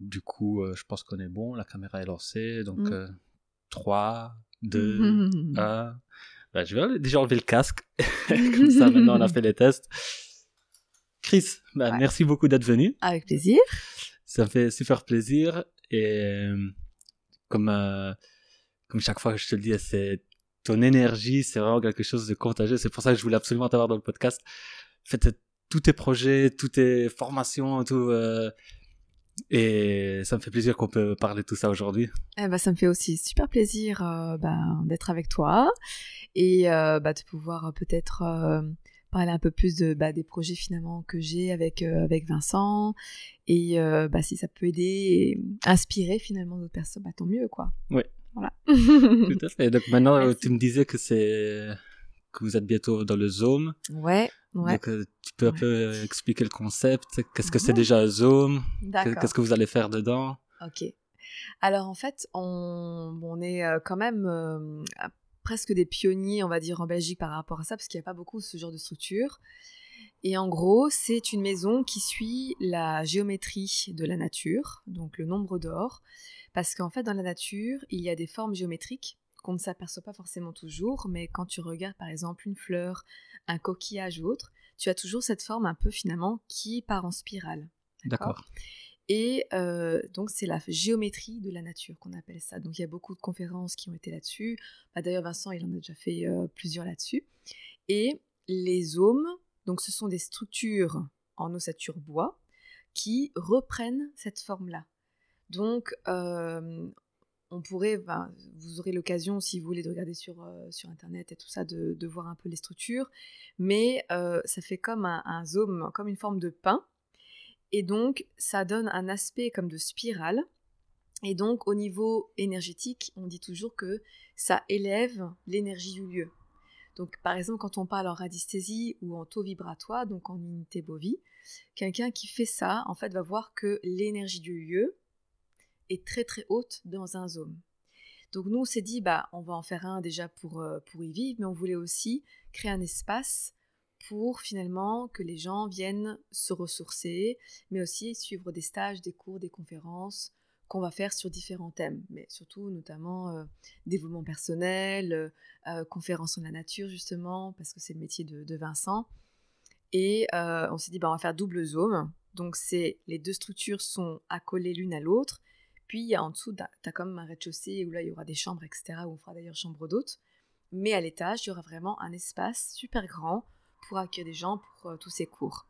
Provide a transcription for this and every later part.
du coup, je pense qu'on est bon. La caméra est lancée. Donc, 3, 2, 1. je vais déjà enlever le casque. Comme ça, maintenant, on a fait les tests. Chris, bah, merci beaucoup d'être venu. Avec plaisir. Ça fait super plaisir. Et comme, euh, comme chaque fois que je te le dis, c'est ton énergie, c'est vraiment quelque chose de contagieux. C'est pour ça que je voulais absolument t'avoir dans le podcast. Faites tous tes projets, toutes tes formations, tout. Euh, et ça me fait plaisir qu'on peut parler de tout ça aujourd'hui. Eh ben, ça me fait aussi super plaisir euh, ben, d'être avec toi et bah, de pouvoir peut-être parler un peu plus de, bah, des projets finalement que j'ai avec, avec Vincent et bah, si ça peut aider et inspirer finalement d'autres personnes, bah, tant mieux quoi. Oui, voilà. Tout à fait. Donc maintenant, tu me disais que c'est que vous êtes bientôt dans le Zoom. Ouais, ouais. Donc euh, tu peux un peu euh, expliquer le concept. Qu'est-ce que c'est déjà Zoom? Qu'est-ce que vous allez faire dedans? Ok. Alors en fait, on, on est euh, quand même presque des pionniers, on va dire, en Belgique par rapport à ça, parce qu'il n'y a pas beaucoup ce genre de structure. Et en gros, c'est une maison qui suit la géométrie de la nature, donc le nombre d'or, parce qu'en fait, dans la nature, il y a des formes géométriques qu'on ne s'aperçoit pas forcément toujours, mais quand tu regardes par exemple une fleur, un coquillage ou autre, tu as toujours cette forme un peu finalement qui part en spirale. D'accord? Et euh, donc c'est la géométrie de la nature qu'on appelle ça. Donc il y a beaucoup de conférences qui ont été là-dessus. Bah, d'ailleurs Vincent il en a déjà fait euh, plusieurs là-dessus. Et les ohms, donc ce sont des structures en ossature bois qui reprennent cette forme-là. Donc, euh, on pourrait, vous aurez l'occasion, si vous voulez, de regarder sur, euh, Internet et tout ça, de, voir un peu les structures, mais euh, ça fait comme un, un, zoom, comme une forme de pain, et donc ça donne un aspect comme de spirale, et donc au niveau énergétique, on dit toujours que ça élève l'énergie du lieu. Donc par exemple, quand on parle en radiesthésie ou en taux vibratoire, donc en unité bovie, quelqu'un qui fait ça, en fait, va voir que l'énergie du lieu, est très très haute dans un zone. Donc nous on s'est dit bah on va en faire un déjà pour, euh, pour y vivre, mais on voulait aussi créer un espace pour finalement que les gens viennent se ressourcer, mais aussi suivre des stages, des cours, des conférences qu'on va faire sur différents thèmes, mais surtout notamment euh, développement personnel, euh, conférences en la nature justement, parce que c'est le métier de, Vincent. Et on s'est dit bah on va faire double zone. Donc c'est les deux structures sont accolées l'une à l'autre, puis en dessous, tu as, comme un rez-de-chaussée où là, il y aura des chambres, etc., où on fera d'ailleurs chambre d'hôtes. Mais à l'étage, il y aura vraiment un espace super grand pour accueillir des gens pour euh, tous ces cours.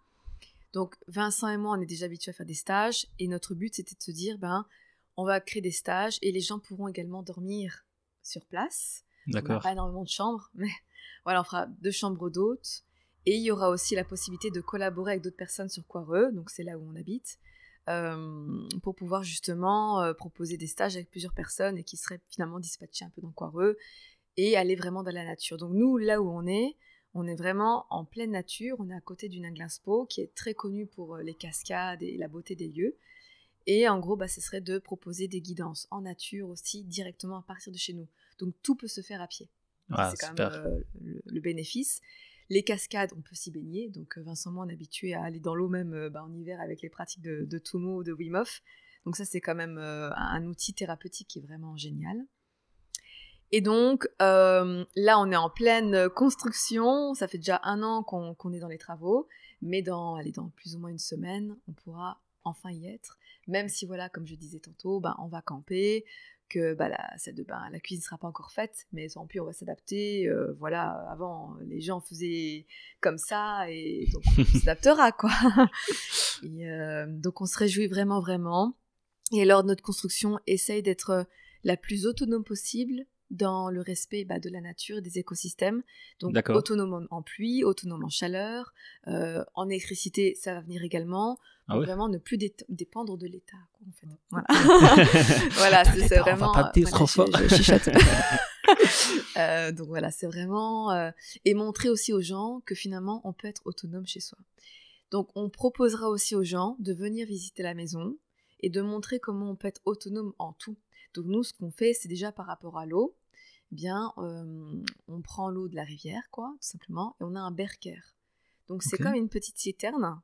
Donc Vincent et moi, on est déjà habitués à faire des stages et notre but c'était de se dire, ben, on va créer des stages et les gens pourront également dormir sur place. D'accord. Pas énormément de chambres, mais voilà, on fera deux chambres d'hôtes et il y aura aussi la possibilité de collaborer avec d'autres personnes sur Quareux, donc c'est là où on habite, euh, pour pouvoir justement euh, proposer des stages avec plusieurs personnes et qui seraient finalement dispatchés un peu dans Quareux et aller vraiment dans la nature. Donc nous, là où on est, on est vraiment en pleine nature, on est à côté d'une Inglispo qui est très connue pour euh, les cascades et la beauté des lieux. Et en gros, bah, ce serait de proposer des guidances en nature aussi directement à partir de chez nous. Donc tout peut se faire à pied. c'est quand même le, bénéfice. Les cascades, on peut s'y baigner. Donc euh, Vincent moi, on est habitué à aller dans l'eau même euh, bah, en hiver avec les pratiques de, de ou de Wim Hof. Donc ça, c'est quand même euh, un outil thérapeutique qui est vraiment génial. Et donc là, on est en pleine construction. Ça fait déjà un an qu'on est dans les travaux, mais dans, allez, dans plus ou moins une semaine, on pourra enfin y être. Même si voilà, comme je disais tantôt, bah, on va camper, que bah, la salle de bain, la cuisine ne sera pas encore faite, mais tant pis, on va s'adapter. Euh, voilà, avant, les gens faisaient comme ça, et donc on s'adaptera, quoi. Euh, donc on se réjouit vraiment, vraiment. Et lors de notre construction, essaye d'être la plus autonome possible dans le respect bah, de la nature et des écosystèmes. Donc autonome en, pluie, autonome en chaleur, euh, en électricité, ça va venir également. Ah vraiment ne plus dépendre de l'État. En fait. Voilà, voilà c'est vraiment. Pas trop fort. euh, donc voilà, c'est vraiment euh, et montrer aussi aux gens que finalement on peut être autonome chez soi. Donc on proposera aussi aux gens de venir visiter la maison et de montrer comment on peut être autonome en tout. Donc nous, ce qu'on fait, c'est déjà par rapport à l'eau, bien, euh, on prend l'eau de la rivière, quoi, tout simplement, et on a un berker. Donc c'est comme une petite citerne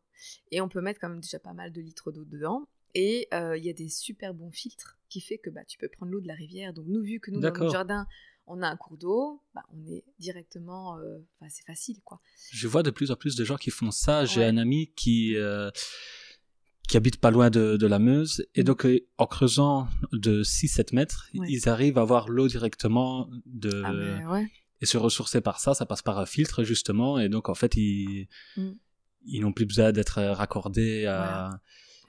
et on peut mettre quand même déjà pas mal de litres d'eau dedans. Et il y a des super bons filtres qui fait que bah, tu peux prendre l'eau de la rivière. Donc nous, vu que nous, dans notre jardin, on a un cours d'eau, bah, on est directement, c'est facile quoi. Je vois de plus en plus de gens qui font ça. J'ai un ami qui qui habite pas loin de, de la Meuse et mmh. donc en creusant de 6-7 mètres, ils arrivent à avoir l'eau directement de ah et se ressourcer par ça. Ça passe par un filtre justement et donc en fait ils mmh. ils n'ont plus besoin d'être raccordés à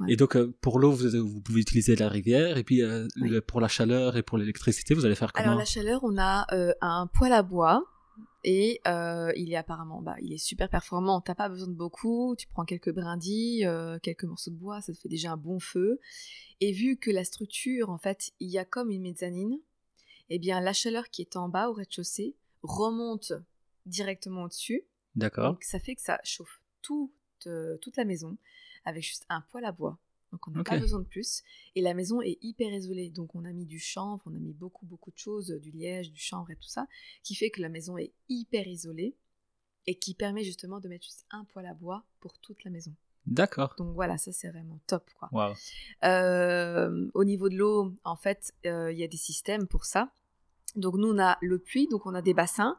et donc, euh, pour l'eau, vous, vous, pouvez utiliser la rivière. Et puis, euh, pour la chaleur et pour l'électricité, vous allez faire comment Alors, la chaleur, on a euh, un poêle à bois. Et il est apparemment, bah, il est super performant. T'as pas besoin de beaucoup. Tu prends quelques brindilles, quelques morceaux de bois, ça te fait déjà un bon feu. Et vu que la structure, en fait, il y a comme une mezzanine, eh bien, la chaleur qui est en bas au rez-de-chaussée remonte directement au-dessus. D'accord. Donc, ça fait que ça chauffe toute, toute la maison avec juste un poêle à bois. Donc on n'a pas besoin de plus. Et la maison est hyper isolée. Donc on a mis du chanvre, on a mis beaucoup beaucoup de choses, du liège, du chanvre et tout ça, qui fait que la maison est hyper isolée et qui permet justement de mettre juste un poêle à bois pour toute la maison. D'accord. Donc voilà, ça c'est vraiment top quoi. Euh, au niveau de l'eau, en fait, euh, il y a des systèmes pour ça. Donc nous on a le puits, donc on a des bassins.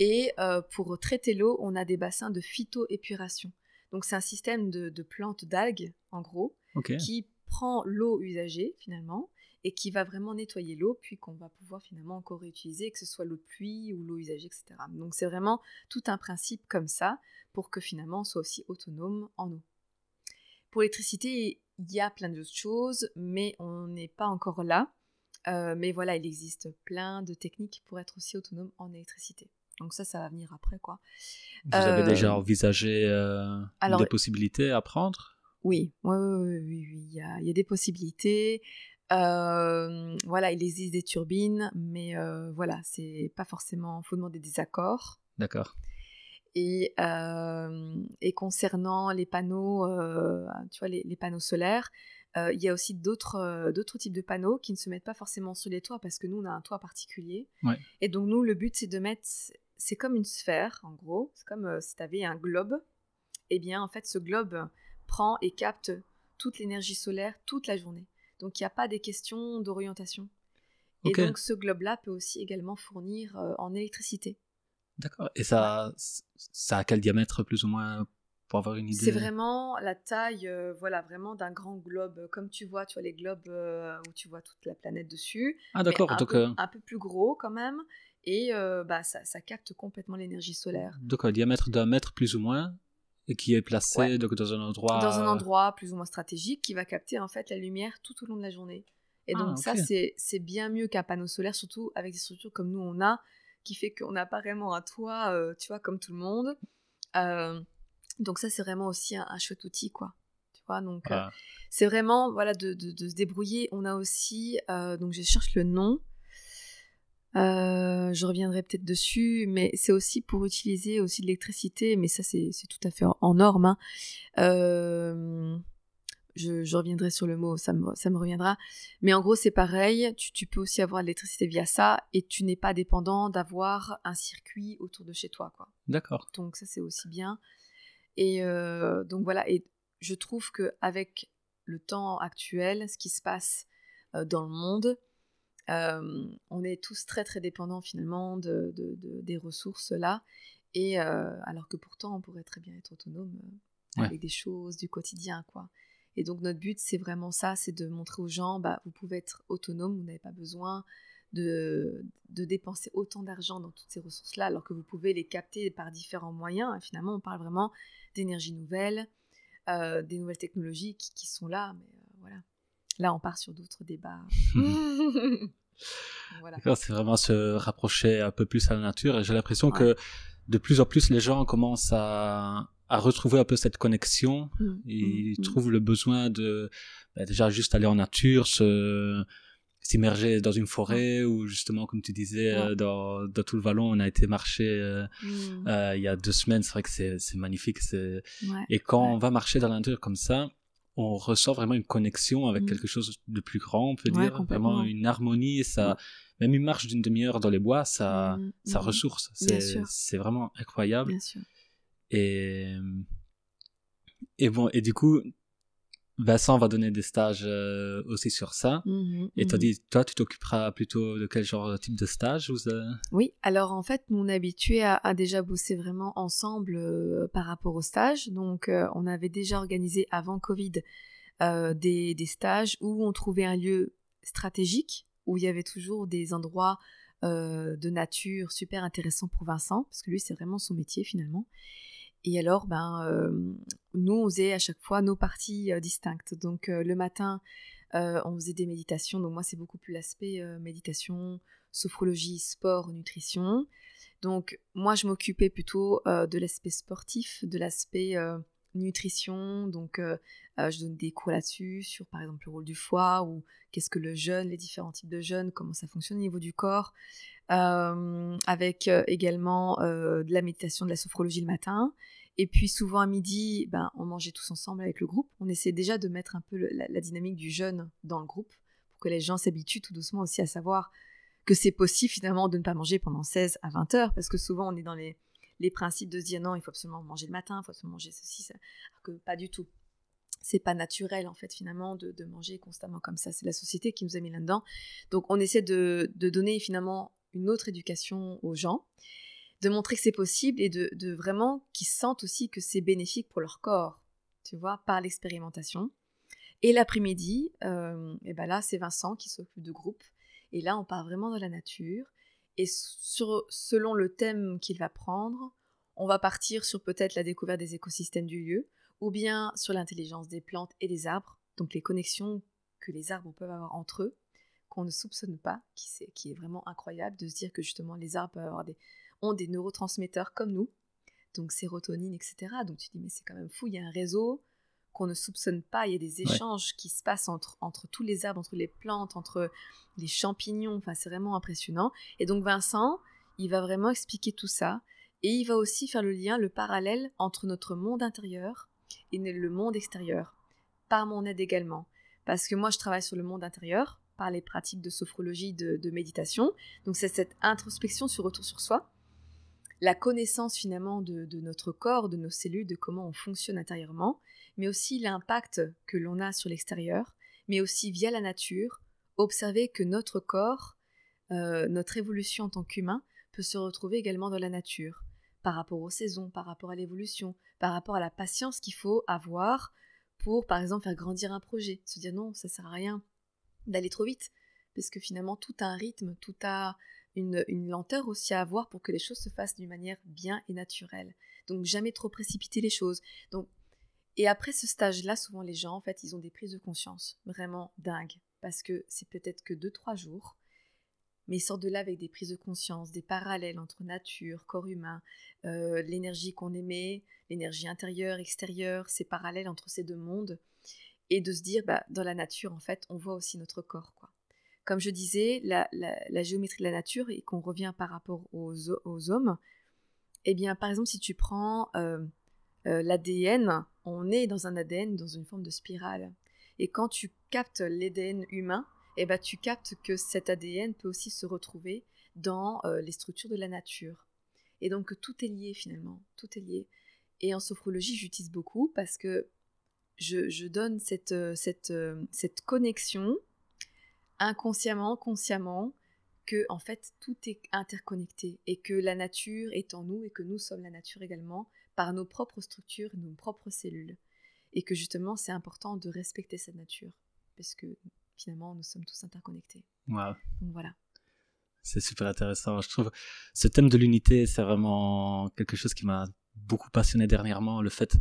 Et euh, pour traiter l'eau, on a des bassins de phytoépuration. Donc c'est un système de, plantes d'algues, en gros, qui prend l'eau usagée finalement et qui va vraiment nettoyer l'eau, puis qu'on va pouvoir finalement encore réutiliser, que ce soit l'eau de pluie ou l'eau usagée, etc. Donc c'est vraiment tout un principe comme ça pour que finalement on soit aussi autonome en eau. Pour l'électricité, il y a plein d'autres choses, mais on n'est pas encore là. Euh, mais voilà, il existe plein de techniques pour être aussi autonome en électricité. Donc ça, ça va venir après, quoi. Vous avez déjà euh, envisagé euh, des possibilités à prendre? Oui, oui, oui, oui, Il, y a, il y a des possibilités. Euh, voilà, il existe des turbines, mais voilà, c'est pas forcément. Il faut demander des accords. D'accord. Et, et, concernant les panneaux, tu vois, les, les panneaux solaires, il y a aussi d'autres types de panneaux qui ne se mettent pas forcément sur les toits parce que nous, on a un toit particulier. Ouais. Et donc, nous, le but, c'est de mettre c'est comme une sphère, en gros. C'est comme euh, si tu avais un globe. Eh bien, en fait, ce globe prend et capte toute l'énergie solaire toute la journée. Donc, il n'y a pas des questions d'orientation. Et donc, ce globe-là peut aussi également fournir euh, en électricité. D'accord. Et ça, ça a quel diamètre plus ou moins pour avoir une idée? C'est vraiment la taille, euh, voilà, vraiment d'un grand globe. Comme tu vois, tu vois les globes où tu vois toute la planète dessus. Ah d'accord. Un, un, peu plus gros quand même et euh, bah, ça, ça, capte complètement l'énergie solaire. Donc un diamètre d'un mètre plus ou moins et qui est placé donc, dans un endroit dans un endroit plus ou moins stratégique qui va capter en fait la lumière tout au long de la journée. Et donc ah, ça c'est bien mieux qu'un panneau solaire surtout avec des structures comme nous on a qui fait qu'on n'a pas vraiment un toit euh, tu vois comme tout le monde. Euh, donc ça c'est vraiment aussi un, chouette outil quoi. Tu vois donc c'est vraiment voilà de, de, de, se débrouiller. On a aussi donc je cherche le nom euh, je reviendrai peut-être dessus, mais c'est aussi pour utiliser aussi de l'électricité, mais ça c'est tout à fait en, norme. Hein. Euh, je, reviendrai sur le mot, ça me, ça me reviendra. Mais en gros c'est pareil, tu, peux aussi avoir de l'électricité via ça, et tu n'es pas dépendant d'avoir un circuit autour de chez toi. D'accord. Donc ça c'est aussi bien. Et euh, donc voilà, et je trouve qu'avec le temps actuel, ce qui se passe dans le monde, euh, on est tous très très dépendants finalement de, des ressources là, et euh, alors que pourtant on pourrait très bien être autonome euh, avec des choses du quotidien quoi. Et donc notre but c'est vraiment ça, c'est de montrer aux gens, bah vous pouvez être autonome, vous n'avez pas besoin de, de dépenser autant d'argent dans toutes ces ressources là, alors que vous pouvez les capter par différents moyens. finalement on parle vraiment d'énergie nouvelle, des nouvelles technologies qui, sont là, mais voilà. Là, on part sur d'autres débats. C'est vraiment se rapprocher un peu plus à la nature. Et j'ai l'impression que de plus en plus, les gens commencent à, à retrouver un peu cette connexion. Mmh, mmh, Ils mmh. trouvent le besoin de bah, déjà juste aller en nature, se s'immerger dans une forêt ou justement comme tu disais euh, dans, dans, tout le vallon. On a été marcher euh, euh, il y a deux semaines. C'est vrai que c'est magnifique et quand on va marcher dans la nature comme ça on ressent vraiment une connexion avec mmh. quelque chose de plus grand, on peut dire, vraiment une harmonie. Ça, même une marche d'une demi-heure dans les bois, ça, mmh, ça mmh. ressource. C'est vraiment incroyable. Et et bon, et du coup, Vincent va donner des stages euh, aussi sur ça. Mhm, Et t'as mhm. dit, toi, tu t'occuperas plutôt de quel genre de type de stage ou ça- Oui, alors en fait, nous on est habitués à, à déjà bosser vraiment ensemble euh, par rapport au stage. Donc euh, on avait déjà organisé avant Covid euh, des, des stages où on trouvait un lieu stratégique, où il y avait toujours des endroits euh, de nature super intéressants pour Vincent, parce que lui c'est vraiment son métier finalement. Et alors, ben, euh, nous, on faisait à chaque fois nos parties euh, distinctes. Donc, euh, le matin, on faisait des méditations. Donc, moi, c'est beaucoup plus l'aspect méditation, sophrologie, sport, nutrition. Donc, moi, je m'occupais plutôt de l'aspect sportif, de l'aspect nutrition. Donc, euh, euh, je donne des cours là-dessus, sur par exemple le rôle du foie ou qu'est-ce que le jeûne, les différents types de jeûne, comment ça fonctionne au niveau du corps. Euh, avec également de la méditation, de la sophrologie le matin. Et puis souvent à midi, ben, on mangeait tous ensemble avec le groupe. On essayait déjà de mettre un peu la dynamique du jeûne dans le groupe pour que les gens s'habituent tout doucement aussi à savoir que c'est possible finalement de ne pas manger pendant 16 à 20 heures parce que souvent on est dans les, les principes de se dire non, il faut absolument manger le matin, il faut absolument manger ceci, ça. alors que pas du tout. C'est pas naturel en fait finalement de, manger constamment comme ça. C'est la société qui nous a mis là-dedans. Donc on essaie de, donner finalement une autre éducation aux gens, de montrer que c'est possible et de, de vraiment qu'ils sentent aussi que c'est bénéfique pour leur corps, tu vois, par l'expérimentation. Et l'après-midi, euh, et ben là c'est Vincent qui s'occupe de groupe. Et là on part vraiment dans la nature. Et selon le thème qu'il va prendre, on va partir sur peut-être la découverte des écosystèmes du lieu, ou bien sur l'intelligence des plantes et des arbres, donc les connexions que les arbres peuvent avoir entre eux, qu'on ne soupçonne pas, qui, est vraiment incroyable de se dire que justement les arbres ont des neurotransmetteurs comme nous, donc sérotonine, etc. Donc tu dis mais c'est quand même fou, il y a un réseau qu'on ne soupçonne pas, il y a des échanges qui se passent entre, entre tous les arbres, entre les plantes, entre les champignons, enfin c'est vraiment impressionnant. Et donc Vincent, il va vraiment expliquer tout ça, et il va aussi faire le lien, le parallèle entre notre monde intérieur et le monde extérieur, par mon aide également. Parce que moi, je travaille sur le monde intérieur, par les pratiques de sophrologie, de, de méditation. Donc c'est cette introspection sur retour sur soi, la connaissance finalement de, notre corps, de nos cellules, de comment on fonctionne intérieurement, mais aussi l'impact que l'on a sur l'extérieur, mais aussi via la nature, observer que notre corps, euh, notre évolution en tant qu'humain, peut se retrouver également dans la nature, par rapport aux saisons, par rapport à l'évolution, par rapport à la patience qu'il faut avoir pour, par exemple, faire grandir un projet. Se dire non, ça sert à rien d'aller trop vite, parce que finalement, tout a un rythme, tout a une, lenteur aussi à avoir pour que les choses se fassent d'une manière bien et naturelle. Donc, jamais trop précipiter les choses. Donc, et après ce stage-là, souvent les gens, en fait, ils ont des prises de conscience vraiment dingues, parce que c'est peut-être que 2-3 jours, mais ils sortent de là avec des prises de conscience, des parallèles entre nature, corps humain, euh, l'énergie qu'on émet, l'énergie intérieure, extérieure, ces parallèles entre ces deux mondes, et de se dire, bah, dans la nature, en fait, on voit aussi notre corps, quoi. Comme je disais, la, géométrie de la nature, et qu'on revient par rapport aux, hommes, eh bien, par exemple, si tu prends euh, euh, l'ADN, on est dans un ADN dans une forme de spirale. Et quand tu captes l'ADN humain, eh ben, tu captes que cet ADN peut aussi se retrouver dans euh, les structures de la nature. Et donc tout est lié finalement, tout est lié. Et en sophrologie, j'utilise beaucoup parce que je, je donne cette, cette, cette connexion inconsciemment, consciemment, que en fait tout est interconnecté et que la nature est en nous et que nous sommes la nature également par nos propres structures nos propres cellules. Et que justement c'est important de respecter cette nature parce que finalement nous sommes tous interconnectés. Wow. Donc voilà. C'est super intéressant. Je trouve ce thème de l'unité, c'est vraiment quelque chose qui m'a beaucoup passionné dernièrement. Le fait,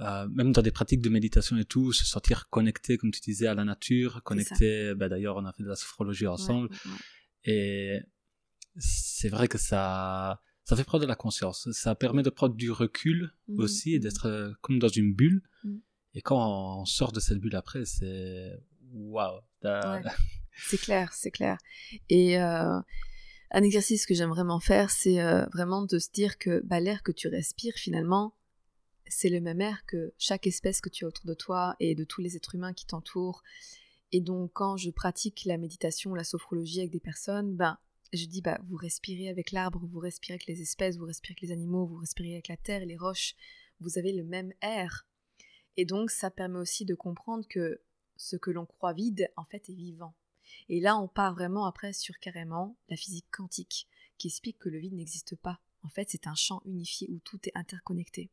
euh, même dans des pratiques de méditation et tout, se sentir connecté, comme tu disais, à la nature, connecté. Ben, D'ailleurs, on a fait de la sophrologie ensemble. Ouais, ouais. Et c'est vrai que ça, ça fait prendre de la conscience. Ça permet de prendre du recul Mhm, aussi et mhm. d'être euh, comme dans une bulle. Mhm. Et quand on sort de cette bulle après, c'est waouh. Ouais. C'est clair, c'est clair. Et euh, un exercice que j'aime vraiment faire, c'est euh, vraiment de se dire que bah, l'air que tu respires, finalement, c'est le même air que chaque espèce que tu as autour de toi et de tous les êtres humains qui t'entourent. Et donc, quand je pratique la méditation, la sophrologie avec des personnes, ben, je dis, bah, vous respirez avec l'arbre, vous respirez avec les espèces, vous respirez avec les animaux, vous respirez avec la terre et les roches, vous avez le même air. Et donc, ça permet aussi de comprendre que ce que l'on croit vide, en fait, est vivant. Et là, on part vraiment après sur carrément la physique quantique, qui explique que le vide n'existe pas. En fait, c'est un champ unifié où tout est interconnecté.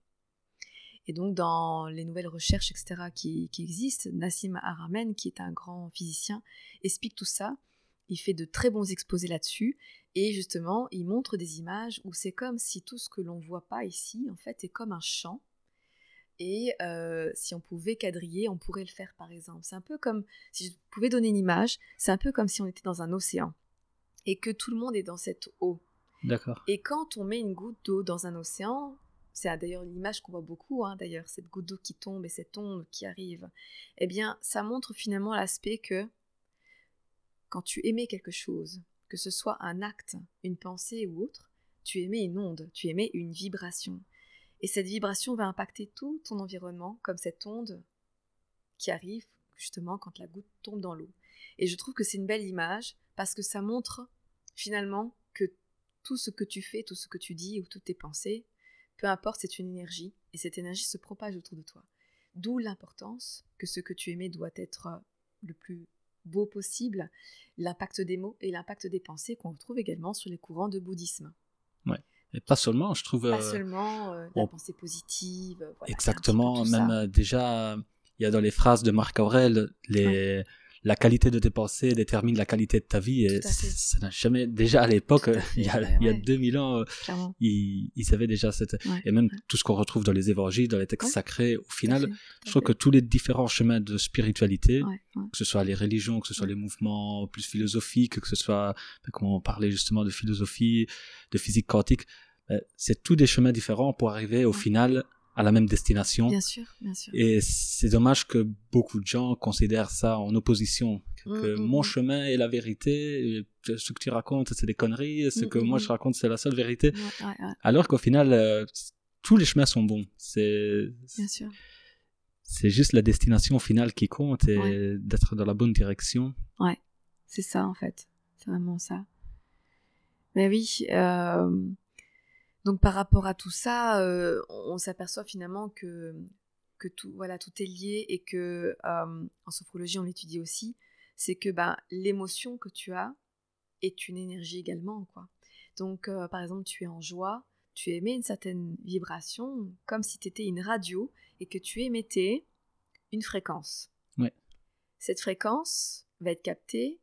Et donc, dans les nouvelles recherches, etc., qui, existent, Nassim Haramein, qui est un grand physicien, explique tout ça. Il fait de très bons exposés là-dessus. Et justement, il montre des images où c'est comme si tout ce que l'on voit pas ici, en fait, est comme un champ et euh, si on pouvait quadriller, on pourrait le faire par exemple. C'est un peu comme, si je pouvais donner une image, c'est un peu comme si on était dans un océan et que tout le monde est dans cette eau. D'accord. Et quand on met une goutte d'eau dans un océan, c'est d'ailleurs l'image qu'on voit beaucoup, hein, d'ailleurs, cette goutte d'eau qui tombe et cette onde qui arrive, eh bien, ça montre finalement l'aspect que quand tu aimais quelque chose, que ce soit un acte, une pensée ou autre, tu aimais une onde, tu aimais une vibration. Et cette vibration va impacter tout ton environnement, comme cette onde qui arrive justement quand la goutte tombe dans l'eau. Et je trouve que c'est une belle image parce que ça montre finalement que tout ce que tu fais, tout ce que tu dis ou toutes tes pensées, peu importe, c'est une énergie et cette énergie se propage autour de toi. D'où l'importance que ce que tu aimais doit être le plus beau possible, l'impact des mots et l'impact des pensées qu'on retrouve également sur les courants de bouddhisme. Ouais. Et pas seulement, je trouve. Pas euh, seulement euh, la pensée positive. Voilà, exactement, même euh, déjà, il y a dans les phrases de Marc Aurel, les, la qualité de tes pensées détermine la qualité de ta vie. Et ça n'a jamais, déjà à l'époque, il, y a, il y a 2000 ans, ils, ils savaient déjà cette. Et même tout ce qu'on retrouve dans les évangiles, dans les textes sacrés, au final, je trouve que tous les différents chemins de spiritualité, que ce soit les religions, que ce soit les mouvements plus philosophiques, que ce soit, ben, comme on parlait justement de philosophie, de physique quantique, ben, c'est tous des chemins différents pour arriver au final à la même destination. Bien sûr, bien sûr. Et c'est dommage que beaucoup de gens considèrent ça en opposition. Que mm, mm, mon mm. chemin est la vérité, ce que tu racontes, c'est des conneries, ce que moi je raconte, c'est la seule vérité. Alors qu'au final, euh, tous les chemins sont bons. C'est, bien sûr. C'est juste la destination finale qui compte et d'être dans la bonne direction. Ouais, c'est ça en fait. C'est vraiment ça. Mais oui, euh donc par rapport à tout ça, euh, on, s'aperçoit finalement que, que tout, voilà, tout est lié et que euh, en sophrologie on l'étudie aussi, c'est que bah, l'émotion que tu as est une énergie également. quoi. Donc euh, par exemple tu es en joie, tu émets une certaine vibration comme si tu étais une radio et que tu émettais une fréquence. Cette fréquence va être captée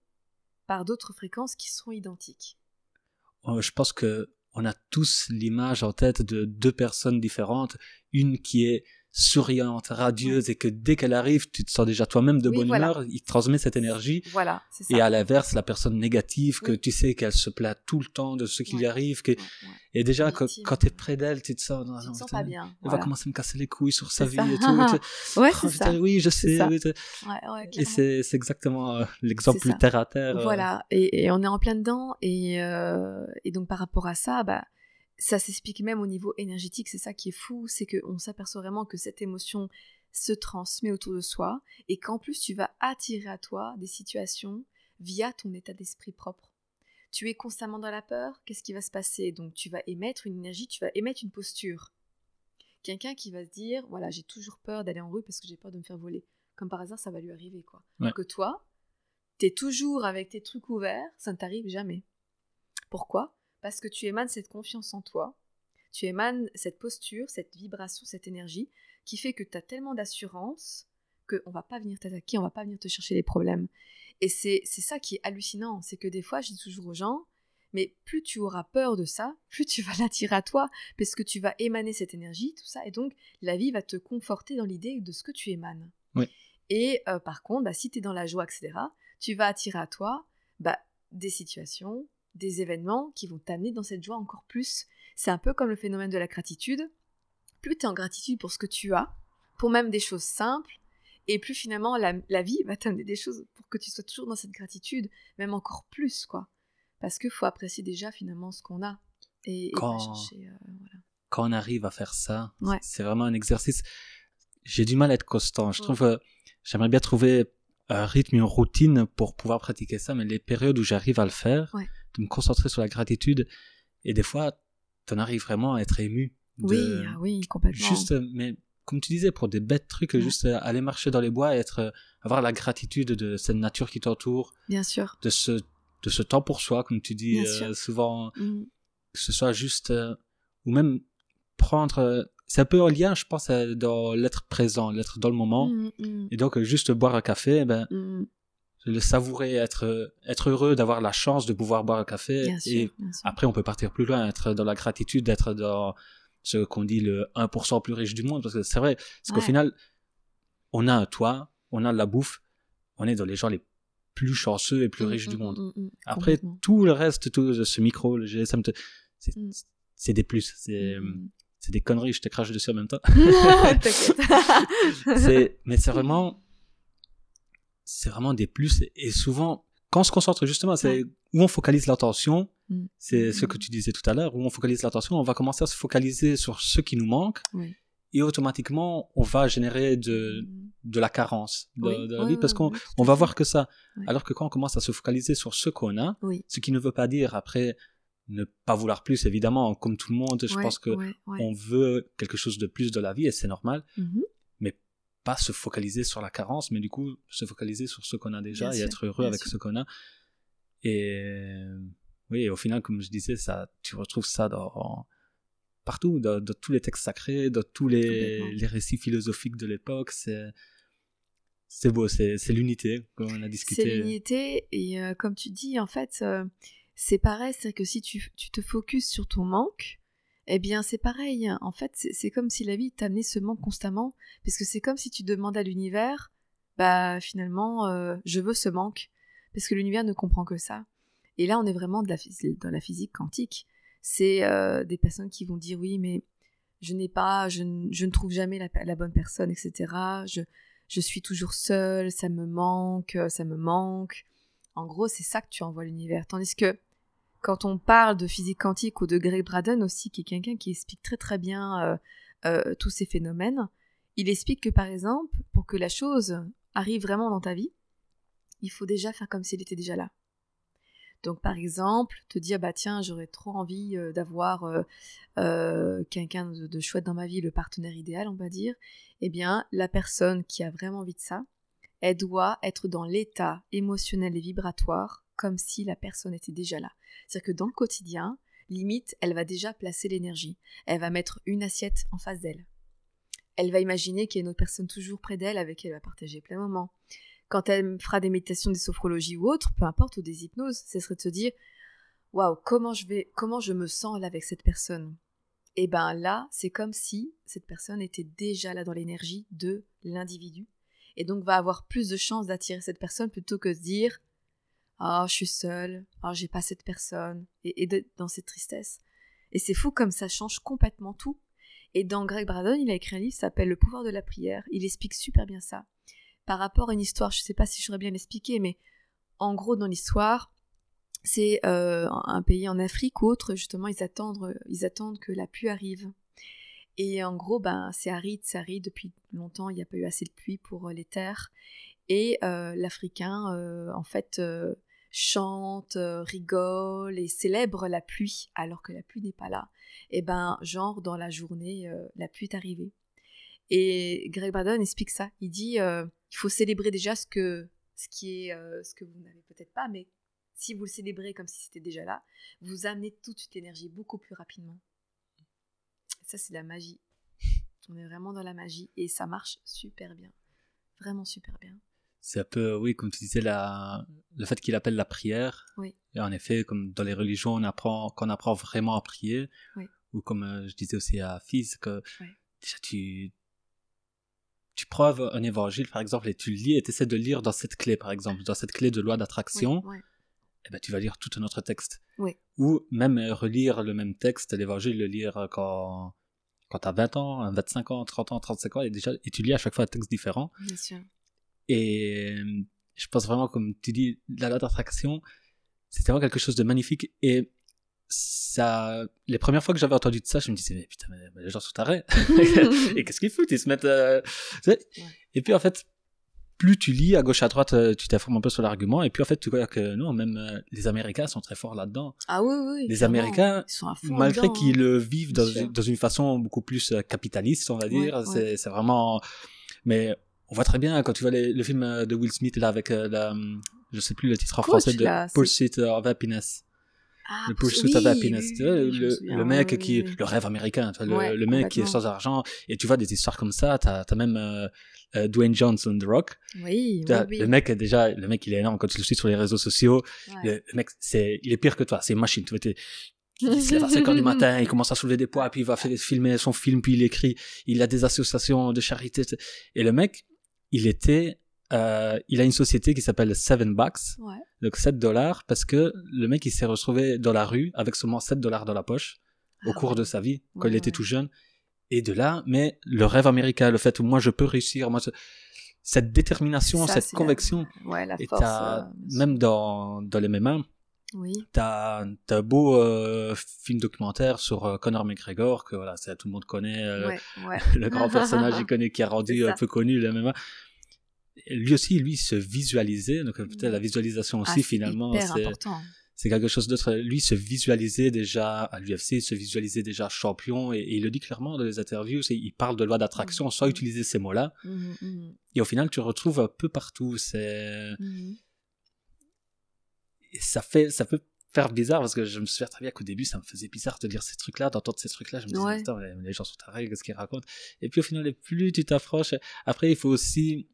par d'autres fréquences qui seront identiques. Je pense que on a tous l'image en tête de deux personnes différentes, une qui est souriante, radieuse et que dès qu'elle arrive, tu te sens déjà toi-même de bonne humeur, il transmet cette énergie. Voilà, Et à l'inverse, la personne négative que tu sais qu'elle se plaint tout le temps de ce qui lui arrive, que... et déjà quand tu es près d'elle, tu te sens, tu te sens pas bien. Elle va commencer à me casser les couilles sur sa vie et tout. ouais, c'est ça. Oui, je sais. et c'est exactement euh, l'exemple terre à terre. Euh. Voilà, et, et, on est en plein dedans et, euh, et donc par rapport à ça, bah ça s'explique même au niveau énergétique, c'est ça qui est fou, c'est qu'on s'aperçoit vraiment que cette émotion se transmet autour de soi et qu'en plus tu vas attirer à toi des situations via ton état d'esprit propre. Tu es constamment dans la peur, qu'est-ce qui va se passer? Donc tu vas émettre une énergie, tu vas émettre une posture. Quelqu'un qui va se dire, voilà, j'ai toujours peur d'aller en rue parce que j'ai peur de me faire voler. Comme par hasard, ça va lui arriver, quoi. que toi, t'es toujours avec tes trucs ouverts, ça ne t'arrive jamais. Pourquoi? Parce que tu émanes cette confiance en toi, tu émanes cette posture, cette vibration, cette énergie qui fait que tu as tellement d'assurance qu'on va pas venir t'attaquer, on va pas venir te chercher les problèmes. Et c'est ça qui est hallucinant, c'est que des fois, je dis toujours aux gens, mais plus tu auras peur de ça, plus tu vas l'attirer à toi, parce que tu vas émaner cette énergie, tout ça, et donc la vie va te conforter dans l'idée de ce que tu émanes. Et euh, par contre, bah, si tu es dans la joie, etc., tu vas attirer à toi bah, des situations, des événements qui vont t'amener dans cette joie encore plus. C'est un peu comme le phénomène de la gratitude. Plus tu es en gratitude pour ce que tu as, pour même des choses simples, et plus finalement la, vie va t'amener des choses pour que tu sois toujours dans cette gratitude, même encore plus, quoi. Parce qu'il faut apprécier déjà finalement ce qu'on a. Et, quand, chercher, euh, quand on arrive à faire ça, c'est vraiment un exercice. J'ai du mal à être constant. Je trouve, j'aimerais bien trouver un rythme, une routine pour pouvoir pratiquer ça, mais les périodes où j'arrive à le faire, de me concentrer sur la gratitude. Et des fois, tu en arrives vraiment à être ému. oui, ah oui, complètement. Juste, mais comme tu disais, pour des bêtes trucs, Ouais. juste aller marcher dans les bois et être, euh, avoir la gratitude de cette nature qui t'entoure, Bien sûr. de ce, de ce temps pour soi, comme tu dis euh, souvent, Mm. que ce soit juste, euh, ou même prendre, c'est un peu en lien, je pense, dans l'être présent, l'être dans le moment. Mm, mm, Et donc, juste boire un café, ben, mm. Le savourer, être, euh, être heureux d'avoir la chance de pouvoir boire un café. Bien et sûr. bien sûr. après, on peut partir plus loin, être dans la gratitude, d'être dans ce qu'on dit le 1% plus riche du monde. Parce que c'est vrai, parce qu'au final, on a un toit, on a de la bouffe, on est dans les gens les plus chanceux et plus Mm, riches du monde. mm, mm, Après, tout le reste, tout ce micro, le GSM, c'est des plus. C'est Mm. c'est des conneries, je te crache dessus en même temps. C'est- mais c'est vraiment c'est vraiment des plus et, souvent quand on se concentre justement c'est où on focalise l'attention Mm. c'est ce que tu disais tout à l'heure où on focalise l'attention on va commencer à se focaliser sur ce qui nous manque Oui. et automatiquement on va générer de, Mm. de la carence de, Oui, de la vie parce qu'on on va voir que ça alors que quand on commence à se focaliser sur ce qu'on a ce qui ne veut pas dire après ne pas vouloir plus évidemment comme tout le monde je Ouais, pense que ouais, ouais. on veut quelque chose de plus de la vie et c'est normal Mhm. Pas se focaliser sur la carence, mais du coup se focaliser sur ce qu'on a déjà Bien et sûr, être heureux avec sûr. ce qu'on a. Et oui, au final, comme je disais, ça, tu retrouves ça dans partout, dans, dans tous les textes sacrés, dans tous les, récits philosophiques de l'époque. C'est c'est beau, c'est c'est l'unité, comme on a C'est discuté. l'unité et euh, comme tu dis, en fait, euh, c'est pareil, c'est que si tu, tu te focuses sur ton manque, eh bien c'est pareil. En fait, c'est comme si la vie t'amenait ce manque constamment, parce que c'est comme si tu demandais à l'univers, bah finalement, euh, je veux ce manque, parce que l'univers ne comprend que ça. Et là, on est vraiment de la, dans la physique quantique. C'est euh, des personnes qui vont dire oui, mais je n'ai pas, je, ne- trouve jamais la, bonne personne, etc. Je, je suis toujours seule, ça me manque, euh, ça me manque. En gros, c'est ça que tu envoies l'univers. Tandis que quand on parle de physique quantique ou de Greg Braden aussi, qui est quelqu'un qui explique très très bien euh, euh, tous ces phénomènes, il explique que par exemple, pour que la chose arrive vraiment dans ta vie, il faut déjà faire comme si elle était déjà là. Donc par exemple, te dire bah tiens j'aurais trop envie euh, d'avoir quelqu'un de, de chouette dans ma vie, le partenaire idéal on va dire, eh bien la personne qui a vraiment envie de ça, elle doit être dans l'état émotionnel et vibratoire comme si la personne était déjà là. C'est-à-dire que dans le quotidien, limite, elle va déjà placer l'énergie. Elle va mettre une assiette en face d'elle. Elle va imaginer qu'il y a une autre personne toujours près d'elle avec qui elle va partager plein de moments. Quand elle fera des méditations, des sophrologies ou autres, peu importe, ou des hypnoses, ce serait de se dire Waouh, comment je vais, comment je me sens là avec cette personne? Et ben là, c'est comme si cette personne était déjà là dans l'énergie de l'individu et donc va avoir plus de chances d'attirer cette personne plutôt que de se dire ah je suis seule. Ah j'ai pas cette personne et, dans cette tristesse. Et c'est fou comme ça change complètement tout. Et dans Greg Braden il a écrit un livre qui s'appelle Le pouvoir de la prière il explique super bien ça. Par rapport à une histoire je sais pas si je saurais bien l'expliquer mais en gros dans l'histoire c'est euh, un pays en Afrique ou autre justement ils attendent ils attendent que la pluie arrive. Et en gros, ben, c'est aride, c'est aride. Depuis longtemps, il n'y a pas eu assez de pluie pour euh, les terres. Et euh, l'Africain, euh, en fait, euh, chante, euh, rigole et célèbre la pluie, alors que la pluie n'est pas là. Et ben, genre, dans la journée, euh, la pluie est arrivée. Et Greg Braden explique ça. Il dit, euh, il faut célébrer déjà ce que, ce qui est, ce que vous n'avez peut-être pas, mais si vous le célébrez comme si c'était déjà là, vous amenez tout de suite l'énergie beaucoup plus rapidement. Ça, c'est la magie. On est vraiment dans la magie et ça marche super bien. Vraiment super bien. C'est un peu, oui, comme tu disais, la... le fait qu'il appelle la prière. Oui. Et en effet, comme dans les religions, on apprend, qu'on apprend vraiment à prier. Oui. Ou comme euh, je disais aussi à Fils, que Oui. déjà tu, tu prends un évangile, par exemple, et tu le lis et tu essaies de lire dans cette clé, par exemple, dans cette clé de loi d'attraction, eh ben, tu vas lire tout un autre texte. Oui. Ou même euh, relire le même texte, l'évangile, le lire quand, quand tu as 20 ans, 25 ans, 30 ans, 35 ans, et, déjà, et tu lis à chaque fois un texte différent. Bien sûr. Et euh, je pense vraiment, comme tu dis, la loi d'attraction, c'est vraiment quelque chose de magnifique. Et ça, les premières fois que j'avais entendu de ça, je me disais, mais putain, mais, les gens sont tarés. et qu'est-ce qu'ils foutent? Ils se mettent. euh, Et puis en fait, plus tu lis à gauche à droite, euh, tu t'informes un peu sur l'argument, et puis en fait, tu vois que non, même euh, les Américains sont très forts là-dedans. Ah oui, oui. Les. Américains, Malgré dedans, qu'ils hein. le vivent dans, une- dans une façon beaucoup plus capitaliste, on va dire, ouais. c'est c'est vraiment. Mais on voit très bien quand tu vois les- le film euh, de Will Smith là avec euh, la, je sais plus le titre en français de là, Pursuit of Happiness. Ah, le Pursuit oui, of Happiness. oui, oui, le, mec qui, le rêve américain, tu vois, le, Ouais, le mec qui est sans argent. Et tu vois des histoires comme ça. T'as as même euh, euh, Dwayne Johnson, The Rock. Oui. Le mec déjà, le mec il est énorme quand tu le suis sur les réseaux sociaux. Ouais. Le, mec, c'est, il est pire que toi. C'est une machine. Tu vois, il se lève à 5 heures du matin, il commence à soulever des poids, puis il va filmer son film, puis il écrit. Il a des associations de charité. Et le mec, il était, euh, il a une société qui s'appelle Seven Bucks, Ouais. donc 7 dollars, parce que le mec, il s'est retrouvé dans la rue avec seulement 7 dollars dans la poche au Ah cours ouais. de sa vie, quand Ouais, il était tout jeune. Et de là, mais le rêve américain, le fait où moi je peux réussir, moi, ce- cette détermination, Ça, cette la- conviction. Ouais, la Et force. euh, même dans, dans les MMA, Oui. t'as, un beau euh, film documentaire sur euh, Conor McGregor, que voilà, tout le monde connaît, euh, Ouais, ouais. le grand personnage iconique qui a rendu un peu connu le MMA. Lui aussi, lui, se visualisait, donc peut-être la visualisation Ah, aussi, finalement, c'est, quelque chose d'autre. Lui se visualisait déjà à l'UFC, se visualisait déjà champion, et, et il le dit clairement dans les interviews, il parle de loi d'attraction sans Mhm. utiliser ces mots-là, Mhm, mhm, et au final, tu retrouves un peu partout. C'est. Et ça fait, ça peut faire bizarre parce que je me souviens très bien qu'au début, ça me faisait bizarre de lire ces trucs-là, d'entendre ces trucs-là. Je me disais, Ouais. Mais les gens sont tarés, qu'est-ce qu'ils racontent? Et puis au final, plus tu t'approches, après, il faut aussi,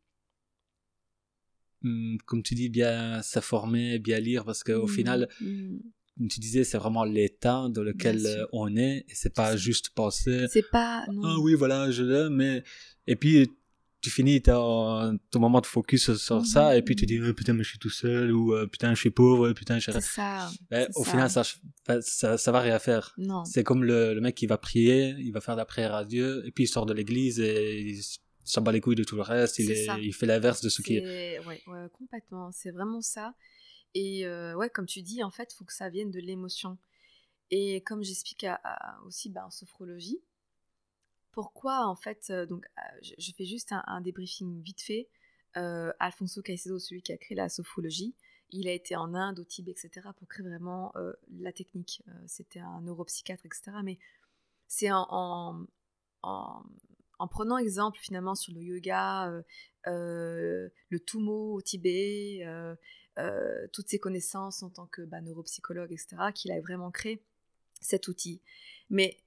hum, comme tu dis, bien s'informer, bien lire parce qu'au Mhm, final, mhm. comme tu disais, c'est vraiment l'état dans lequel on est et c'est pas juste penser, C'est pas. Non. ah oui, voilà, je l'ai, mais, et puis, tu finis ton, ton moment de focus sur Mhm, ça, et puis tu mhm. dis, oh, putain, mais je suis tout seul, ou euh, putain, je suis pauvre, putain, je C'est ça. au ça. final, ça, ça, ça va rien faire. Non. C'est comme le, le mec qui va prier, il va faire la prière à Dieu, et puis il sort de l'église et il s'en bat les couilles de tout le reste, il, est, il fait l'inverse de ce qui est. Ouais, ouais, complètement. C'est vraiment ça. Et euh, ouais, comme tu dis, en fait, faut que ça vienne de l'émotion. Et comme j'explique aussi bah, en sophrologie, pourquoi en fait, euh, donc euh, je, fais juste un, débriefing vite fait. Euh, Alfonso Caicedo, celui qui a créé la sophrologie, il a été en Inde, au Tibet, etc., pour créer vraiment la technique. C'était un neuropsychiatre, etc. Mais c'est en, en, en, en prenant exemple finalement sur le yoga, le Tumo au Tibet, toutes ses connaissances en tant que bah, neuropsychologue, etc., qu'il a vraiment créé cet outil. Mais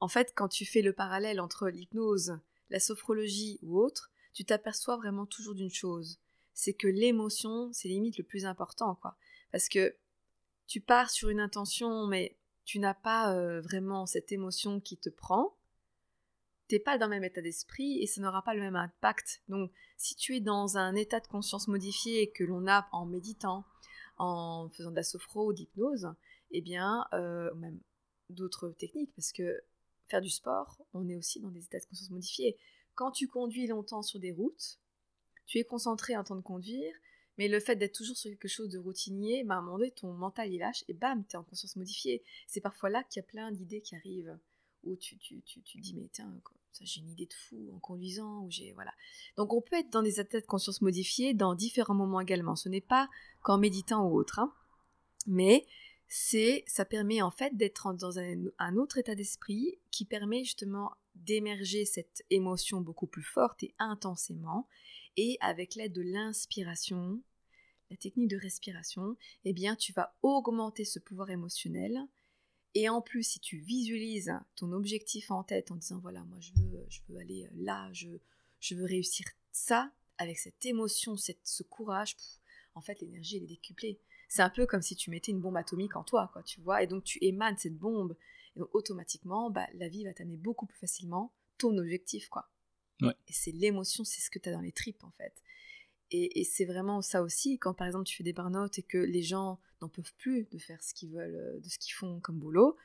en fait, quand tu fais le parallèle entre l'hypnose, la sophrologie ou autre, tu t'aperçois vraiment toujours d'une chose, c'est que l'émotion, c'est limite le plus important, quoi. Parce que tu pars sur une intention, mais tu n'as pas euh, vraiment cette émotion qui te prend, t'es pas dans le même état d'esprit et ça n'aura pas le même impact. Donc, si tu es dans un état de conscience modifié que l'on a en méditant, en faisant de la sophro ou d'hypnose, eh bien, euh, même d'autres techniques, parce que faire du sport, on est aussi dans des états de conscience modifiés. Quand tu conduis longtemps sur des routes, tu es concentré en train de conduire, mais le fait d'être toujours sur quelque chose de routinier, bah, à un moment donné, ton mental il lâche et bam, tu es en conscience modifiée. C'est parfois là qu'il y a plein d'idées qui arrivent, où tu, tu, tu, tu dis, mais tiens, j'ai une idée de fou en conduisant, ou j'ai. Voilà. Donc on peut être dans des états de conscience modifiés dans différents moments également. Ce n'est pas qu'en méditant ou autre. hein. Mais c'est, ça permet en fait d'être dans un, autre état d'esprit qui permet justement d'émerger cette émotion beaucoup plus forte et intensément. Et avec l'aide de l'inspiration, la technique de respiration, eh bien, tu vas augmenter ce pouvoir émotionnel. Et en plus, si tu visualises ton objectif en tête en disant voilà, moi je veux, je veux aller là, je, je veux réussir ça, avec cette émotion, cette, ce courage, en fait, l'énergie elle est décuplée. C'est un peu comme si tu mettais une bombe atomique en toi, quoi, tu vois, et donc tu émanes cette bombe, et donc automatiquement, bah, la vie va t'amener beaucoup plus facilement ton objectif, quoi. Ouais. Et c'est l'émotion, c'est ce que tu as dans les tripes, en fait. Et, et c'est vraiment ça aussi, quand par exemple tu fais des burn-out et que les gens n'en peuvent plus de faire ce qu'ils veulent, euh, de ce qu'ils font comme boulot,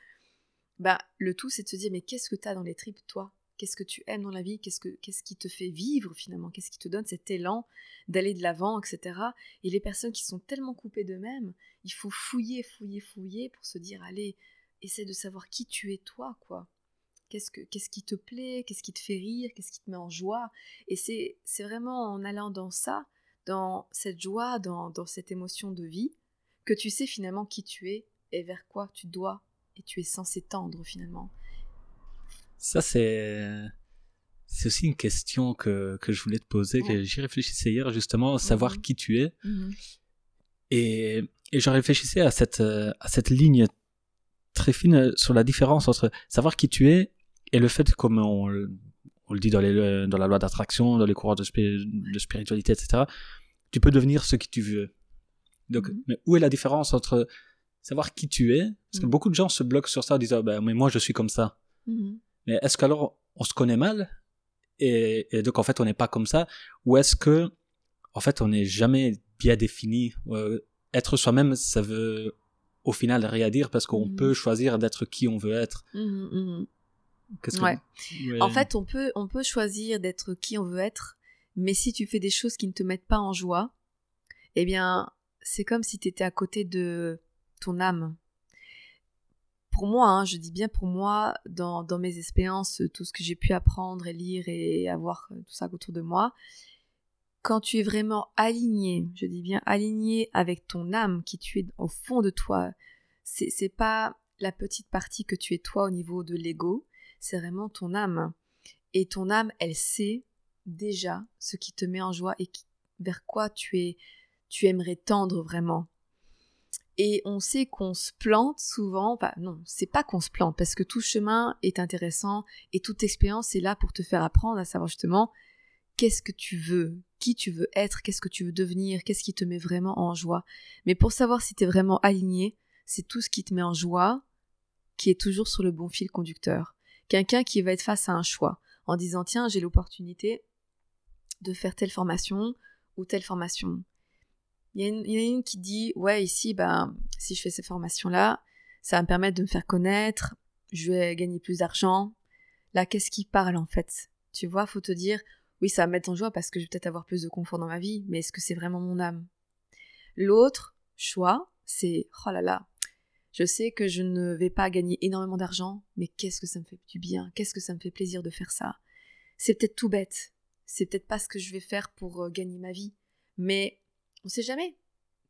bah, le tout c'est de se dire mais qu'est-ce que tu as dans les tripes toi? Qu'est-ce que tu aimes dans la vie Qu'est-ce que qu'est-ce qui te fait vivre finalement Qu'est-ce qui te donne cet élan d'aller de l'avant, etc. Et les personnes qui sont tellement coupées d'eux-mêmes, il faut fouiller, fouiller, fouiller pour se dire allez, essaie de savoir qui tu es toi, quoi. Qu'est-ce, que, qu'est-ce qui te plaît Qu'est-ce qui te fait rire Qu'est-ce qui te met en joie Et c'est, c'est vraiment en allant dans ça, dans cette joie, dans, dans cette émotion de vie, que tu sais finalement qui tu es et vers quoi tu dois et tu es censé tendre finalement. Ça, c'est. C'est aussi une question que, que je voulais te poser, que j'y réfléchissais hier, justement, savoir mhm. qui tu es. Mhm. Et, et je réfléchissais à cette, à cette ligne très fine sur la différence entre savoir qui tu es et le fait, comme on, on le dit dans, les, dans la loi d'attraction, dans les courants de, de, spiritualité, etc., tu peux devenir ce que tu veux. Donc, mhm. mais où est la différence entre savoir qui tu es? Parce que beaucoup de gens se bloquent sur ça en disant, ben, mais moi je suis comme ça. Mais est-ce qu'alors on se connaît mal et, donc en fait on n'est pas comme ça? Ou est-ce que en fait on n'est jamais bien défini? Euh, être soi-même ça veut au final rien dire parce qu'on mmh. peut choisir d'être qui on veut être. Mmh, mmh, ouais. en fait on peut on peut choisir d'être qui on veut être mais si tu fais des choses qui ne te mettent pas en joie eh bien c'est comme si tu étais à côté de ton âme pour moi, hein, je dis bien pour moi, dans, mes expériences, tout ce que j'ai pu apprendre et lire et avoir euh, tout ça autour de moi, quand tu es vraiment aligné, je dis bien aligné avec ton âme qui tu es au fond de toi, c'est, c'est pas la petite partie que tu es toi au niveau de l'ego, c'est vraiment ton âme. Et ton âme, elle sait déjà ce qui te met en joie et vers quoi tu es, tu aimerais tendre vraiment. Et on sait qu'on se plante souvent, non, c'est pas qu'on se plante parce que tout chemin est intéressant et toute expérience est là pour te faire apprendre à savoir justement qu'est-ce que tu veux, qui tu veux être, qu'est-ce que tu veux devenir, qu'est-ce qui te met vraiment en joie. Mais pour savoir si tu es vraiment aligné, c'est tout ce qui te met en joie qui est toujours sur le bon fil conducteur. Quelqu'un qui va être face à un choix en disant tiens, j'ai l'opportunité de faire telle formation ou telle formation. Il y, en a une qui dit ouais ici ben si je fais ces formations là ça va me permettre de me faire connaître je vais gagner plus d'argent. Là qu'est-ce qui parle en fait? Tu vois faut te dire oui ça va me mettre en joie parce que je vais peut-être avoir plus de confort dans ma vie mais est-ce que c'est vraiment mon âme? L'autre choix c'est oh là là je sais que je ne vais pas gagner énormément d'argent mais qu'est-ce que ça me fait du bien qu'est-ce que ça me fait plaisir de faire ça? C'est peut-être tout bête c'est peut-être pas ce que je vais faire pour euh, gagner ma vie mais on sait jamais.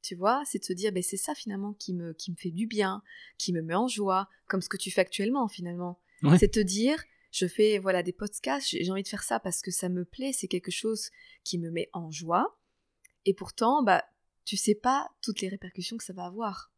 Tu vois, c'est de se dire, ben, c'est ça finalement qui me, qui me fait du bien, qui me met en joie, comme ce que tu fais actuellement finalement. C'est te dire, je fais voilà des podcasts, j'ai envie de faire ça parce que ça me plaît, c'est quelque chose qui me met en joie. Et pourtant, bah, tu sais pas toutes les répercussions que ça va avoir.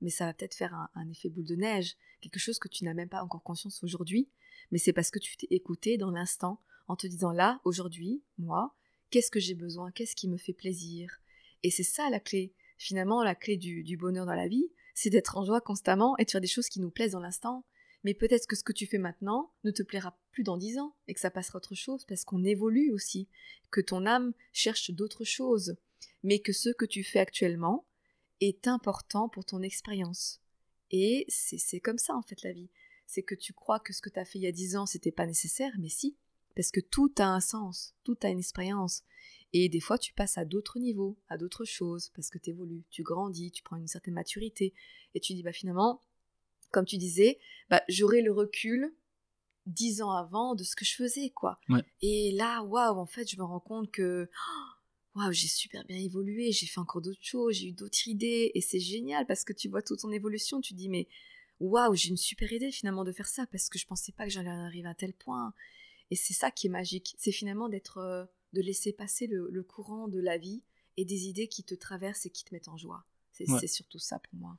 Mais ça va peut-être faire un, un, effet boule de neige, quelque chose que tu n'as même pas encore conscience aujourd'hui. Mais c'est parce que tu t'es écouté dans l'instant, en te disant là, aujourd'hui, moi, qu'est-ce que j'ai besoin, qu'est-ce qui me fait plaisir, et c'est ça la clé. Finalement, la clé du, bonheur dans la vie, c'est d'être en joie constamment et de faire des choses qui nous plaisent dans l'instant. Mais peut-être que ce que tu fais maintenant ne te plaira plus dans dix ans et que ça passera autre chose parce qu'on évolue aussi, que ton âme cherche d'autres choses, mais que ce que tu fais actuellement est important pour ton expérience. Et c'est comme ça en fait la vie. C'est que tu crois que ce que tu as fait il y a dix ans c'était pas nécessaire, mais si, parce que tout a un sens, tout a une expérience. Et des fois, tu passes à d'autres niveaux, à d'autres choses, parce que tu évolues, tu grandis, tu prends une certaine maturité. Et tu dis, bah finalement, comme tu disais, bah, j'aurai le recul dix ans avant de ce que je faisais, quoi. Et là, waouh, en fait, je me rends compte que waouh, j'ai super bien évolué, j'ai fait encore d'autres choses, j'ai eu d'autres idées, et c'est génial parce que tu vois toute ton évolution, tu dis, mais waouh, j'ai une super idée finalement de faire ça parce que je pensais pas que j'allais arriver à tel point. Et c'est ça qui est magique, c'est finalement d'être euh, de laisser passer le, courant de la vie et des idées qui te traversent et qui te mettent en joie. C'est surtout ça pour moi.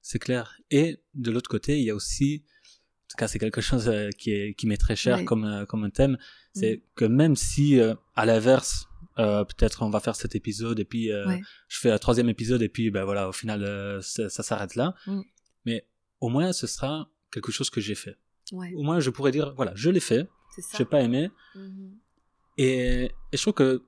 C'est clair. Et de l'autre côté, il y a aussi, en tout cas c'est quelque chose euh, qui, est, qui m'est très cher comme, euh, comme un thème, c'est mm. que même si euh, à l'inverse, peut-être on va faire cet épisode et puis je fais un troisième épisode et puis ben voilà, au final ça, s'arrête là, mm. mais au moins ce sera quelque chose que j'ai fait. Au moins je pourrais dire, voilà, je l'ai fait, j'ai pas aimé, mm-hmm. Et, je trouve que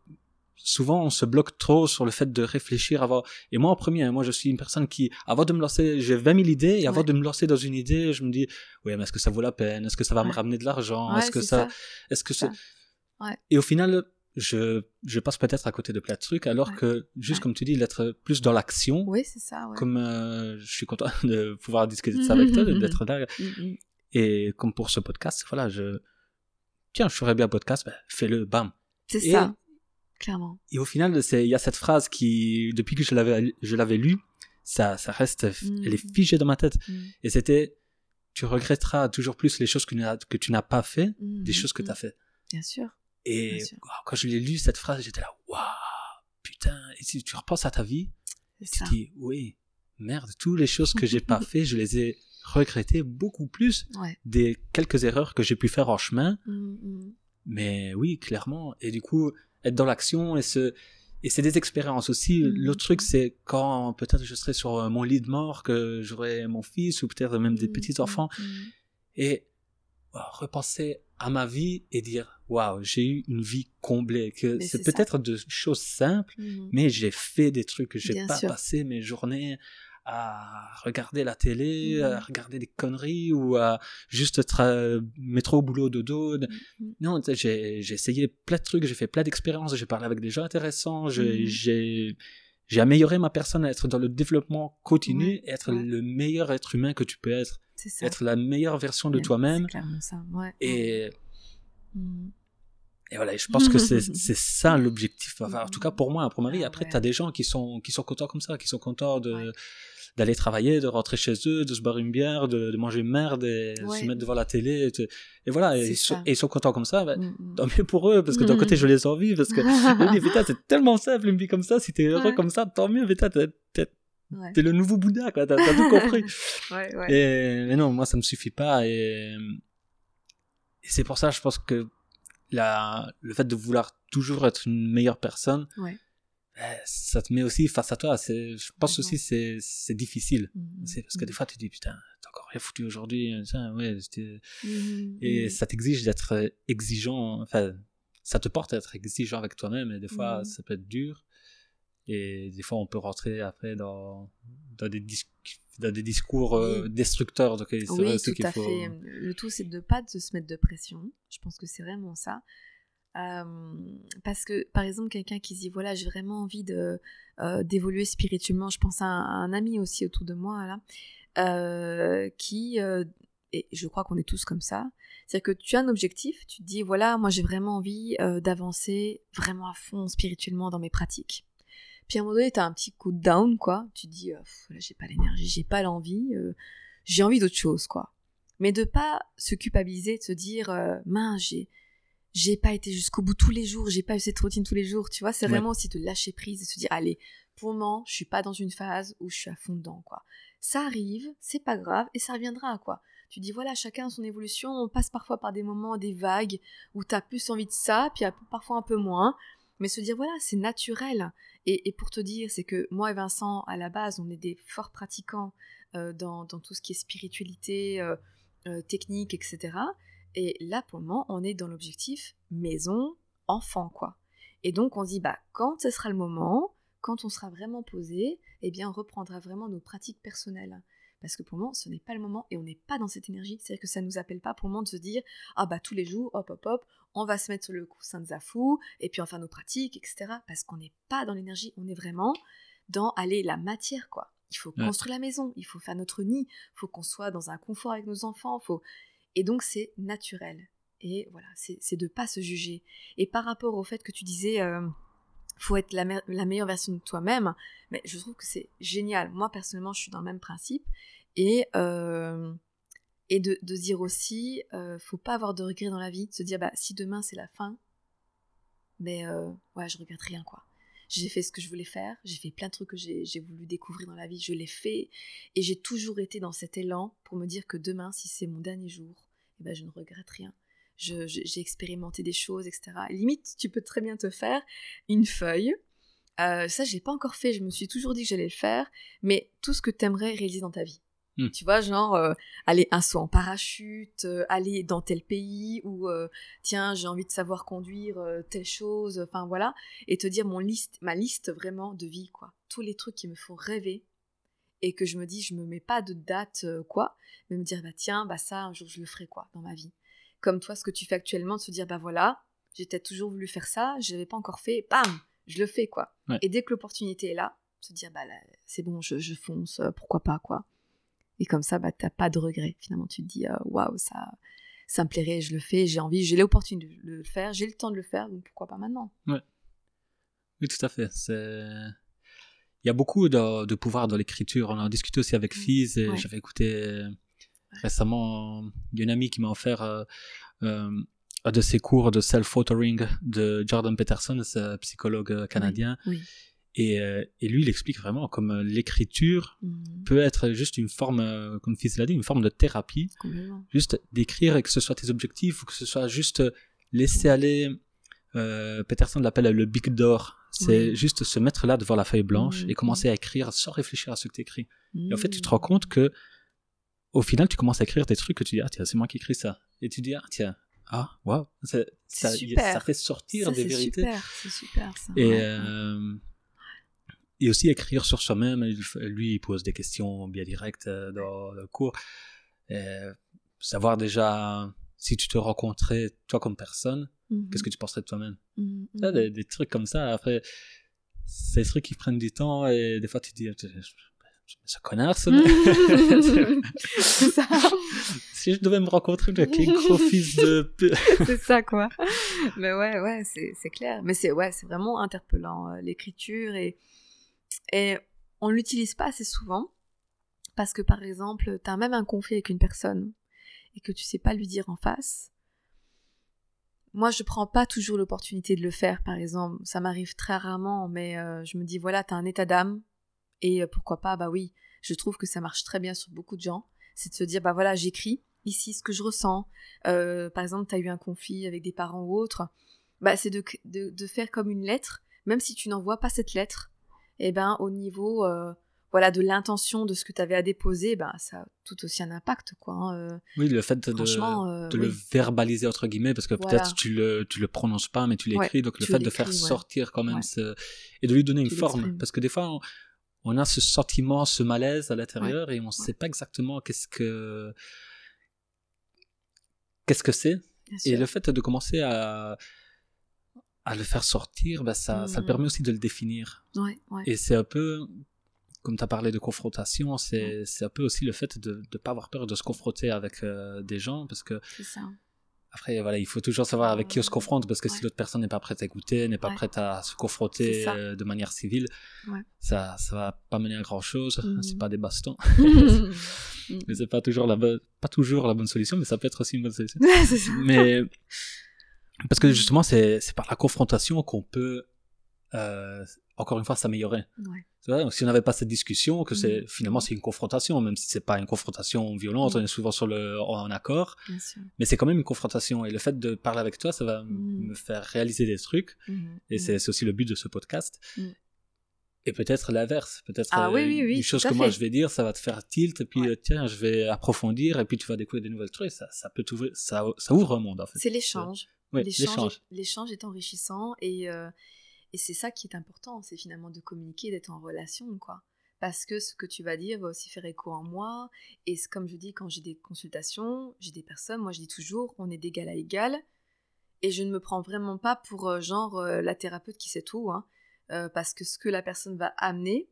souvent on se bloque trop sur le fait de réfléchir avant et moi en premier hein, moi je suis une personne qui avant de me lancer j'ai 20 000 idées et avant de me lancer dans une idée je me dis oui mais est-ce que ça vaut la peine? Est-ce que ça va me ramener de l'argent? Est-ce que ça, est-ce que c'est et au final je, je passe peut-être à côté de plein de trucs alors que juste comme tu dis d'être plus dans l'action oui c'est ça comme euh, je suis content de pouvoir discuter de ça avec toi d'être là. Mm, mm. Et comme pour ce podcast, voilà, je, tiens, je ferais bien un podcast, ben, fais-le, bam. C'est ça, clairement. Et au final, il y a cette phrase qui, depuis que je l'avais, je l'avais lue, ça, ça reste, Mm. elle est figée dans ma tête. Mm. Et c'était, tu regretteras toujours plus les choses que, tu n'as- que tu n'as pas fait, des Mhm, choses que tu as fait. Bien sûr. Et Bien sûr. wow, quand je l'ai lu, cette phrase, j'étais là, waouh, putain. Et si tu repenses à ta vie, tu te dis, oui, merde, toutes les choses que j'ai pas fait, je les ai regrettées beaucoup plus Ouais. des quelques erreurs que j'ai pu faire en chemin. Mhm, mhm. Mais oui, clairement. Et du coup, être dans l'action et se, et c'est des expériences aussi. Mhm. L'autre truc, c'est quand peut-être je serai sur euh, mon lit de mort, que j'aurai mon fils ou peut-être même des petits enfants mhm. et euh, repenser à ma vie et dire, waouh, j'ai eu une vie comblée. Que c'est peut-être de choses simples, mais j'ai fait des trucs j'ai pas sûr. passé mes journées à regarder la télé, à regarder des conneries ou à juste métro, boulot, dodo. Mhm. Non, tu sais, j'ai, essayé plein de trucs, j'ai fait plein d'expériences, j'ai parlé avec des gens intéressants, j'ai, j'ai amélioré ma personne à être dans le développement continu, être ouais. le meilleur être humain que tu peux être, ça. être la meilleure version de toi-même. Ouais. Et. Et voilà, et je pense que c'est, c'est ça l'objectif. Enfin, en tout cas pour moi, pour ma vie. Ah Après, ouais. tu as des gens qui sont, qui sont contents comme ça, qui sont contents de, Ouais. d'aller travailler, de rentrer chez eux, de se boire une bière, de, de manger une merde et Ouais. se mettre devant la télé. Et, voilà, et C'est ils, sont, ça. et ils sont contents comme ça. Ben, tant mieux pour eux, parce que d'un Mhm. côté, je les envie, parce que je me dis, c'est tellement simple une vie comme ça. Si t'es heureux comme ça, tant mieux, putain, t'es, Ouais. t'es le nouveau Bouddha, quoi. T'as, t'as tout compris. Ouais, ouais. Et, mais non, moi, ça me suffit pas. Et, et c'est pour ça, je pense que la, le fait de vouloir toujours être une meilleure personne, Ouais. eh, ça te met aussi face à toi. C'est, je pense aussi c'est, c'est difficile. Mhm. C'est parce que des fois, tu te dis, putain, t'as encore rien foutu aujourd'hui. Ouais. Mhm. Et Mhm. ça t'exige d'être exigeant. Enfin, ça te porte à être exigeant avec toi-même. Et des fois, Mhm. ça peut être dur. Et des fois, on peut rentrer après dans, dans, des, dis- dans des discours euh, destructeurs. Donc, c'est vrai Oui, tout à faut... fait. Le tout, c'est de ne pas de se mettre de pression. Je pense que c'est vraiment ça. Euh, parce que, par exemple, quelqu'un qui se dit, voilà, j'ai vraiment envie de euh, d'évoluer spirituellement. Je pense à un, à un ami aussi autour de moi, là, euh, qui, et je crois qu'on est tous comme ça, c'est-à-dire que tu as un objectif, tu te dis, voilà, moi j'ai vraiment envie d'avancer vraiment à fond spirituellement dans mes pratiques. Puis à un moment donné, tu as un petit coup de down, quoi. Tu te dis, euh, pff, là, j'ai pas l'énergie, j'ai pas l'envie, euh, j'ai envie d'autre chose, quoi. Mais de pas se culpabiliser, de se dire, euh, mince, j'ai, j'ai pas été jusqu'au bout tous les jours, j'ai pas eu cette routine tous les jours, tu vois. C'est Ouais. vraiment aussi de lâcher prise et se dire, allez, pour le moment, je suis pas dans une phase où je suis à fond dedans, quoi. Ça arrive, c'est pas grave, et ça reviendra, quoi. Tu dis, voilà, chacun a son évolution, on passe parfois par des moments, des vagues, où t'as plus envie de ça, puis parfois un peu moins. Mais se dire, voilà, c'est naturel. Et, pour te dire, c'est que moi et Vincent, à la base, on est des forts pratiquants euh, dans, dans tout ce qui est spiritualité, euh, euh, technique, etc. Et là, pour le moment, on est dans l'objectif maison, enfant, quoi. Et donc, on se dit, bah, quand ce sera le moment, quand on sera vraiment posé, eh bien, on reprendra vraiment nos pratiques personnelles. Parce que pour le moment, ce n'est pas le moment et on n'est pas dans cette énergie. C'est-à-dire que ça ne nous appelle pas pour le moment de se dire Ah bah tous les jours, hop hop hop, on va se mettre sur le coussin de Zafou et puis on va faire nos pratiques, etc. Parce qu'on n'est pas dans l'énergie, on est vraiment dans aller la matière, quoi. Il faut Ouais. construire la maison, il faut faire notre nid, il faut qu'on soit dans un confort avec nos enfants, faut... et donc c'est naturel. Et voilà, c'est de pas se juger. Et par rapport au fait que tu disais, euh, faut être la, me- la meilleure version de toi-même, mais je trouve que c'est génial. Moi personnellement, je suis dans le même principe et euh, et de, dire aussi, euh, faut pas avoir de regrets dans la vie, de se dire bah si demain c'est la fin, mais euh, ouais, je regrette rien quoi. J'ai fait ce que je voulais faire, j'ai fait plein de trucs que j'ai voulu découvrir dans la vie, je l'ai fait, et j'ai toujours été dans cet élan pour me dire que demain, si c'est mon dernier jour, eh ben, je ne regrette rien. J'ai expérimenté des choses, etc. Limite, tu peux très bien te faire une feuille. Euh, ça, je l'ai pas encore fait, je me suis toujours dit que j'allais le faire, mais tout ce que tu aimerais réaliser dans ta vie. Hmm. Tu vois, genre, euh, aller un saut en parachute, euh, aller dans tel pays, ou euh, tiens, j'ai envie de savoir conduire telle chose, enfin voilà, et te dire mon liste, ma liste vraiment de vie, quoi. Tous les trucs qui me font rêver, et que je me dis, je me mets pas de date, quoi, mais me dire, bah tiens, bah ça, un jour je le ferai, quoi, dans ma vie. Comme toi, ce que tu fais actuellement, de se dire, bah voilà, j'ai peut-être toujours voulu faire ça, je l'avais pas encore fait, bam, je le fais, quoi. Ouais. Et dès que l'opportunité est là, se dire, bah c'est bon, je, je fonce, pourquoi pas, quoi. Et comme ça, bah, t'as pas de regret. Finalement, tu te dis, euh, waouh, ça, ça me plairait, je le fais, j'ai envie, j'ai l'opportunité de le faire, j'ai le temps de le faire, donc pourquoi pas maintenant? Ouais. Oui, tout à fait. C'est... Il y a beaucoup de, de pouvoir dans l'écriture. On en a discuté aussi avec Mm. Fizz et Ouais. j'avais écouté euh, récemment, il y a une amie qui m'a offert euh, euh, un de ses cours de self-authoring de Jordan Peterson, un psychologue euh, canadien. Oui. Et, euh, et lui, il explique vraiment comme euh, l'écriture Mhm. peut être juste une forme, euh, comme Fizz l'a dit, une forme de thérapie juste d'écrire et que ce soit tes objectifs ou que ce soit juste laisser aller. Peterson l'appelle le big door. C'est juste se mettre là devant la feuille blanche Mhm. et commencer à écrire sans réfléchir à ce que tu écris. Et en fait, tu te Mhm. rends compte que au final, tu commences à écrire des trucs que tu dis ah tiens c'est moi qui écris ça et tu dis ah tiens ah waouh ça, C'est ça, fait sortir Ça, des c'est vérités super, c'est super ça. et ouais. Et aussi écrire sur soi-même. Lui, il pose des questions bien directes euh, dans le cours. Euh, savoir déjà si tu te rencontrais toi comme personne, Mhm. qu'est-ce que tu penserais de toi-même? Mhm. Ça, des, des trucs comme ça. Après, c'est des trucs qui prennent du temps et des fois tu te dis, ce connard, ça. c'est ça, si je devais me rencontrer, le quel gros fils de. c'est ça quoi. Mais ouais, ouais, c'est clair. Mais c'est ouais, vraiment interpellant euh, l'écriture et et on l'utilise pas assez souvent parce que par exemple, tu as même un conflit avec une personne et que tu sais pas lui dire en face. Moi, je prends pas toujours l'opportunité de le faire, par exemple. Ça m'arrive très rarement, mais euh, je me dis, voilà, tu as un état d'âme, et euh, pourquoi pas, bah oui, je trouve que ça marche très bien sur beaucoup de gens. C'est de se dire, bah voilà, j'écris ici ce que je ressens. Euh, par exemple, tu as eu un conflit avec des parents ou autre. Bah, c'est de, de, de faire comme une lettre, même si tu n'envoies pas cette lettre, et ben au niveau euh, voilà, de l'intention de ce que tu avais à déposer, ben, ça a tout aussi un impact, quoi. hein, euh. Oui, le fait de, euh, le verbaliser, entre guillemets, parce que Voilà. peut-être tu le, tu le prononces pas, mais tu l'écris. Ouais, donc le fait de faire ouais. sortir quand même Ouais. ce- et de lui donner une forme. Parce que des fois, on, on a ce sentiment, ce malaise à l'intérieur et on ne sait pas exactement qu'est-ce que qu'est-ce que c'est. Et le fait de commencer à, à le faire sortir, bah, ça, ça Mhm. permet aussi de le définir. Ouais, ouais. Et c'est un peu, comme tu as parlé de confrontation, c'est un peu aussi le fait de ne pas avoir peur de se confronter avec euh, des gens, parce que C'est ça. après, voilà, il faut toujours savoir avec qui on se confronte, parce que si l'autre personne n'est pas prête à écouter, n'est pas prête à se confronter euh, de manière civile, ça ça va pas mener à grand chose. Mhm. C'est pas des bastons, Mhm. mais c'est pas toujours la bonne, pas toujours la bonne solution, mais ça peut être aussi une bonne solution. Mais parce que justement, c'est par la confrontation qu'on peut euh, encore une fois s'améliorer. Ouais. Si on n'avait pas cette discussion, que c'est Mhm. finalement c'est une confrontation, même si c'est pas une confrontation violente, Mhm. on est souvent sur le en accord, mais c'est quand même une confrontation. Et le fait de parler avec toi, ça va m- Mhm. me faire réaliser des trucs. Et c'est aussi le but de ce podcast. Et peut-être l'inverse, peut-être Ah euh, oui, oui, oui, une chose que moi je vais dire, ça va te faire tilt, et puis Ouais. euh, tiens, je vais approfondir, et puis tu vas découvrir des nouvelles trucs. Ça, ça peut t'ouvrir, ça, ça ouvre un monde en fait. C'est l'échange. Oui, l'échange, l'échange. est, enrichissant et, euh, et c'est ça qui est important, c'est finalement de communiquer, d'être en relation, quoi. Parce que ce que tu vas dire va aussi faire écho en moi. Et comme je dis, quand j'ai des consultations, j'ai des personnes, moi je dis toujours, on est d'égal à égal. Et je ne me prends vraiment pas pour euh, genre euh, la thérapeute qui sait tout, hein. Parce que ce que la personne va amener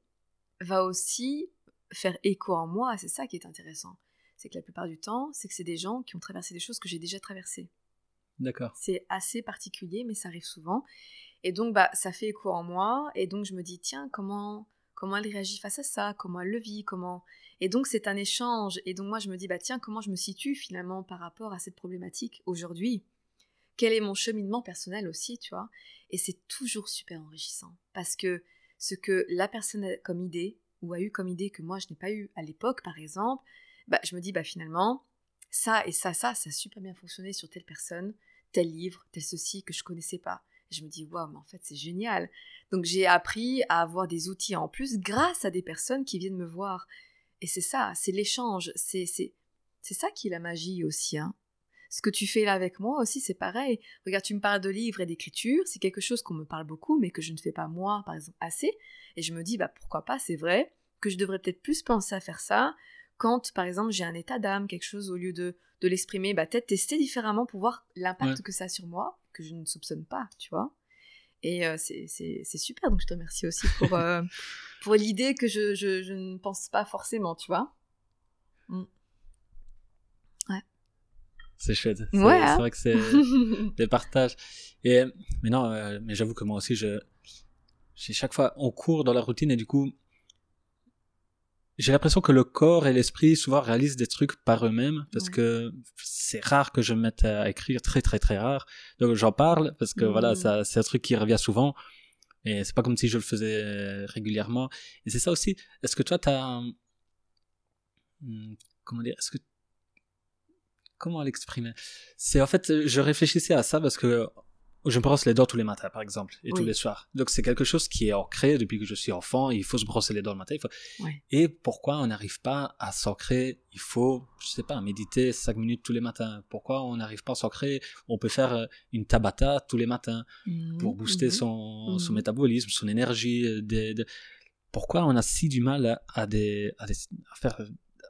va aussi faire écho en moi. C'est ça qui est intéressant. C'est que la plupart du temps, c'est que c'est des gens qui ont traversé des choses que j'ai déjà traversées. D'accord. C'est assez particulier, mais ça arrive souvent. Et donc, bah, ça fait écho en moi. Et donc, je me dis, tiens, comment, comment elle réagit face à ça? Comment elle le vit? Comment? Et donc, c'est un échange. Et donc, moi, je me dis, bah, tiens, comment je me situe finalement par rapport à cette problématique aujourd'hui? Quel est mon cheminement personnel aussi, tu vois? Et c'est toujours super enrichissant. Parce que ce que la personne a comme idée, ou a eu comme idée que moi, je n'ai pas eu à l'époque, par exemple, bah, je me dis, bah, finalement, ça et ça, ça, ça a super bien fonctionné sur telle personne, tel livre, tel ceci que je connaissais pas. Je me dis, waouh, mais en fait, c'est génial. Donc, j'ai appris à avoir des outils en plus grâce à des personnes qui viennent me voir. Et c'est ça, c'est l'échange. C'est, c'est, c'est ça qui est la magie aussi. Hein. Ce que tu fais là avec moi aussi, c'est pareil. Regarde, tu me parles de livres et d'écriture. C'est quelque chose qu'on me parle beaucoup, mais que je ne fais pas moi, par exemple, assez. Et je me dis, bah, pourquoi pas, c'est vrai que je devrais peut-être plus penser à faire ça quand, par exemple, j'ai un état d'âme, quelque chose, au lieu de, de l'exprimer, bah, peut-être tester différemment pour voir l'impact Ouais. que ça a sur moi, que je ne soupçonne pas, tu vois. Et euh, c'est super, donc je te remercie aussi pour, euh, pour l'idée que je, je, je ne pense pas forcément, tu vois. Mm. Ouais. C'est chouette. C'est Ouais, c'est hein. vrai que c'est des partages. Et, mais non, euh, mais j'avoue que moi aussi, je, j'ai chaque fois, on court dans la routine et du coup, j'ai l'impression que le corps et l'esprit souvent réalisent des trucs par eux-mêmes parce Ouais. que c'est rare que je me mette à écrire, très très très rare. Donc j'en parle parce que voilà, ça, c'est un truc qui revient souvent et c'est pas comme si je le faisais euh, régulièrement. Et c'est ça aussi. Est-ce que toi, t'as, Hmm, comment dire, est-ce que comment l'exprimer? C'est en fait, je réfléchissais à ça parce que je me brosse les dents tous les matins, par exemple, et tous les soirs. Donc c'est quelque chose qui est ancré depuis que je suis enfant. Il faut se brosser les dents le matin. Il faut... Ouais. Et pourquoi on n'arrive pas à s'ancrer? Il faut, je sais pas, méditer 5 minutes tous les matins. Pourquoi on n'arrive pas à s'ancrer? On peut faire euh, une tabata tous les matins Mhm, pour booster mhm. son, son Mhm. métabolisme, son énergie. euh, Des, des- Pourquoi on a si du mal à, à des, à, des- à faire,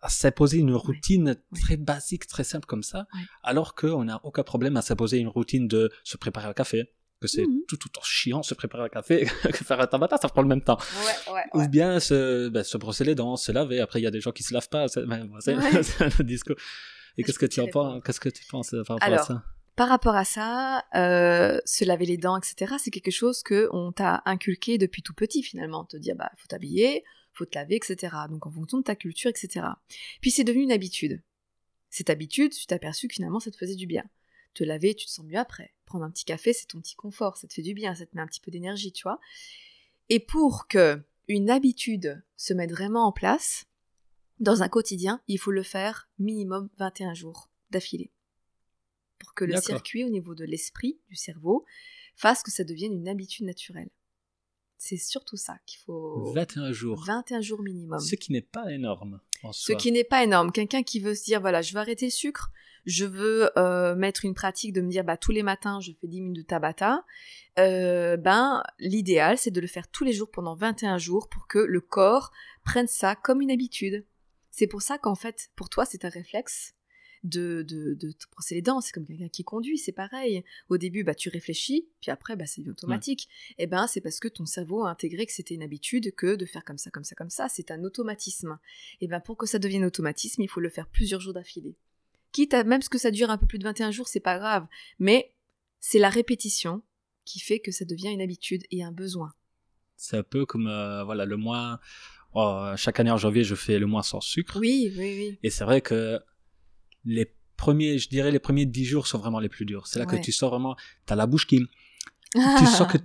s'imposer une routine très basique, très simple comme ça, alors qu'on n'a aucun problème à s'imposer une routine de se préparer un café, que c'est Mhm. tout autant chiant se préparer un café que faire un tabata, ça prend le même temps. Ouais, ouais, Ou bien se, ben, se brosser les dents, se laver. Après, il y a des gens qui se lavent pas. C'est ben, un discours. Et qu'est-ce que tu en penses. Qu'est-ce que tu penses euh, par rapport Alors, à ça? Par rapport à ça, euh, se laver les dents, etc., c'est quelque chose que on t'a inculqué depuis tout petit finalement. Te dire, bah, faut t'habiller, faut te laver, etc. Donc en fonction de ta culture, etc. Puis c'est devenu une habitude. Cette habitude, tu t'es aperçu que finalement ça te faisait du bien. Te laver, tu te sens mieux après. Prendre un petit café, c'est ton petit confort, ça te fait du bien, ça te met un petit peu d'énergie, tu vois. Et pour que une habitude se mette vraiment en place, dans un quotidien, il faut le faire minimum 21 jours d'affilée. Pour que le circuit au niveau de l'esprit, du cerveau, fasse que ça devienne une habitude naturelle. C'est surtout ça qu'il faut. 21 jours. 21 jours minimum. Ce qui n'est pas énorme en Ce qui n'est pas énorme. Quelqu'un qui veut se dire, voilà, je veux arrêter le sucre, je veux euh, mettre une pratique de me dire, bah, tous les matins, je fais 10 minutes de tabata, euh, ben, l'idéal, c'est de le faire tous les jours pendant 21 jours pour que le corps prenne ça comme une habitude. C'est pour ça qu'en fait, pour toi, c'est un réflexe de, de, de te brosser les dents. C'est comme quelqu'un qui conduit, c'est pareil. Au début, bah, tu réfléchis, puis après, bah, c'est devenu automatique. Et ben, c'est parce que ton cerveau a intégré que c'était une habitude que de faire comme ça, comme ça, comme ça. C'est un automatisme. Et ben, pour que ça devienne automatisme, il faut le faire plusieurs jours d'affilée. Quitte à même ce que ça dure un peu plus de 21 jours, c'est pas grave. Mais c'est la répétition qui fait que ça devient une habitude et un besoin. C'est un peu comme euh, voilà le mois. oh, chaque année en janvier, je fais le mois sans sucre. Oui, oui, oui. Et c'est vrai que les premiers, je dirais, les premiers 10 jours sont vraiment les plus durs. C'est là Ouais. que tu sens vraiment, t'as la bouche qui, sens que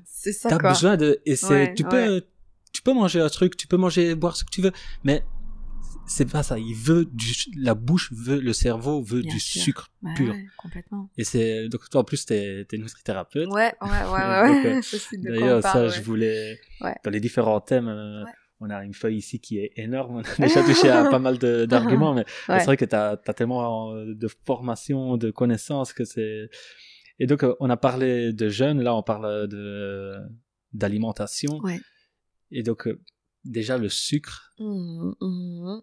t'as besoin de, et c'est, Ouais, tu peux, tu peux manger un truc, tu peux manger, boire ce que tu veux, mais c'est pas ça. Il veut du, la bouche veut, le cerveau veut Bien du sûr. sucre Ouais, pur. ouais, complètement. Et c'est, donc toi en plus t'es, t'es nutrithérapeute. Ouais, ouais, ouais, ouais. Euh, D'ailleurs, ça, je voulais, dans les différents thèmes, euh, Ouais. On a une feuille ici qui est énorme. On a déjà touché à pas mal de- d'arguments, mais Ouais. c'est vrai que tu as, tellement euh, de formation, de connaissances que c'est. Et donc, euh, on a parlé de jeunes, là, on parle de d'alimentation. Ouais. Et donc, euh, déjà, le sucre. Mhm, mhm.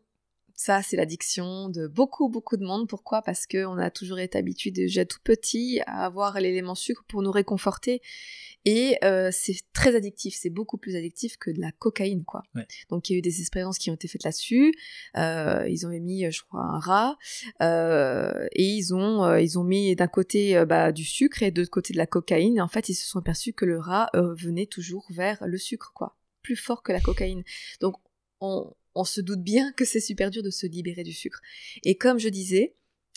Ça, c'est l'addiction de beaucoup, beaucoup de monde. Pourquoi? Parce qu'on a toujours été habitué déjà tout petit à avoir l'élément sucre pour nous réconforter. Et euh, c'est très addictif, c'est beaucoup plus addictif que de la cocaïne, quoi. Ouais. Donc il y a eu des expériences qui ont été faites là-dessus. Euh, ils ont mis, je crois, un rat, euh, et ils ont, euh, ils ont mis d'un côté euh, bah, du sucre et de l'autre côté de la cocaïne. Et en fait, ils se sont aperçus que le rat euh, venait toujours vers le sucre, quoi, plus fort que la cocaïne. Donc on, on se doute bien que c'est super dur de se libérer du sucre. Et comme je disais,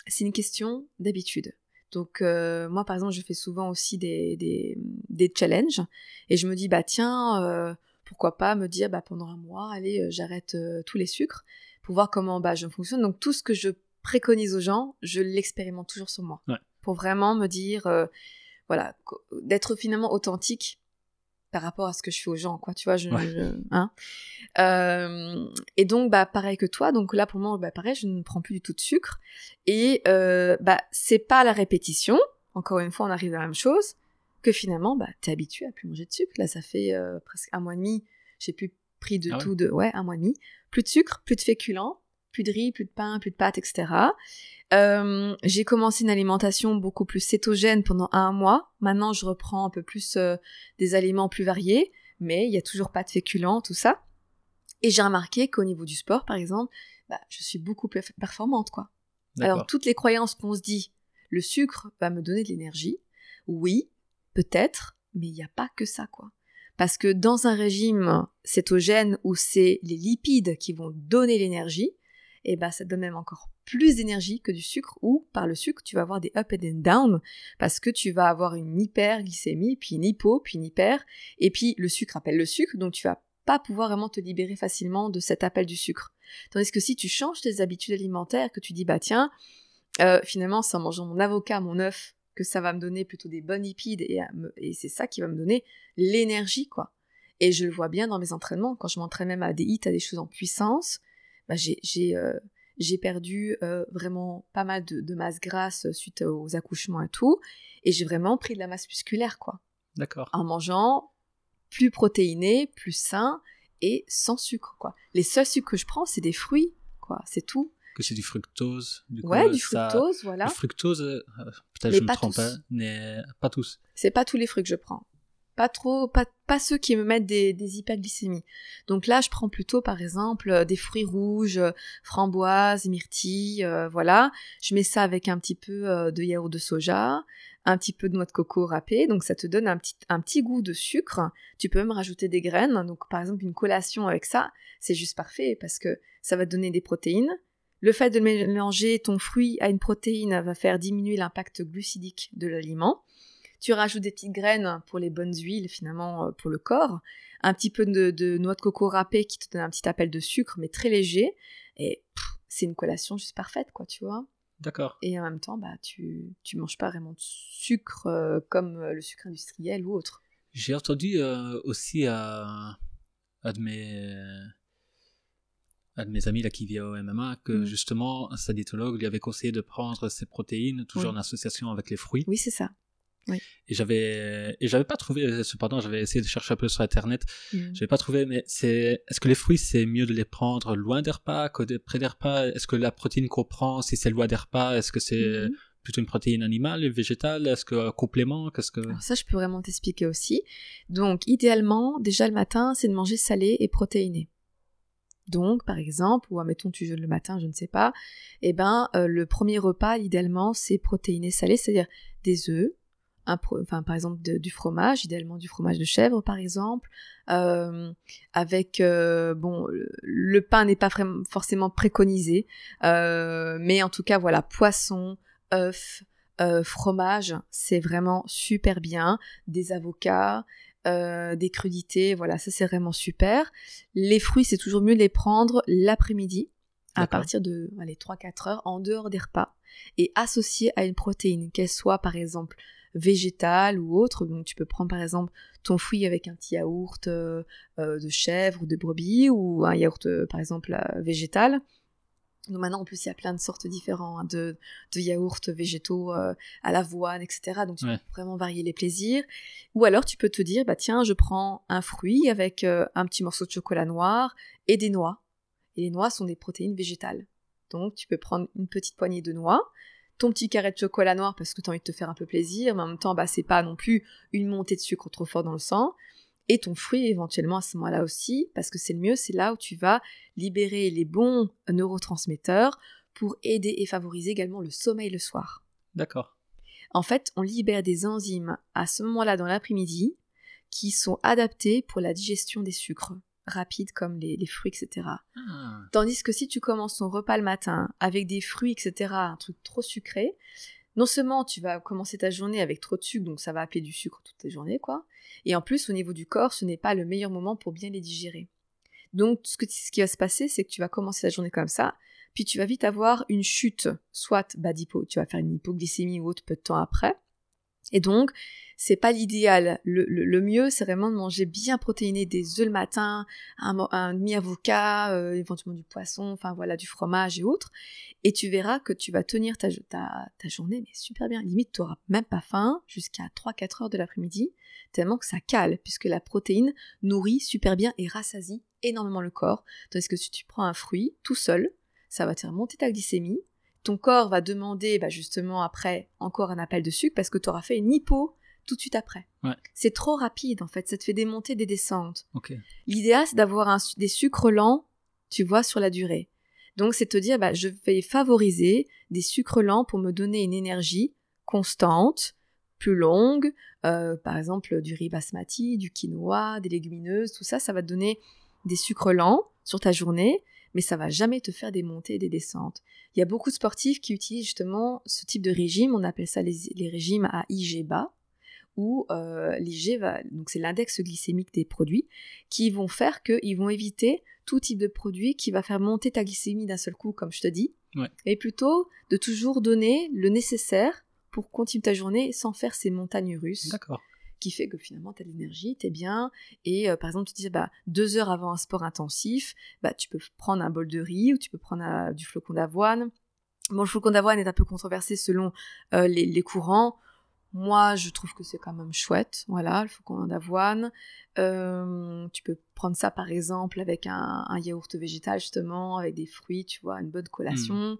c'est une question d'habitude. Donc euh, moi par exemple je fais souvent aussi des, des, des challenges et je me dis bah tiens euh, pourquoi pas me dire bah pendant un mois allez euh, j'arrête tous les sucres pour voir comment bah je fonctionne donc tout ce que je préconise aux gens je l'expérimente toujours sur moi Ouais. pour vraiment me dire voilà d'être finalement authentique par rapport à ce que je fais aux gens quoi tu vois je, Ouais. je- hein. Euh, et donc bah pareil que toi donc là pour moi bah pareil je ne prends plus du tout de sucre. Et euh, bah c'est pas la répétition. Encore une fois on arrive à la même chose. Que finalement bah t'es habitué à plus manger de sucre. Là ça fait euh, presque un mois et demi. J'ai plus pris de Ah ouais. tout de ouais un mois et demi. Plus de sucre plus de féculents plus de riz plus de pain plus de pâtes etc euh, j'ai commencé une alimentation beaucoup plus cétogène pendant un mois. Maintenant, je reprends un peu plus euh, des aliments plus variés, mais il y a toujours pas de féculents, tout ça. Et j'ai remarqué qu'au niveau du sport, par exemple, bah, je suis beaucoup plus performante, quoi. Alors, toutes les croyances qu'on se dit, le sucre va me donner de l'énergie, oui, peut-être, mais il n'y a pas que ça, quoi. Parce que dans un régime cétogène où c'est les lipides qui vont donner l'énergie, et ben ça donne même encore plus d'énergie que du sucre ou par le sucre tu vas avoir des up and down parce que tu vas avoir une hyperglycémie puis une hypo puis une hyper et puis le sucre appelle le sucre donc tu vas pas pouvoir vraiment te libérer facilement de cet appel du sucre. Tandis que si tu changes tes habitudes alimentaires, que tu dis bah tiens euh, finalement c'est en mangeant mon avocat, mon œuf que ça va me donner plutôt des bonnes lipides et, et c'est ça qui va me donner l'énergie quoi. Et je le vois bien dans mes entraînements quand je m'entraîne même à des hits, à des choses en puissance bah, j'ai euh, j'ai perdu euh, vraiment pas mal de, masse grasse suite aux accouchements et tout, et j'ai vraiment pris de la masse musculaire, quoi. D'accord. En mangeant plus protéiné, plus sain et sans sucre, quoi. Les seuls sucres que je prends, c'est des fruits, quoi, c'est tout. Que c'est du fructose. Du ouais, du fructose, voilà. Le fructose, euh, peut-être je me trompe, pas, mais pas tous. C'est pas tous les fruits que je prends pas trop, pas, pas ceux qui me mettent des, des, hyperglycémies. Donc là, je prends plutôt, par exemple, euh, des fruits rouges, euh, framboises, myrtilles, euh, voilà. Je mets ça avec un petit peu de yaourt de soja, un petit peu de noix de coco râpée, donc ça te donne un petit, un petit goût de sucre. Tu peux même rajouter des graines, donc par exemple une collation avec ça, c'est juste parfait parce que ça va te donner des protéines. Le fait de mélanger ton fruit à une protéine va faire diminuer l'impact glucidique de l'aliment. Tu rajoutes des petites graines pour les bonnes huiles, finalement, euh, pour le corps. Un petit peu de, noix de coco râpée qui te donne un petit appel de sucre, mais très léger. Et c'est une collation juste parfaite, quoi, tu vois. D'accord. Et en même temps, bah, tu, tu manges pas vraiment de sucre euh, comme euh, le sucre industriel ou autre. J'ai entendu aussi à, de mes, de mes amis là, qui vit au MMA que mm. justement, un diétologue lui avait conseillé de prendre ses protéines toujours en association avec les fruits. Oui, c'est ça. Et j'avais et j'avais pas trouvé cependant j'avais essayé de chercher un peu sur internet. Mm. J'avais pas trouvé mais c'est est-ce que les fruits c'est mieux de les prendre loin des repas que près des repas? Est-ce que la protéine qu'on prend si c'est loin des repas est-ce que c'est mm-hmm. plutôt une protéine animale, végétale? Est-ce que un complément? Qu'est-ce que ça je peux vraiment t'expliquer aussi. Donc idéalement déjà le matin c'est de manger salé et protéiné. Donc, par exemple, ou admettons tu jeûnes le matin, je ne sais pas, eh ben euh, le premier repas, idéalement, c'est protéiné salé, c'est-à-dire des œufs, enfin, par exemple du fromage, idéalement du fromage de chèvre par exemple, euh, avec euh, bon le, pain n'est pas forcément préconisé, euh, mais en tout cas voilà poisson, œufs, fromage, c'est vraiment super bien, des avocats. des crudités, voilà, ça c'est vraiment super. Les fruits, c'est toujours mieux de les prendre l'après-midi, à partir de allez, 3-4 heures, en dehors des repas, et associé à une protéine, qu'elle soit par exemple végétale ou autre. Donc tu peux prendre par exemple ton fruit avec un petit yaourt euh, euh, de chèvre ou de brebis ou un yaourt euh, par exemple végétal. Donc maintenant en plus il y a plein de sortes différentes hein, de, de yaourts végétaux à l'avoine, etc. Donc tu peux vraiment varier les plaisirs. Ou alors tu peux te dire bah tiens je prends un fruit avec un petit morceau de chocolat noir et des noix. Et les noix sont des protéines végétales. Donc tu peux prendre une petite poignée de noix, ton petit carré de chocolat noir parce que tu as envie de te faire un peu plaisir, mais en même temps, bah, c'est pas non plus une montée de sucre trop fort dans le sang. Et ton fruit éventuellement à ce moment-là aussi, parce que c'est le mieux, c'est là où tu vas libérer les bons neurotransmetteurs pour aider et favoriser également le sommeil le soir. D'accord. En fait, on libère des enzymes à ce moment-là dans l'après-midi qui sont adaptés pour la digestion des sucres rapides comme les, fruits, etc. Ah. Tandis que si tu commences ton repas le matin avec des fruits, etc., un truc trop sucré, non seulement tu vas commencer ta journée avec trop de sucre, donc ça va appeler du sucre toute ta journée, quoi. Et en plus, au niveau du corps, ce n'est pas le meilleur moment pour bien les digérer. Donc, ce, que, ce qui va se passer, c'est que tu vas commencer la journée comme ça, puis tu vas vite avoir une chute, soit d'hypo, tu vas faire une hypoglycémie ou autre peu de temps après. Et donc, c'est pas l'idéal. Le, mieux, c'est vraiment de manger bien protéiné des œufs le matin, un, demi-avocat, euh, éventuellement du poisson, enfin voilà, du fromage et autres. Et tu verras que tu vas tenir ta, ta, journée, mais super bien. Limite, tu n'auras même pas faim jusqu'à 3-4 heures de l'après-midi, tellement que ça cale, puisque la protéine nourrit super bien et rassasie énormément le corps. Tandis que si tu prends un fruit tout seul, ça va te faire monter ta glycémie, ton corps va demander bah, justement après encore un appel de sucre parce que tu auras fait une hypo tout de suite après. Ouais. C'est trop rapide en fait, ça te fait des montées, des descentes. Ok. L'idéal, c'est d'avoir des sucres lents, tu vois, sur la durée. Donc, c'est te dire, bah, je vais favoriser des sucres lents pour me donner une énergie constante, plus longue. Euh, par exemple, du riz basmati, du quinoa, des légumineuses, tout ça, ça va te donner des sucres lents sur ta journée, mais ça va jamais te faire des montées et des descentes. Il y a beaucoup de sportifs qui utilisent justement ce type de régime, on appelle ça les, les régimes à IG bas, où euh, l'IG va, donc c'est l'index glycémique des produits, qui vont faire qu'ils vont éviter tout type de produit qui va faire monter ta glycémie d'un seul coup, comme je te dis, Ouais. et plutôt de toujours donner le nécessaire pour continuer ta journée sans faire ces montagnes russes D'accord. Qui fait que finalement tu as de l'énergie, tu es bien. Et euh, par exemple, tu disais, bah, deux heures avant un sport intensif, bah, tu peux prendre un bol de riz ou tu peux prendre euh, du flocon d'avoine. Bon, le flocon d'avoine est un peu controversé selon euh, les, les courants. Moi, je trouve que c'est quand même chouette, voilà, le flocon d'avoine. Euh, tu peux prendre ça, par exemple, avec un, un yaourt végétal, justement, avec des fruits, tu vois, une bonne collation.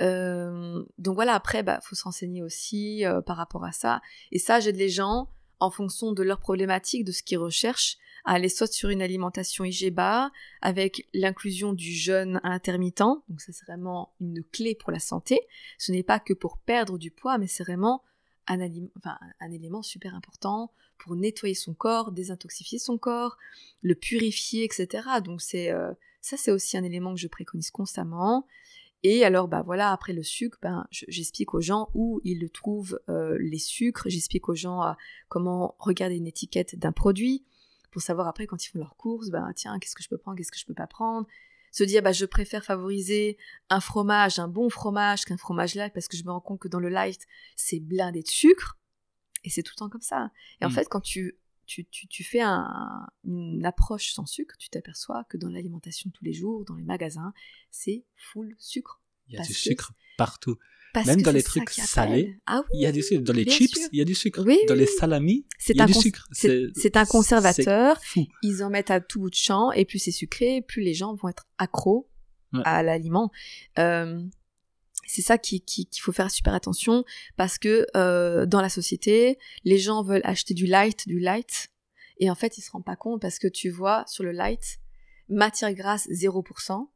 Euh, donc voilà, après, bah, faut se renseigner aussi euh, par rapport à ça. Et ça, j'aide les gens, en fonction de leurs problématiques, de ce qu'ils recherchent, à aller soit sur une alimentation IGBA, avec l'inclusion du jeûne intermittent. Donc ça, c'est vraiment une clé pour la santé. Ce n'est pas que pour perdre du poids, mais c'est vraiment un, élément super important pour nettoyer son corps, désintoxifier son corps, le purifier, etc. Donc c'est euh, ça, c'est aussi un élément que je préconise constamment. Et alors, bah voilà, après le sucre, ben, je- j'explique aux gens où ils le trouvent, euh, les sucres. J'explique aux gens euh, comment regarder une étiquette d'un produit pour savoir après quand ils font leurs courses, ben tiens, qu'est-ce que je peux prendre, qu'est-ce que je peux pas prendre. Se dire, bah je préfère favoriser un fromage, un bon fromage qu'un fromage light parce que je me rends compte que dans le light, c'est blindé de sucre. Et c'est tout le temps comme ça. Et en Mm. fait, quand tu, tu, tu, tu fais un- une approche sans sucre, tu t'aperçois que dans l'alimentation de tous les jours, dans les magasins, c'est full sucre. Il y a du sucre partout. Parce Même dans les trucs salés. Ah oui, Il y a du sucre. Dans les chips, sûr. il y a du sucre. Oui, dans les salamis, c'est il y a un, du cons- sucre. c'est- c'est un conservateur. Ils en mettent à tout bout de champ, et plus c'est sucré, plus les gens vont être accros Ouais. à l'aliment. Euh, c'est ça qui- qui- qu'il faut faire super attention, parce que euh, dans la société, les gens veulent acheter du light, du light, et en fait, ils se rendent pas compte, parce que tu vois, sur le light, matière grasse 0%,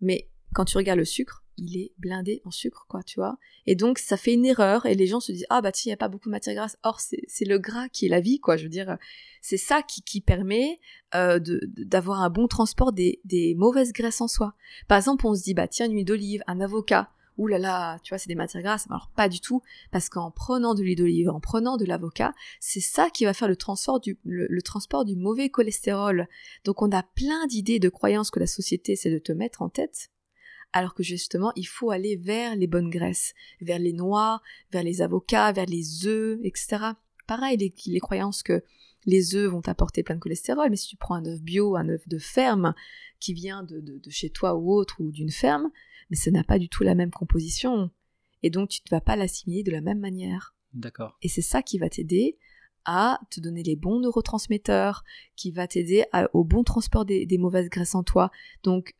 mais quand tu regardes le sucre, il est blindé en sucre, quoi, tu vois. Et donc, ça fait une erreur, et les gens se disent, ah bah tiens, il n'y a pas beaucoup de matière grasse. Or, c'est le gras qui est la vie, quoi, je veux dire. C'est ça qui, qui permet euh, d'avoir un bon transport des, des mauvaises graisses en soi. Par exemple, on se dit, bah tiens, une huile d'olive, un avocat, ouh là là, tu vois, c'est des matières grasses. Alors, pas du tout, parce qu'en prenant de l'huile d'olive, en prenant de l'avocat, c'est ça qui va faire le transport du, mauvais cholestérol. Donc, on a plein d'idées, de croyances que la société essaie de te mettre en tête, alors que justement, il faut aller vers les bonnes graisses, vers les noix, vers les avocats, vers les œufs, etc. Pareil, les, croyances que les œufs vont t'apporter plein de cholestérol, mais si tu prends un œuf bio, un œuf de ferme, qui vient de chez toi ou autre, ou d'une ferme, mais ça n'a pas du tout la même composition. Et donc, tu ne vas pas l'assimiler de la même manière. D'accord. Et c'est ça qui va t'aider à te donner les bons neurotransmetteurs, qui va t'aider au bon transport des, des mauvaises graisses en toi. Donc,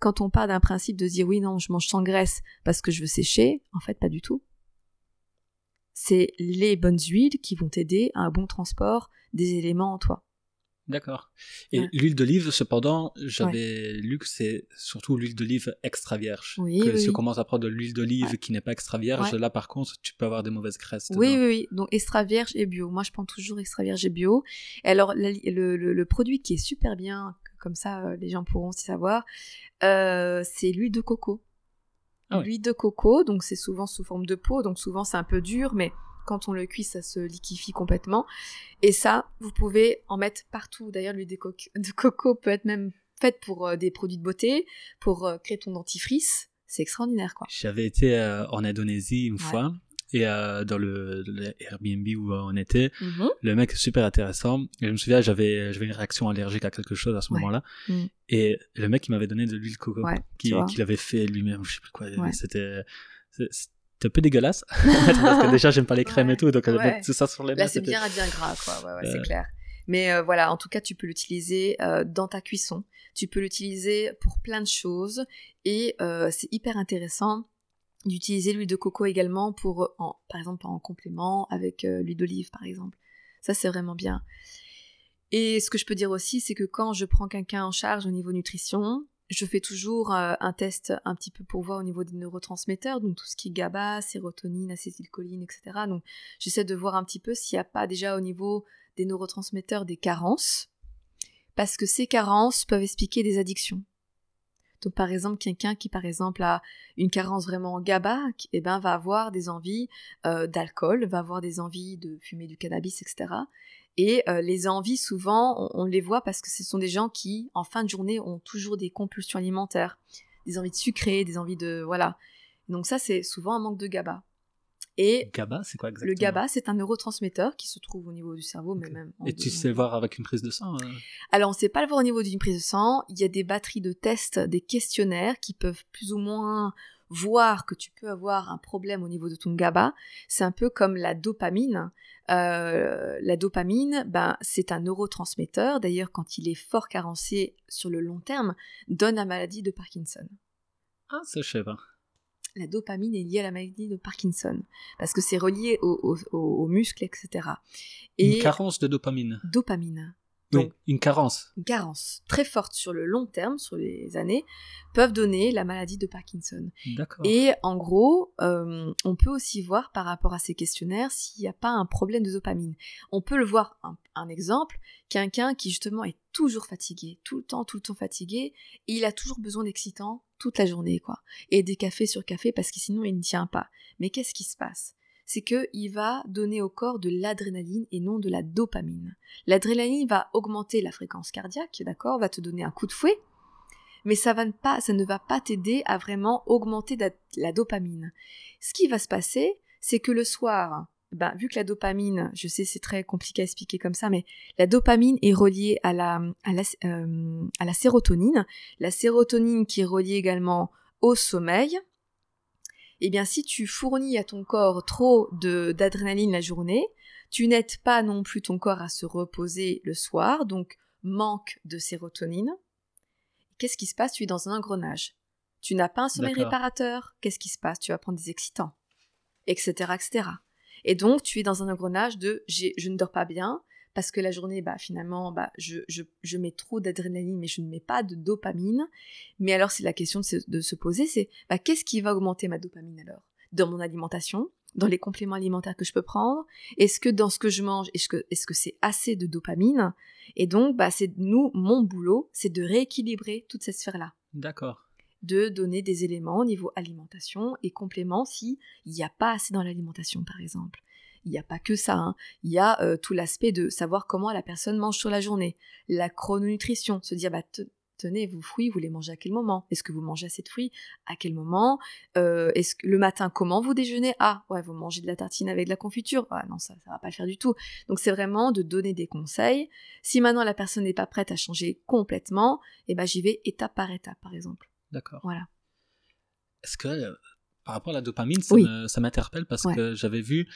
quand on part d'un principe de dire oui, non, je mange sans graisse parce que je veux sécher, en fait, pas du tout. C'est les bonnes huiles qui vont t'aider à un bon transport des éléments en toi. D'accord. Et Ouais. l'huile d'olive, cependant, j'avais lu que c'est surtout l'huile d'olive extra vierge. Oui, que oui, si oui. on commence à prendre de l'huile d'olive Ouais. qui n'est pas extra vierge, là par contre, tu peux avoir des mauvaises graisses. Oui, oui, oui. Donc extra vierge et bio. Moi, je prends toujours extra vierge et bio. Et alors, la- le, le- le produit qui est super bien, comme ça, euh, les gens pourront aussi savoir, euh, c'est l'huile de coco. Ah. L'huile de coco, donc c'est souvent sous forme de peau, donc souvent c'est un peu dur, mais quand on le cuit, ça se liquifie complètement. Et ça, vous pouvez en mettre partout. D'ailleurs, l'huile de, co- de coco peut être même faite pour euh, des produits de beauté, pour euh, créer ton dentifrice. C'est extraordinaire, quoi. J'avais été euh, en Indonésie une Ouais. fois. Et dans le, le Airbnb où on était, Mhm. le mec est super intéressant. Et je me souviens, j'avais j'avais une réaction allergique à quelque chose à ce Ouais. moment-là. Mm. Et le mec, il m'avait donné de l'huile de coco Ouais, qu'il avait fait lui-même, je sais plus quoi. C'était un peu dégueulasse. parce que déjà, j'aime pas les crèmes Ouais. et tout. Donc, Ouais. mettre tout ça sur les mains. Là, c'est bien, bien gras, quoi. Ouais, c'est Euh. clair. Mais euh, voilà, en tout cas, tu peux l'utiliser euh, dans ta cuisson. Tu peux l'utiliser pour plein de choses. Et euh, c'est hyper intéressant d'utiliser l'huile de coco également pour, par exemple, en complément avec l'huile d'olive, par exemple. Ça, c'est vraiment bien. Et ce que je peux dire aussi, c'est que quand je prends quelqu'un en charge au niveau nutrition, je fais toujours euh, un test un petit peu pour voir au niveau des neurotransmetteurs, donc tout ce qui est GABA, sérotonine, acétylcholine, etc. Donc j'essaie de voir un petit peu s'il n'y a pas déjà au niveau des neurotransmetteurs des carences, parce que ces carences peuvent expliquer des addictions. Donc par exemple, quelqu'un qui par exemple a une carence vraiment en GABA, eh ben, va avoir des envies euh, d'alcool, va avoir des envies de fumer du cannabis, etc. Et euh, les envies, souvent, on, les voit parce que ce sont des gens qui, en fin de journée, ont toujours des compulsions alimentaires, des envies de sucrer, des envies de... Voilà. Donc ça, c'est souvent un manque de GABA. Et GABA, c'est quoi exactement Le GABA, c'est un neurotransmetteur qui se trouve au niveau du cerveau, mais même. Et tu sais voir avec une prise de sang euh? Alors, on ne sait pas le voir au niveau d'une prise de sang. Il y a des batteries de tests, des questionnaires qui peuvent plus ou moins voir que tu peux avoir un problème au niveau de ton GABA. C'est un peu comme la dopamine. Euh, la dopamine, ben, c'est un neurotransmetteur, d'ailleurs quand il est fort carencé sur le long terme, donne la maladie de Parkinson. Ah, ça je sais pas. La dopamine est liée à la maladie de Parkinson, parce que c'est relié aux muscles, etc. Et Une carence de dopamine. Dopamine. Donc, une carence. Une carence très forte sur le long terme, sur les années, peuvent donner la maladie de Parkinson. D'accord. Et en gros, euh, on peut aussi voir par rapport à ces questionnaires s'il n'y a pas un problème de dopamine. On peut le voir, un, exemple, quelqu'un qui justement est toujours fatigué, tout le temps, tout le temps fatigué, et il a toujours besoin d'excitants toute la journée, quoi. Et des cafés sur café parce que sinon il ne tient pas. Mais qu'est-ce qui se passe? C'est qu'il va donner au corps de l'adrénaline et non de la dopamine. L'adrénaline va augmenter la fréquence cardiaque, d'accord, va te donner un coup de fouet, mais ça, ne va pas t'aider à vraiment augmenter la, dopamine. Ce qui va se passer, c'est que le soir, ben, vu que la dopamine, je sais c'est très compliqué à expliquer comme ça, mais la dopamine est reliée à la, euh, à la sérotonine, la sérotonine qui est reliée également au sommeil, eh bien si tu fournis à ton corps trop d'adrénaline la journée, tu n'aides pas non plus ton corps à se reposer le soir, donc manque de sérotonine. Qu'est-ce qui se passe? Tu es dans un engrenage. Tu n'as pas un sommeil réparateur. Qu'est-ce qui se passe? Tu vas prendre des excitants, etc., etc. Et donc tu es dans un engrenage de je ne dors pas bien, parce que la journée, bah, finalement, bah, je, je, mets trop d'adrénaline, mais je ne mets pas de dopamine. Mais alors, c'est la question de se, poser, c'est bah, qu'est-ce qui va augmenter ma dopamine alors? Dans mon alimentation dans les compléments alimentaires que je peux prendre? Est-ce que dans ce que je mange, est-ce que c'est assez de dopamine? Et donc, bah, c'est nous, mon boulot, c'est de rééquilibrer toute cette sphère-là. D'accord. De donner des éléments au niveau alimentation et compléments s'il n'y a pas assez dans l'alimentation, par exemple il n'y a pas que ça. Hein. Il y a euh, tout l'aspect de savoir comment la personne mange sur la journée. La chrononutrition, se dire, bah, tenez, vos fruits, vous les mangez à quel moment? Est-ce que vous mangez assez de fruits? À quel moment? Euh, Est-ce que le matin, comment vous déjeunez? Ah, ouais, vous mangez de la tartine avec de la confiture? Ah non, ça, ça va pas le faire du tout. Donc c'est vraiment de donner des conseils. Si maintenant la personne n'est pas prête à changer complètement, eh ben j'y vais étape par étape, par exemple. D'accord. Voilà. Est-ce que euh, par rapport à la dopamine, ça m'interpelle parce que j'avais vu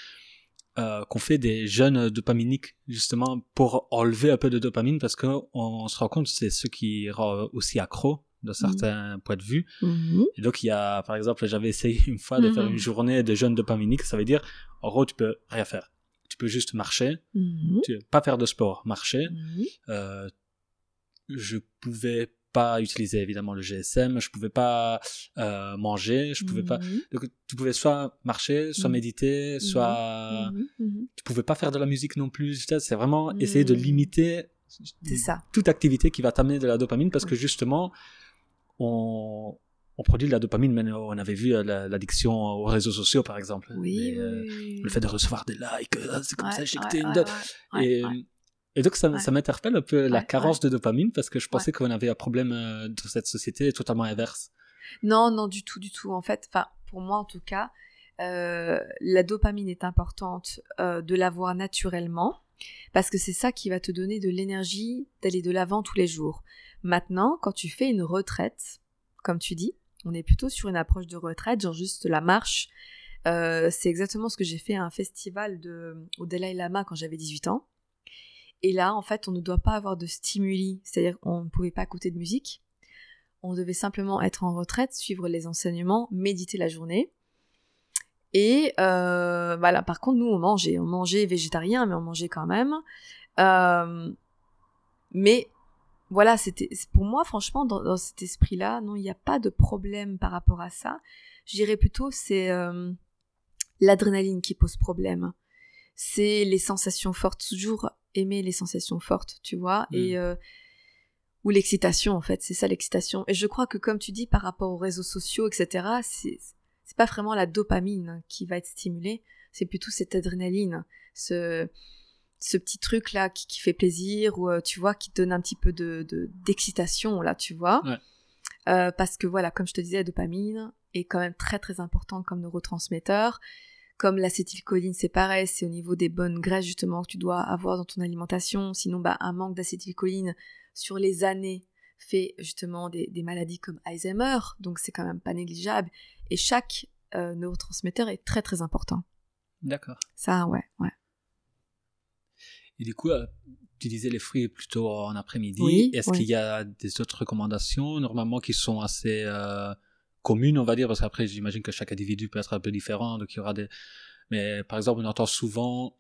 euh, qu'on fait des jeûnes dopaminiques justement pour enlever un peu de dopamine parce qu'on on se rend compte c'est ce qui rend aussi accro de certains points de vue. Mhm. Et donc il y a par exemple j'avais essayé une fois de faire une mhm. journée de jeûne dopaminique, ça veut dire en gros tu peux rien faire. Tu peux juste marcher, mhm. tu, pas faire de sport, marcher. Euh, je pouvais pas utiliser évidemment le GSM, je pouvais pas euh, manger, je pouvais pas. Mhm. Donc tu pouvais soit marcher, soit mhm. méditer, soit mhm. tu pouvais pas faire de la musique non plus. C'est vraiment essayer de limiter ça. toute activité qui va t'amener de la dopamine parce que justement on on produit de la dopamine, mais on avait vu euh, l'addiction aux réseaux sociaux, par exemple. Oui, euh, oui, Le fait de recevoir des likes, c'est comme ça, j'ai ouais, une Et et donc, ça, ça m'interpelle un peu la carence de dopamine parce que je pensais qu'on avait un problème euh, dans cette société totalement inverse. Non, non, du tout, du tout. En fait, enfin, pour moi en tout cas, euh, la dopamine est importante euh, de l'avoir naturellement parce que c'est ça qui va te donner de l'énergie d'aller de l'avant tous les jours. Maintenant, quand tu fais une retraite, comme tu dis, on est plutôt sur une approche de retraite, genre juste la marche. c'est exactement ce que j'ai fait à un festival de, au Dalai Lama quand j'avais 18 ans. Et là, en fait, on ne doit pas avoir de stimuli, c'est-à-dire on ne pouvait pas écouter de musique. On devait simplement être en retraite, suivre les enseignements, méditer la journée. Et euh, voilà, par contre, nous, on mangeait. On mangeait végétarien, mais on mangeait quand même. Euh, mais voilà, pour moi, franchement, dans, cet esprit-là, non, il n'y a pas de problème par rapport à ça. Je dirais plutôt, c'est euh, l'adrénaline qui pose problème. C'est les sensations fortes. Toujours aimer les sensations fortes, tu vois. Et mmh. ou l'excitation, en fait. C'est ça l'excitation. Et je crois que, comme tu dis, par rapport aux réseaux sociaux, etc., c'est c'est pas vraiment la dopamine qui va être stimulée, c'est plutôt cette adrénaline, ce, ce petit truc là qui, fait plaisir ou euh, tu vois qui donne un petit peu de d'excitation là, tu vois. Euh, parce que voilà, comme je te disais, la dopamine est quand même très très important comme neurotransmetteur. Comme l'acétylcholine, c'est pareil, c'est au niveau des bonnes graisses justement que tu dois avoir dans ton alimentation. Sinon, bah, un manque d'acétylcholine sur les années fait justement des, des maladies comme Alzheimer, donc c'est quand même pas négligeable. Et chaque euh, neurotransmetteur est très très important. D'accord. Ça, ouais, ouais. Et du coup, euh, tu disais les fruits plutôt en après-midi. Oui, Est-ce qu'il y a des autres recommandations normalement qui sont assez euh, communes, on va dire, parce qu'après j'imagine que chaque individu peut être un peu différent, donc il y aura des. Mais par exemple, on entend souvent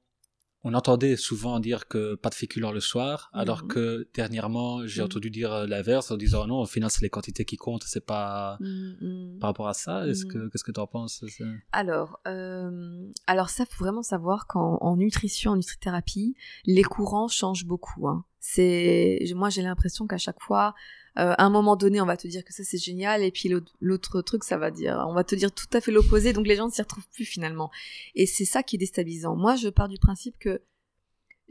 on entendait souvent dire que pas de féculents le soir, alors mhm. que dernièrement, j'ai mhm. entendu dire euh, l'inverse en disant non, au final, c'est les quantités qui comptent, c'est pas mhm, par rapport à ça. Est-ce que qu'est-ce que tu en penses Alors, euh, alors ça, faut vraiment savoir qu'en nutrition, en nutrithérapie, les courants changent beaucoup. Hein. C'est moi, j'ai l'impression qu'à chaque fois, euh, à un moment donné, on va te dire que ça c'est génial, et puis l'autre truc, ça va dire, on va te dire tout à fait l'opposé, donc les gens ne s'y retrouvent plus finalement. Et c'est ça qui est déstabilisant. Moi, je pars du principe que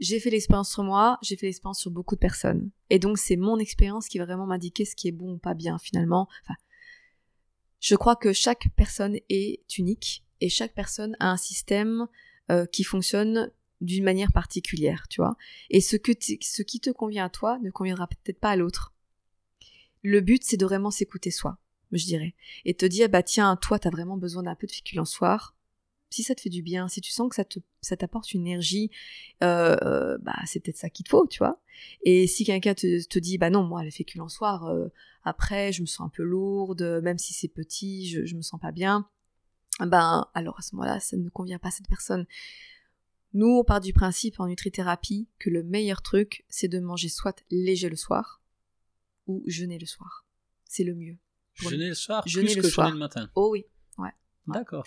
j'ai fait l'expérience sur moi, j'ai fait l'expérience sur beaucoup de personnes, et donc c'est mon expérience qui va vraiment m'indiquer ce qui est bon ou pas bien finalement. Enfin, je crois que chaque personne est unique et chaque personne a un système euh, qui fonctionne d'une manière particulière, tu vois. Et ce, que ce qui te convient à toi ne conviendra peut-être pas à l'autre. Le but, c'est de vraiment s'écouter soi, je dirais. Et te dire, bah tiens, toi, t'as vraiment besoin d'un peu de féculent soir. Si ça te fait du bien, si tu sens que ça ça t'apporte une énergie, euh, euh, bah c'est peut-être ça qu'il te faut, tu vois. Et si quelqu'un te, te, dit, bah non, moi, les féculents soir, euh, après, je me sens un peu lourde, même si c'est petit, je, je me sens pas bien. Ben, alors à ce moment-là, ça ne convient pas à cette personne. Nous, on part du principe en nutrithérapie que le meilleur truc, c'est de manger soit léger le soir, ou jeûner le soir. C'est le mieux. Jeûner le soir jeûner plus le que soir. jeûner le matin. Oh oui, ouais. D'accord.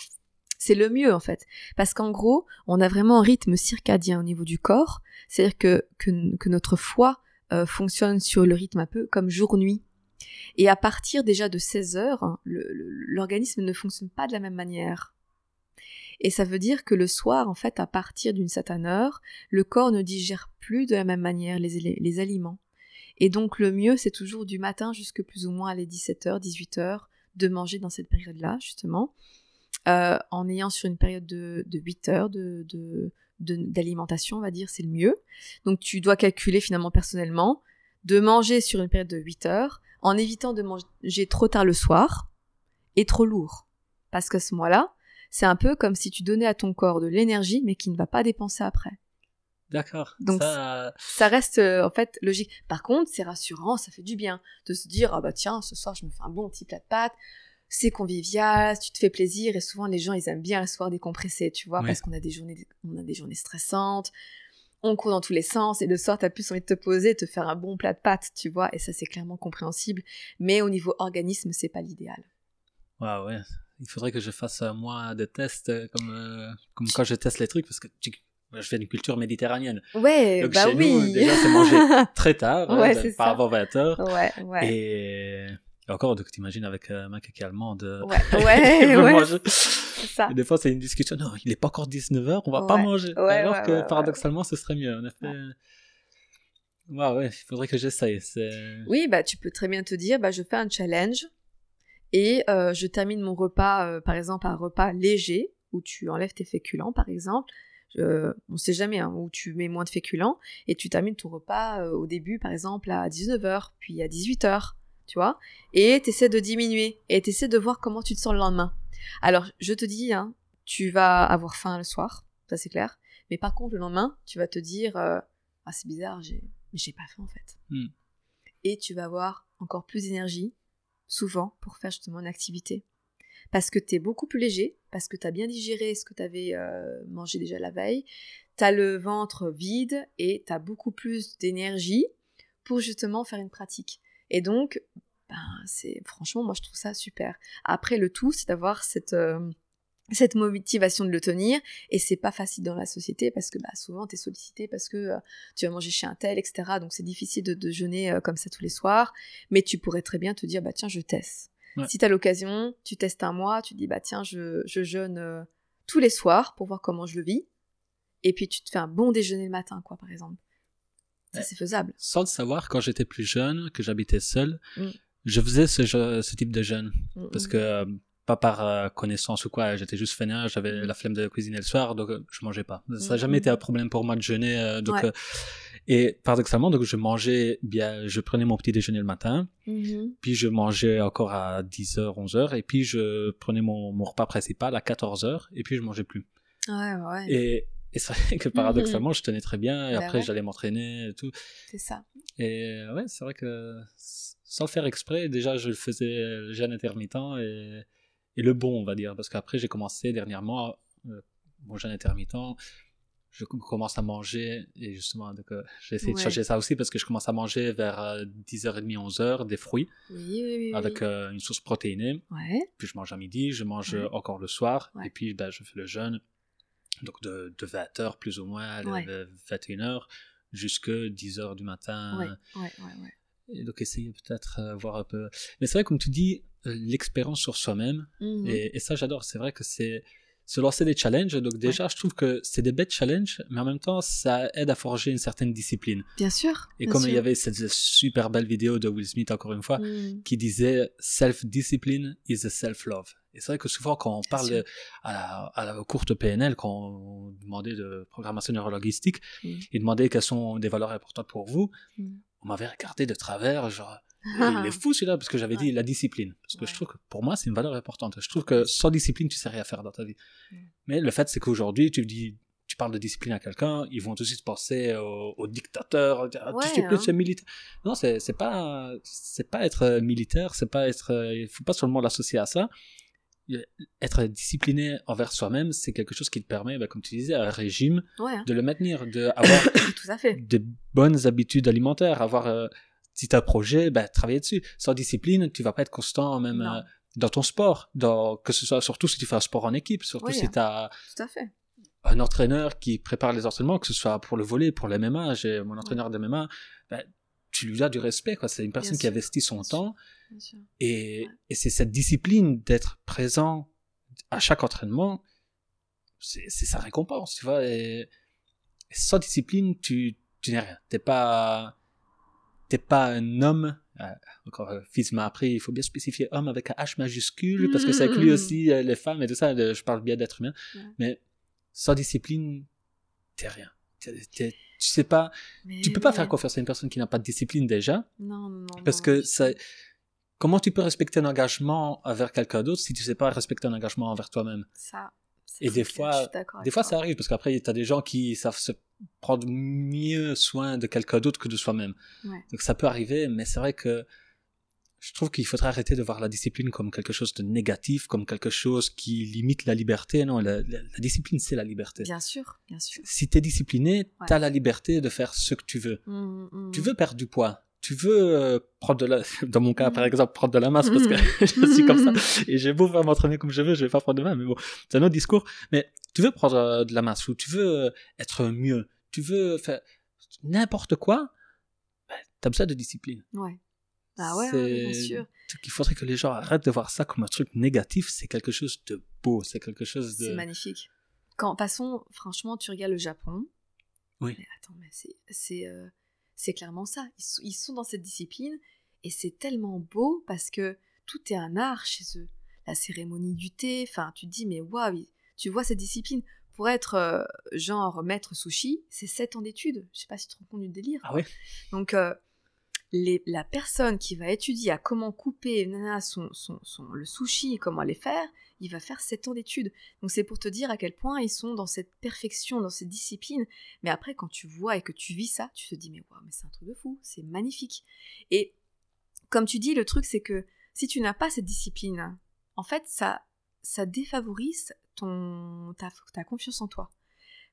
C'est le mieux en fait. Parce qu'en gros, on a vraiment un rythme circadien au niveau du corps. C'est-à-dire que, que, notre foie euh, fonctionne sur le rythme un peu comme jour-nuit. Et à partir déjà de 16 heures, l'organisme ne fonctionne pas de la même manière. Et ça veut dire que le soir, en fait, à partir d'une certaine heure, le corps ne digère plus de la même manière les, aliments. Et donc le mieux, c'est toujours du matin jusque plus ou moins les 17h, 18h, de manger dans cette période-là, justement, euh, en ayant sur une période de, de 8 heures de, d'alimentation, on va dire, c'est le mieux. Donc tu dois calculer finalement personnellement de manger sur une période de 8 heures, en évitant de manger trop tard le soir et trop lourd. Parce qu'à ce moment-là, c'est un peu comme si tu donnais à ton corps de l'énergie, mais qui ne va pas dépenser après. D'accord. Donc ça... reste euh, en fait logique. Par contre, c'est rassurant, ça fait du bien de se dire ah bah tiens, ce soir je me fais un bon petit plat de pâtes. C'est convivial, tu te fais plaisir et souvent les gens ils aiment bien le soir décompresser, tu vois, parce qu'on a des journées on a des journées stressantes. On court dans tous les sens et le soir t'as plus envie de te poser, de te faire un bon plat de pâtes, tu vois, et ça c'est clairement compréhensible. Mais au niveau organisme, c'est pas l'idéal. Ouais ouais, il faudrait que je fasse euh, moi des tests euh, comme comme quand je teste les trucs parce que je fais une culture méditerranéenne. Ouais, Donc bah chez oui. Nous, déjà, c'est manger très tard, ouais, hein, par avant 20 heures. Ouais, ouais. Et, encore, donc t'imagines avec euh, ma caca allemande. Ouais, ouais, ouais. C'est ça. Et des fois, c'est une discussion. Non, il est pas encore 19 heures, on va pas manger. Alors que paradoxalement, ce serait mieux. En effet. Ouais, ouais, il faudrait que j'essaye. Oui, bah, tu peux très bien te dire, bah, je fais un challenge et euh, je termine mon repas, euh, par exemple, un repas léger où tu enlèves tes féculents, par exemple, euh, on sait jamais, hein, où tu mets moins de féculents, et tu termines ton repas euh, au début, par exemple, à 19h, puis à 18h, tu vois, et essaies de diminuer, et essaies de voir comment tu te sens le lendemain. Alors, je te dis, hein, tu vas avoir faim le soir, ça c'est clair, mais par contre, le lendemain, tu vas te dire, ah c'est bizarre, j'ai, j'ai pas faim en fait. Hmm. Et tu vas avoir encore plus d'énergie, souvent, pour faire justement une activité. Parce que tu es beaucoup plus léger, parce que tu as bien digéré ce que tu avais euh, mangé déjà la veille, tu as le ventre vide et tu as beaucoup plus d'énergie pour justement faire une pratique. Et donc, ben, c'est franchement, moi je trouve ça super. Après, le tout, c'est d'avoir cette, euh, cette motivation de le tenir et c'est pas facile dans la société parce que bah, souvent tu es sollicité parce que euh, tu vas manger chez un tel, etc. Donc c'est difficile de, de jeûner euh, comme ça tous les soirs, mais tu pourrais très bien te dire, bah tiens, je teste. Si tu as l'occasion, tu testes un mois, tu dis, bah tiens, je, je jeûne tous les soirs pour voir comment je le vis. Et puis tu te fais un bon déjeuner le matin, quoi, par exemple. Ça, c'est faisable. Sans le savoir, quand j'étais plus jeune, que j'habitais seul, mm. je faisais ce, ce, type de jeûne. Mm, parce mm. que, euh, pas par euh, connaissance ou quoi, j'étais juste fainéant, j'avais la flemme de cuisiner le soir, donc euh, je mangeais pas. Ça n'a jamais été un problème pour moi de jeûner. donc, et paradoxalement, donc je mangeais bien, je prenais mon petit déjeuner le matin, mm-hmm. puis je mangeais encore à 10h, 11h, et puis je prenais mon, mon repas principal à 14h, et puis je mangeais plus. Ouais, ouais. Et, et c'est vrai que paradoxalement, je tenais très bien. Et bah après, j'allais m'entraîner et tout. C'est ça. Et ouais, c'est vrai que sans le faire exprès, déjà, je le faisais jeune intermittent et, et le bon, on va dire. Parce qu'après, j'ai commencé dernièrement, euh, mon jeûne intermittent, je commence à manger, et justement, euh, j'ai essayé de changer ça aussi parce que je commence à manger vers 10h30, euh, 11h des fruits avec une source protéinée. Ouais. Puis je mange à midi, je mange encore le soir, et puis ben, je fais le jeûne donc de, de 20h plus ou moins à 21h jusqu'à 10h du matin. Ouais, ouais, ouais, Et donc essayer peut-être euh, voir un peu. Mais c'est vrai, comme tu dis, euh, l'expérience sur soi-même. Mmh et, ça, j'adore. C'est vrai que c'est se lancer des challenges. Donc déjà, je trouve que c'est des bêtes challenges, mais en même temps, ça aide à forger une certaine discipline. Bien sûr. Et comme il y avait cette super belle vidéo de Will Smith, encore une fois, mmh. qui disait Self-discipline is a self-love. Et c'est vrai que souvent, quand on parle à la, courte PNL, quand on demandait de programmation neurologistique, mmh. et demandait quelles sont des valeurs importantes pour vous, mmh. On m'avait regardé de travers, genre, il est fou celui-là, parce que j'avais dit la discipline. Parce que je trouve que pour moi, c'est une valeur importante. Je trouve que sans discipline, tu sais rien faire dans ta vie. Mais le fait, c'est qu'aujourd'hui, tu dis, tu parles de discipline à quelqu'un, ils vont tout de suite penser au, dictateur, tu sais plus, hein. militaire. Non, c'est, c'est pas, c'est pas être militaire, c'est pas être, il faut pas seulement l'associer à ça être discipliné envers soi-même, c'est quelque chose qui te permet, bah, comme tu disais, un régime, hein. de le maintenir, de avoir des bonnes habitudes alimentaires, avoir, euh, si tu as un projet, bah, travailler dessus. Sans discipline, tu vas pas être constant même euh, dans ton sport, dans, que ce soit surtout si tu fais un sport en équipe, surtout si tu as un entraîneur qui prépare les entraînements, que ce soit pour le volet, pour le MMA, j'ai mon entraîneur de MMA, bah, tu lui as du respect, quoi. C'est une personne qui investit son temps. Et, et c'est cette discipline d'être présent à chaque entraînement, c'est sa récompense, tu vois. Et, sans discipline, tu, tu n'es rien. T'es pas, t'es pas un homme. Euh, encore, euh, fils m'a appris, il faut bien spécifier homme avec un H majuscule, parce que ça inclut mmh. aussi euh, les femmes et tout ça. Je parle bien d'être humain. Mais sans discipline, t'es rien. Tu sais pas, tu peux pas faire confiance à une personne qui n'a pas de discipline déjà. Non, non, non. Parce que ça, comment tu peux respecter un engagement envers quelqu'un d'autre si tu sais pas respecter un engagement envers toi-même? Ça. Et des fois, des fois ça arrive parce qu'après tu as des gens qui savent se prendre mieux soin de quelqu'un d'autre que de soi-même. Donc ça peut arriver, mais c'est vrai que je trouve qu'il faudrait arrêter de voir la discipline comme quelque chose de négatif, comme quelque chose qui limite la liberté. Non, la, discipline, c'est la liberté. Bien sûr, bien sûr. Si tu es discipliné, tu as la liberté de faire ce que tu veux. Mmh, mmh, mmh. Tu veux perdre du poids, tu veux euh, prendre de la, dans mon cas, par mm. exemple, prendre de la masse parce que je suis comme ça et j'ai beau faire m'entraîner comme je veux, je vais pas prendre de masse, mais bon, c'est un autre discours. Mais tu veux prendre euh, de la masse ou tu veux euh, être mieux, tu veux faire n'importe quoi, ben, tu as besoin de discipline. Ouais. Ah ouais, bien sûr. Il faudrait que les gens arrêtent de voir ça comme un truc négatif. C'est quelque chose de beau, c'est quelque chose de. C'est magnifique. Quand, passons, franchement, tu regardes le Japon. Oui. Mais attends, mais c'est c'est clairement ça. Ils, sont dans cette discipline et c'est tellement beau parce que tout est un art chez eux. La cérémonie du thé, enfin, tu te dis, mais waouh, tu vois cette discipline. Pour être euh, genre maître sushi, c'est 7 ans d'études. Je sais pas si tu te rends compte du délire. Ah ouais Donc, euh, la personne qui va étudier à comment couper son, son, son, le sushi comment les faire, il va faire 7 ans d'études. Donc c'est pour te dire à quel point ils sont dans cette perfection, dans cette discipline. Mais après, quand tu vois et que tu vis ça, tu te dis, mais waouh, mais c'est un truc de fou, c'est magnifique. Et comme tu dis, le truc, c'est que si tu n'as pas cette discipline, en fait, ça, ça défavorise ton, ta, ta confiance en toi.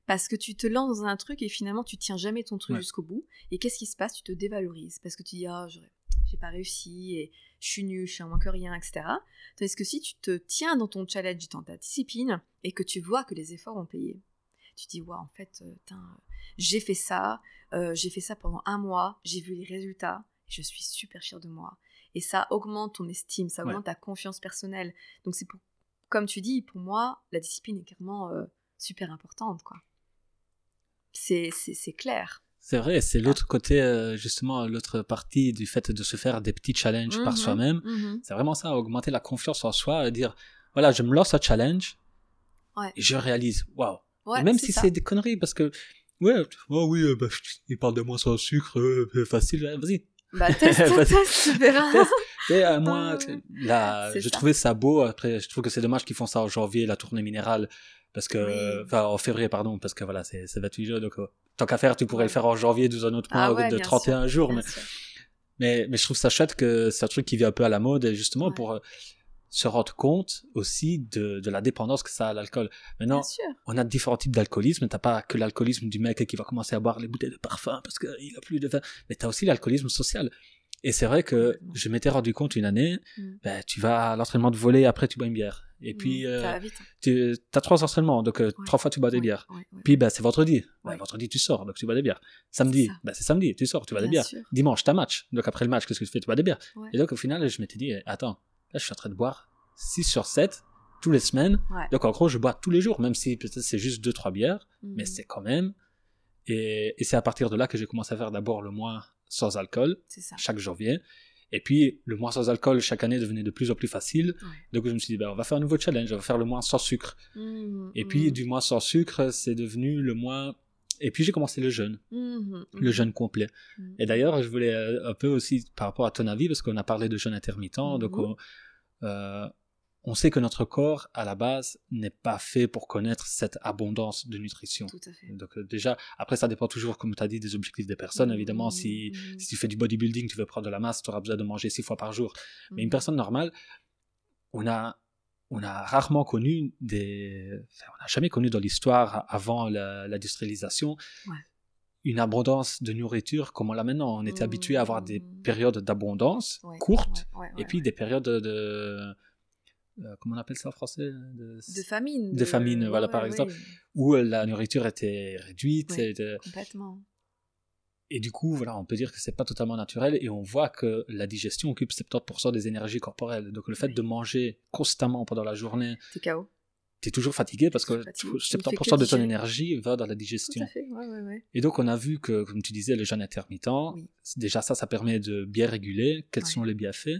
Parce que tu te lances dans un truc et finalement tu tiens jamais ton truc Ouais. jusqu'au bout. Et qu'est-ce qui se passe? Tu te dévalorises parce que tu dis ah j'aurais- j'ai pas réussi et je suis nul, je suis un moins que rien, etc. Tandis que si tu te tiens dans ton challenge, dans ta discipline et que tu vois que les efforts ont payé, tu dis ouais en fait euh, j'ai fait ça, euh, j'ai fait ça pendant un mois, j'ai vu les résultats, je suis super fière de moi. Et ça augmente ton estime, ça Ouais. augmente ta confiance personnelle. Donc c'est pour, comme tu dis, pour moi, la discipline est clairement euh, super importante, quoi. C'est, c'est, c'est clair. C'est vrai, c'est l'autre côté, euh, justement, l'autre partie du fait de se faire des petits challenges par Mhm, soi-même. mhm. C'est vraiment ça, augmenter la confiance en soi dire, voilà, je me lance un challenge Ouais. et je réalise, waouh. Ouais, même si c'est des conneries, parce que, ouais, oh oui, euh, bah, il parle de moi sans sucre, euh, facile, vas-y. Bah, teste, Vas-y. teste, tu verras. Teste. Et euh, moi, là, je ça. trouvais ça beau. Après, je trouve que c'est dommage qu'ils font ça en janvier, la tournée minérale, parce que, enfin, en février, pardon, parce que voilà, c'est c'est 28 jours, donc euh, tant qu'à faire, tu pourrais le faire en janvier, dans un autre mois, Ah ouais, de bien 31 jours. Mais, mais, mais je trouve ça chouette que c'est un truc qui vient un peu à la mode, et justement Ouais. pour euh, se rendre compte aussi de, de la dépendance que ça a à l'alcool. Maintenant, on a différents types d'alcoolisme. T'as pas que l'alcoolisme du mec qui va commencer à boire les bouteilles de parfum parce qu'il a plus de vin, mais t'as aussi l'alcoolisme social. Et c'est vrai que je m'étais rendu compte une année, Mm. ben, tu vas à l'entraînement de volley, après tu bois une bière. Et puis, Mm, euh, ça va vite. hein. tu as trois entraînements, donc euh, Ouais. trois fois tu bois des Ouais, bières. ouais. Puis ben, c'est vendredi. Ben, Ouais. vendredi tu sors, donc tu bois des bières. Samedi, ben, c'est samedi, tu sors, tu bois des bières. sûr. Dimanche, t'as match. Donc après le match, qu'est-ce que tu fais? Tu bois des bières. Et donc au final, je m'étais dit, attends, là je suis en train de boire 6 sur 7 tous les semaines. Donc en gros, je bois tous les jours, même si peut-être c'est juste 2-3 bières, mais Mhm. c'est quand même. Et, et c'est à partir de là que j'ai commencé à faire d'abord le mois sans alcool, ça. chaque janvier. Et puis le mois sans alcool, chaque année, devenait de plus en plus facile. Ouais. Donc je me suis dit, ben, on va faire un nouveau challenge, on va faire le mois sans sucre. Mhm, Et puis mhm. du mois sans sucre, c'est devenu le mois... Et puis j'ai commencé le jeûne, Mhm, le jeûne complet. Et d'ailleurs, je voulais euh, un peu aussi, par rapport à ton avis, parce qu'on a parlé de jeûne intermittent, donc on, euh, on sait que notre corps, à la base, n'est pas fait pour connaître cette abondance de nutrition. Tout à fait. Donc euh, déjà, après, ça dépend toujours, comme tu as dit, des objectifs des personnes. Mhm, Évidemment, si, si tu fais du bodybuilding, tu veux prendre de la masse, tu auras besoin de manger six fois par jour. Mais une mhm. personne normale, on a, on a rarement connu des... enfin, on n'a jamais connu dans l'histoire, avant l'industrialisation, Ouais. une abondance de nourriture comme on l'a maintenant. On était habitué à avoir des Mhm. périodes d'abondance Ouais, courtes ouais, et puis des périodes de... euh, comment on appelle ça en français de, de famine. de famine, voilà, par exemple. Où euh, la nourriture était réduite. Complètement. Et du coup, voilà, on peut dire que c'est pas totalement naturel et on voit que la digestion occupe 70% des énergies corporelles. Donc le fait Oui. de manger constamment pendant la journée, T'es KO. tu es toujours fatigué parce que fais 70% que de ton énergie va dans la Tout digestion. à fait. Ouais, ouais, ouais. Et donc on a vu que, comme tu disais, le jeûne intermittent, Oui. c'est- déjà ça, ça permet de bien réguler. Quels sont les bienfaits?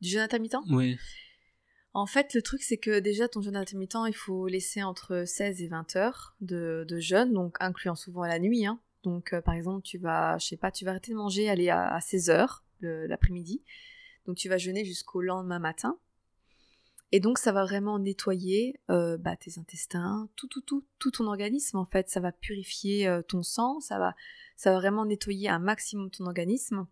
Du jeûne intermittent? Oui. En fait, le truc, c'est que déjà, ton jeûne intermittent, il faut laisser entre 16 et 20 heures de, jeûne, donc incluant souvent la nuit. hein. Donc, euh, par exemple, tu vas, je sais pas, tu vas arrêter de manger, aller à, à 16 heures l'après-midi. Donc, tu vas jeûner jusqu'au lendemain matin. Et donc, ça va vraiment nettoyer euh, bah, tes intestins, tout, tout, tout, tout ton organisme, en fait. Ça va purifier euh, ton sang, ça va, ça va vraiment nettoyer un maximum ton organisme.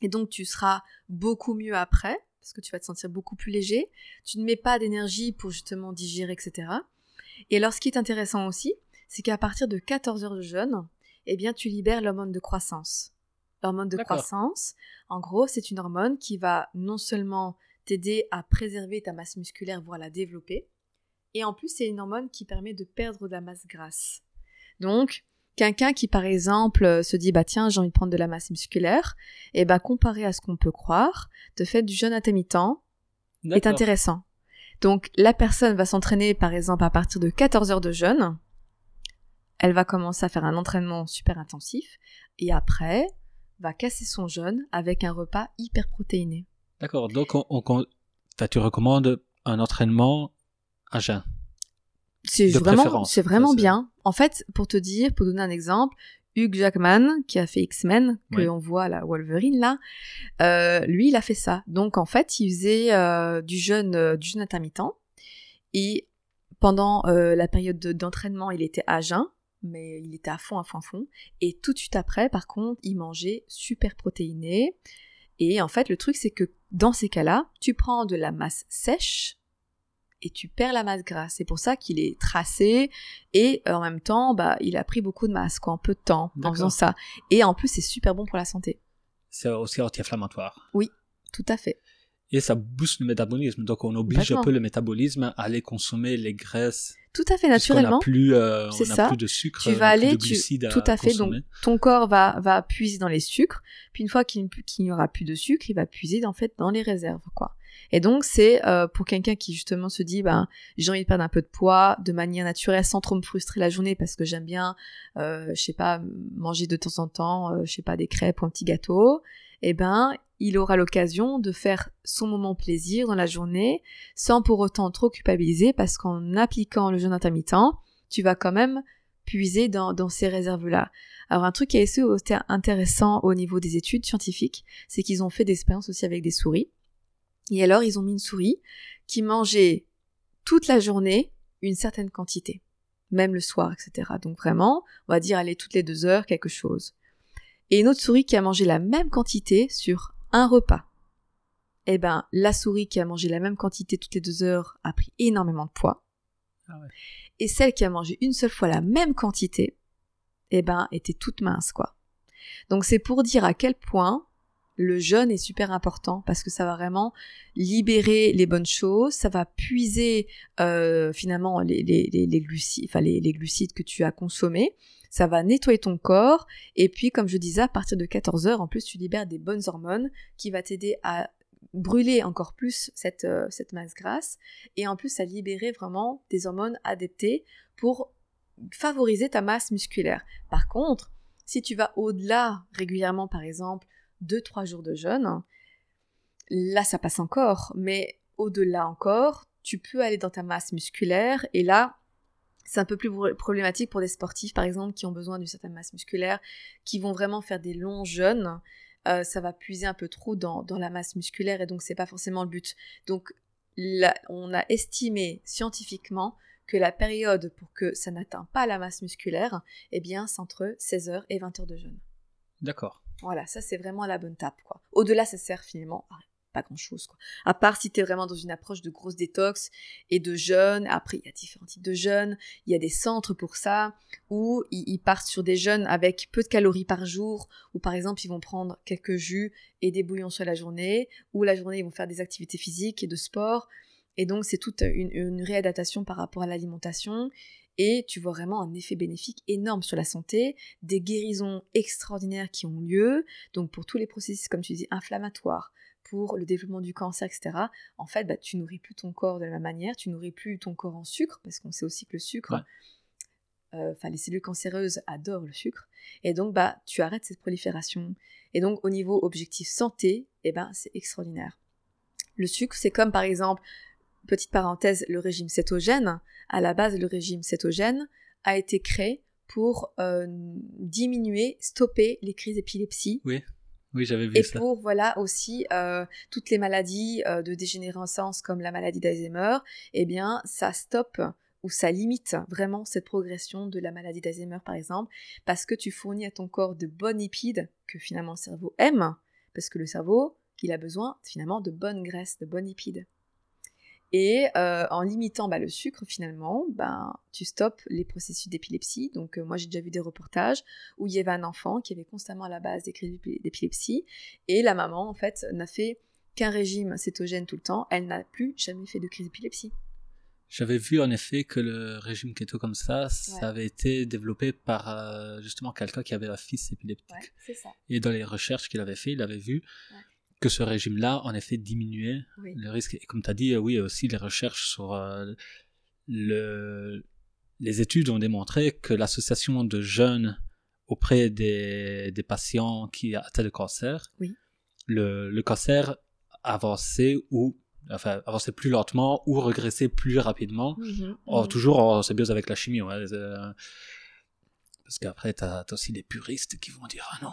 Et donc, tu seras beaucoup mieux après, parce que tu vas te sentir beaucoup plus léger. Tu ne mets pas d'énergie pour justement digérer, etc. Et alors, ce qui est intéressant aussi, c'est qu'à partir de 14 heures de jeûne, eh bien, tu libères l'hormone de croissance. L'hormone de croissance, en gros, c'est une hormone qui va non seulement t'aider à préserver ta masse musculaire, voire la développer, et en plus, c'est une hormone qui permet de perdre de la masse grasse. Donc, quelqu'un qui, par exemple, euh, se dit, bah tiens, j'ai envie de prendre de la masse musculaire, et bah comparé à ce qu'on peut croire, de fait du jeûne intermittent est intéressant. Donc, la personne va s'entraîner, par exemple, à partir de 14 heures de jeûne. Elle va commencer à faire un entraînement super intensif. Et après, va casser son jeûne avec un repas hyper protéiné. D'accord. Donc on, on- tu recommandes un entraînement à jeun. C'est vraiment, c'est vraiment bien. En fait, pour te dire, pour donner un exemple, Hugh Jackman, qui a fait X-Men, que Oui. on voit à la Wolverine là, euh, lui, il a fait ça. Donc en fait, il faisait euh, du jeûne, euh, du jeûne intermittent. Et pendant la période de- d'entraînement, il était à jeun, mais il était à fond, à fond, à fond. Et tout de suite après, par contre, il mangeait super protéiné. Et en fait, le truc, c'est que dans ces cas-là, tu prends de la masse sèche et tu perds la masse grasse. C'est pour ça qu'il est tracé et euh, en même temps, bah, il a pris beaucoup de masse, quoi, en peu de temps, en faisant ça. Et en plus, c'est super bon pour la santé. C'est aussi anti-inflammatoire. Oui, tout à fait. Et ça booste le métabolisme. Donc, on oblige un peu le métabolisme à aller consommer les graisses. Tout à fait, naturellement. On n'a plus, euh, on a plus de sucre, tu vas aller, de glucides tout à, fait. Donc, ton corps va, va puiser dans les sucres. Puis une fois qu'il n'y aura plus de sucre, il va puiser en fait dans les réserves, quoi. Et donc, c'est euh, pour quelqu'un qui justement se dit, ben, j'ai envie de perdre un peu de poids de manière naturelle sans trop me frustrer la journée parce que j'aime bien, euh, je sais pas, manger de temps en temps, euh, je sais pas, des crêpes ou un petit gâteau. Eh ben, il aura l'occasion de faire son moment plaisir dans la journée sans pour autant trop culpabiliser parce qu'en appliquant le jeûne intermittent, tu vas quand même puiser dans, ces réserves-là. Alors un truc qui est aussi intéressant au niveau des études scientifiques, c'est qu'ils ont fait des expériences aussi avec des souris. Et alors, ils ont mis une souris qui mangeait toute la journée une certaine quantité, même le soir, etc. Donc vraiment, on va dire aller toutes les deux heures, quelque chose. Et une autre souris qui a mangé la même quantité sur un repas. Eh ben, la souris qui a mangé la même quantité toutes les deux heures a pris énormément de poids. Ah Et celle qui a mangé une seule fois la même quantité, eh ben, était toute mince, quoi. Donc c'est pour dire à quel point le jeûne est super important parce que ça va vraiment libérer les bonnes choses, ça va puiser euh, finalement les, glucides, enfin les, glucides que tu as consommés, ça va nettoyer ton corps et puis comme je disais à partir de 14 heures en plus tu libères des bonnes hormones qui va t'aider à brûler encore plus cette, euh, cette masse grasse et en plus à libérer vraiment des hormones adaptées pour favoriser ta masse musculaire. Par contre, si tu vas au-delà régulièrement par exemple deux, trois jours de jeûne, là ça passe encore, mais au-delà encore, tu peux aller dans ta masse musculaire et là, c'est un peu plus problématique pour des sportifs, par exemple, qui ont besoin d'une certaine masse musculaire, qui vont vraiment faire des longs jeûnes. Euh, ça va puiser un peu trop dans, la masse musculaire et donc c'est pas forcément le but. Donc on a estimé scientifiquement que la période pour que ça n'atteint pas la masse musculaire, eh bien, c'est entre 16 heures et 20 heures de jeûne. D'accord. Voilà, ça c'est vraiment la bonne tape, quoi. Au-delà, ça sert finalement pas grand-chose. À part si tu es vraiment dans une approche de grosse détox et de jeûne. Après, il y a différents types de jeûnes. Il y a des centres pour ça, où ils, partent sur des jeûnes avec peu de calories par jour, ou par exemple, ils vont prendre quelques jus et des bouillons sur la journée, ou la journée, ils vont faire des activités physiques et de sport. Et donc, c'est toute une réadaptation par rapport à l'alimentation et tu vois vraiment un effet bénéfique énorme sur la santé, des guérisons extraordinaires qui ont lieu, donc pour tous les processus, comme tu dis, inflammatoires, pour le développement du cancer, etc., en fait, bah, tu nourris plus ton corps de la même manière, tu nourris plus ton corps en sucre, parce qu'on sait aussi que le sucre, euh, enfin les cellules cancéreuses adorent le sucre, et donc bah tu arrêtes cette prolifération. Et donc au niveau objectif santé, eh ben c'est extraordinaire. Le sucre, c'est comme par exemple petite parenthèse, le régime cétogène, à la base, le régime cétogène a été créé pour euh, diminuer, stopper les crises d'épilepsie. Oui. Oui, j'avais vu et ça. Et pour voilà aussi euh, toutes les maladies euh, de dégénérescence comme la maladie d'Alzheimer, eh bien ça stoppe ou ça limite vraiment cette progression de la maladie d'Alzheimer par exemple, parce que tu fournis à ton corps de bonnes lipides que finalement le cerveau aime, parce que le cerveau il a besoin finalement de bonnes graisses, de bonnes lipides. Et euh, en limitant bah, le sucre, finalement, ben, tu stoppes les processus d'épilepsie. Donc euh, moi, j'ai déjà vu des reportages où il y avait un enfant qui avait constamment à la base des crises d'épilepsie. Et la maman, en fait, n'a fait qu'un régime cétogène tout le temps. Elle n'a plus jamais fait de crise d'épilepsie. J'avais vu en effet que le régime keto comme ça, ça avait été développé par euh, justement quelqu'un qui avait un fils épileptique. Ouais, ça. Et dans les recherches qu'il avait fait, il avait vu que ce régime-là, en effet, diminuait le risque. Et comme tu as dit, euh, oui, aussi les recherches sur euh, le... les études ont démontré que l'association de jeunes auprès des, des patients qui atteints de cancer, oui. le, le cancer avançait ou enfin avançait plus lentement ou régressait plus rapidement. Mhm, mhm. toujours en symbiose avec la chimie. Ouais, euh, parce qu'après, tu as, aussi les puristes qui vont dire Ah non,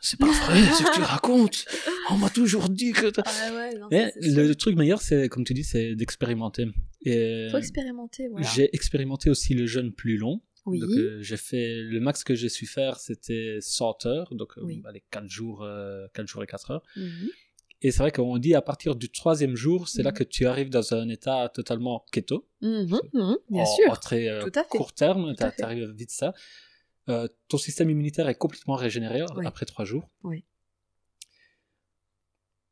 c'est pas vrai ce que tu racontes. On m'a toujours dit que. Ah ouais, non, le truc meilleur, c'est comme tu dis, c'est d'expérimenter. Et Faut expérimenter, voilà. J'ai expérimenté aussi le jeûne plus long. Oui. Donc, euh, j'ai fait le max que j'ai su faire, c'était 100 heures, donc euh, oui. allez, 4 jours, euh, 4 jours et 4 heures. Mhm. Et c'est vrai qu'on dit à partir du troisième jour, c'est là Mhm. que tu arrives dans un état totalement keto. Mhm, bien en, sûr. en très euh, Tout à fait. court terme, tu arrives vite ça. Euh, ton système immunitaire est complètement régénéré Oui. après trois jours. Oui.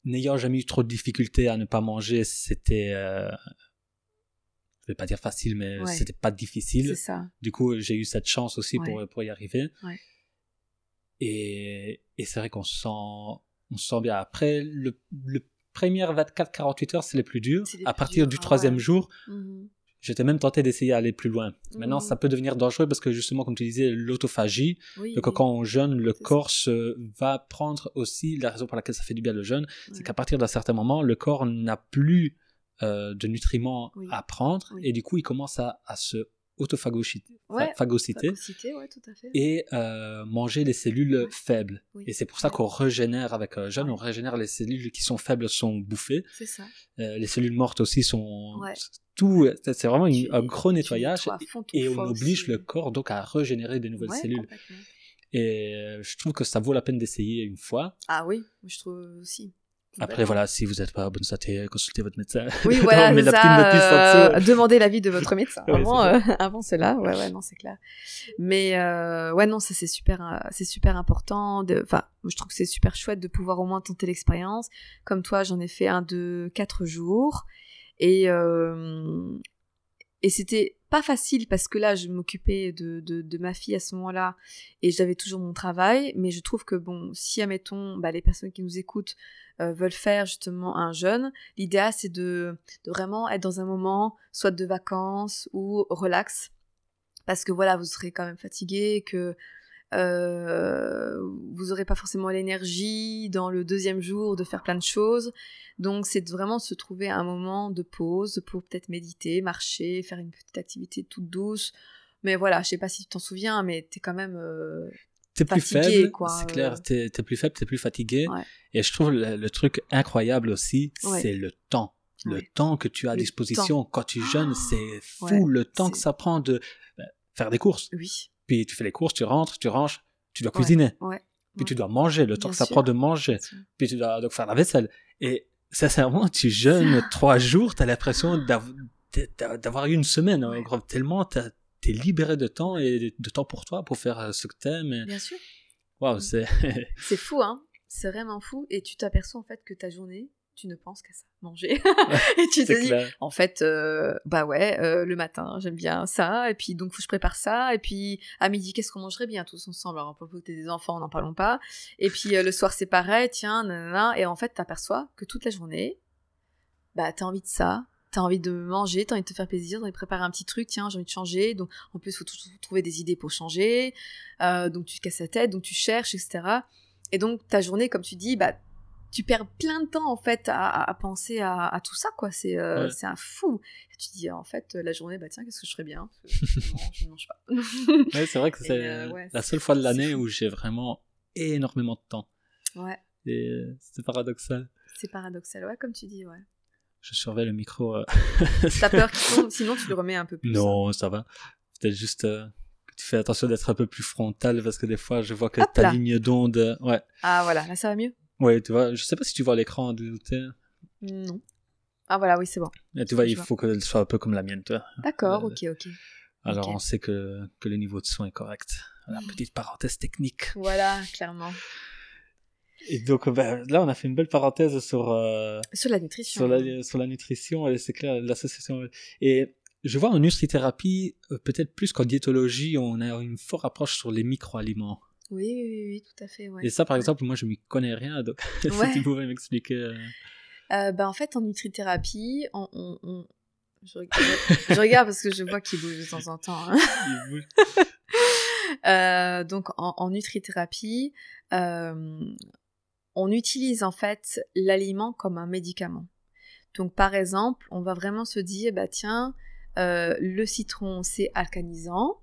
N'ayant jamais eu trop de difficultés à ne pas manger, c'était, euh, je vais pas dire facile, mais Ouais. c'était pas difficile. C'est ça. Du coup, j'ai eu cette chance aussi Ouais. pour, pour y arriver. Ouais. Et, et c'est vrai qu'on se sent, on se sent bien. Après, le, le première 24-48 heures, c'est les plus durs. Les À plus partir durs, du ah troisième ouais. jour, Mhm. J'étais même tenté d'essayer d'aller plus loin. Maintenant, ça peut devenir dangereux parce que justement, comme tu disais, l'autophagie, Oui, donc quand on jeûne, le corps se, va prendre aussi, la raison pour laquelle ça fait du bien le jeûne, c'est qu'à partir d'un certain moment, le corps n'a plus euh, de nutriments Oui. à prendre Oui. et du coup, il commence à, à se autophagocyter, Ouais, phagocyter Phagocyté, ouais, tout à fait. et euh, manger les cellules faibles. Oui. Et c'est pour ça qu'on régénère avec un jeûne, Ouais. on régénère les cellules qui sont faibles sont bouffées, ça. Euh, les cellules mortes aussi sont tout. C'est vraiment une- Tu- un gros nettoyage et on oblige aussi. le corps donc à régénérer des nouvelles cellules. Et euh, je trouve que ça vaut la peine d'essayer une fois. Ah oui, je trouve aussi. Après voilà, si vous n'êtes pas à bonne santé, consultez votre médecin. Oui, voilà, ça. euh, demandez l'avis de votre médecin Ouais, avant, euh, avant cela. Ouais, ouais, non, c'est clair. Mais euh, ouais, non, ça c'est super, euh, c'est super important. Enfin, je trouve que c'est super chouette de pouvoir au moins tenter l'expérience. Comme toi, j'en ai fait un de quatre jours et euh, et c'était pas facile parce que là, je m'occupais de, de, de ma fille à ce moment-là et j'avais toujours mon travail. Mais je trouve que bon, si admettons, bah, les personnes qui nous écoutent euh, veulent faire justement un jeûne, l'idéal c'est de, de vraiment être dans un moment soit de vacances ou relax parce que voilà vous serez quand même fatigué que euh, vous aurez pas forcément l'énergie dans le deuxième jour de faire plein de choses donc c'est vraiment se trouver un moment de pause pour peut-être méditer marcher faire une petite activité toute douce mais voilà je sais pas si tu t'en souviens mais t'es quand même euh, T'es plus fatigué, faible, c'est clair. T'es t'es plus faible, t'es plus fatigué. Ouais. Et je trouve le, le truc incroyable aussi, Ouais. c'est le temps. Le Ouais. temps que tu as à Le disposition quand tu jeûnes, Ah, c'est fou. ouais, le temps que ça prend de ben, faire des courses. oui Puis tu fais les courses, tu rentres, tu ranges, tu dois cuisiner. ouais Puis tu dois manger, le temps Bien que ça sûr. prend de manger. Puis tu dois donc faire la vaisselle. Et sincèrement, tu jeûnes trois jours, t'as l'impression d'av- d'a- d'avoir eu une semaine. gros. Tellement t'as- t'es libéré de temps et de temps pour toi pour faire euh, ce que t'aimes. et- bien sûr Waouh, Mm. c'est C'est fou, hein C'est vraiment fou. Et tu t'aperçois en fait que ta journée, tu ne penses qu'à ça, manger. et tu te dis, clair. en fait, euh, bah ouais, euh, le matin, j'aime bien ça. Et puis donc, faut que je prépare ça. Et puis à midi, qu'est-ce qu'on mangerait bien tous ensemble? Alors, pour que des enfants, n'en parlons pas. Et puis euh, le soir, c'est pareil, tiens, nanana. Et en fait, t'aperçois que toute la journée, bah t'as envie de ça. T'as envie de manger, t'as envie de te faire plaisir, t'as envie de préparer un petit truc, tiens, j'ai envie de changer. Donc, en plus, faut trouver des idées pour changer. Euh, donc, tu te casses la tête, donc tu cherches, etc. Et donc, ta journée, comme tu dis, bah, tu perds plein de temps, en fait, à, penser à, à tout ça, quoi. C'est euh, Ouais. c'est un fou. Et tu dis, en fait, la journée, bah, tiens, qu'est-ce que je ferais bien? Non, je ne mange pas. Ouais, c'est vrai que c'est euh, ouais, la seule fois de l'année où j'ai vraiment énormément de temps. ouais, Et euh, c'est paradoxal. c'est paradoxal. Ouais, comme tu dis, ouais. Je surveille le micro. euh. T'as peur qu'il tombe, sinon tu le remets un peu plus. Non, ça va. Peut-être juste euh, que tu fais attention d'être un peu plus frontal parce que des fois, je vois que Hop ta là. ligne d'onde. euh, Ouais. Ah, voilà, là, ça va mieux? Ouais, tu vois, je sais pas si tu vois l'écran de t'es- Non. Ah, voilà, oui, c'est bon. Tu vois, il vois. faut qu'elle soit un peu comme la mienne, tu vois. D'accord, Euh, ok, ok. Alors, on sait que, que le niveau de son est correct. Voilà, Mm. petite parenthèse technique. Voilà, clairement. Et donc, ben, là, on a fait une belle parenthèse sur, euh, Sur la nutrition. sur, la, sur la nutrition, et c'est clair, l'association. Et je vois en nutrithérapie, euh, peut-être plus qu'en diétologie, on a une forte approche sur les micro-aliments. Oui, oui, oui, oui, tout à fait. Ouais. Et ça, par exemple, moi, je m'y connais rien, donc si Ouais. tu pouvais m'expliquer. euh, Euh, bah, en fait, en nutrithérapie, on, on- on- Je, regarde, je regarde parce que je vois qu'il bouge de temps en temps. hein. il bouge. Euh, donc, en, en nutrithérapie, euh, on utilise en fait l'aliment comme un médicament. Donc, par exemple, on va vraiment se dire, bah tiens, le citron c'est alcanisant.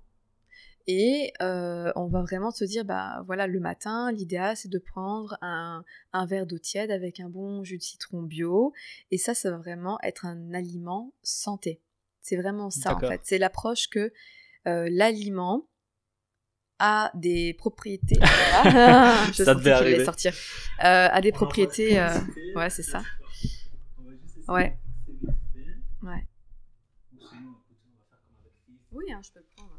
Et euh, on va vraiment se dire, bah voilà, le matin, l'idéal c'est de prendre un, un verre d'eau tiède avec un bon jus de citron bio. Et ça, ça va vraiment être un aliment santé. C'est vraiment ça en fait. C'est l'approche que euh, l'aliment a des propriétés. Voilà. je Ça devait arriver. sortir. Euh, a des propriétés. euh, ouais, c'est ça. Ouais. Ouais. Oui, hein, je peux le prendre.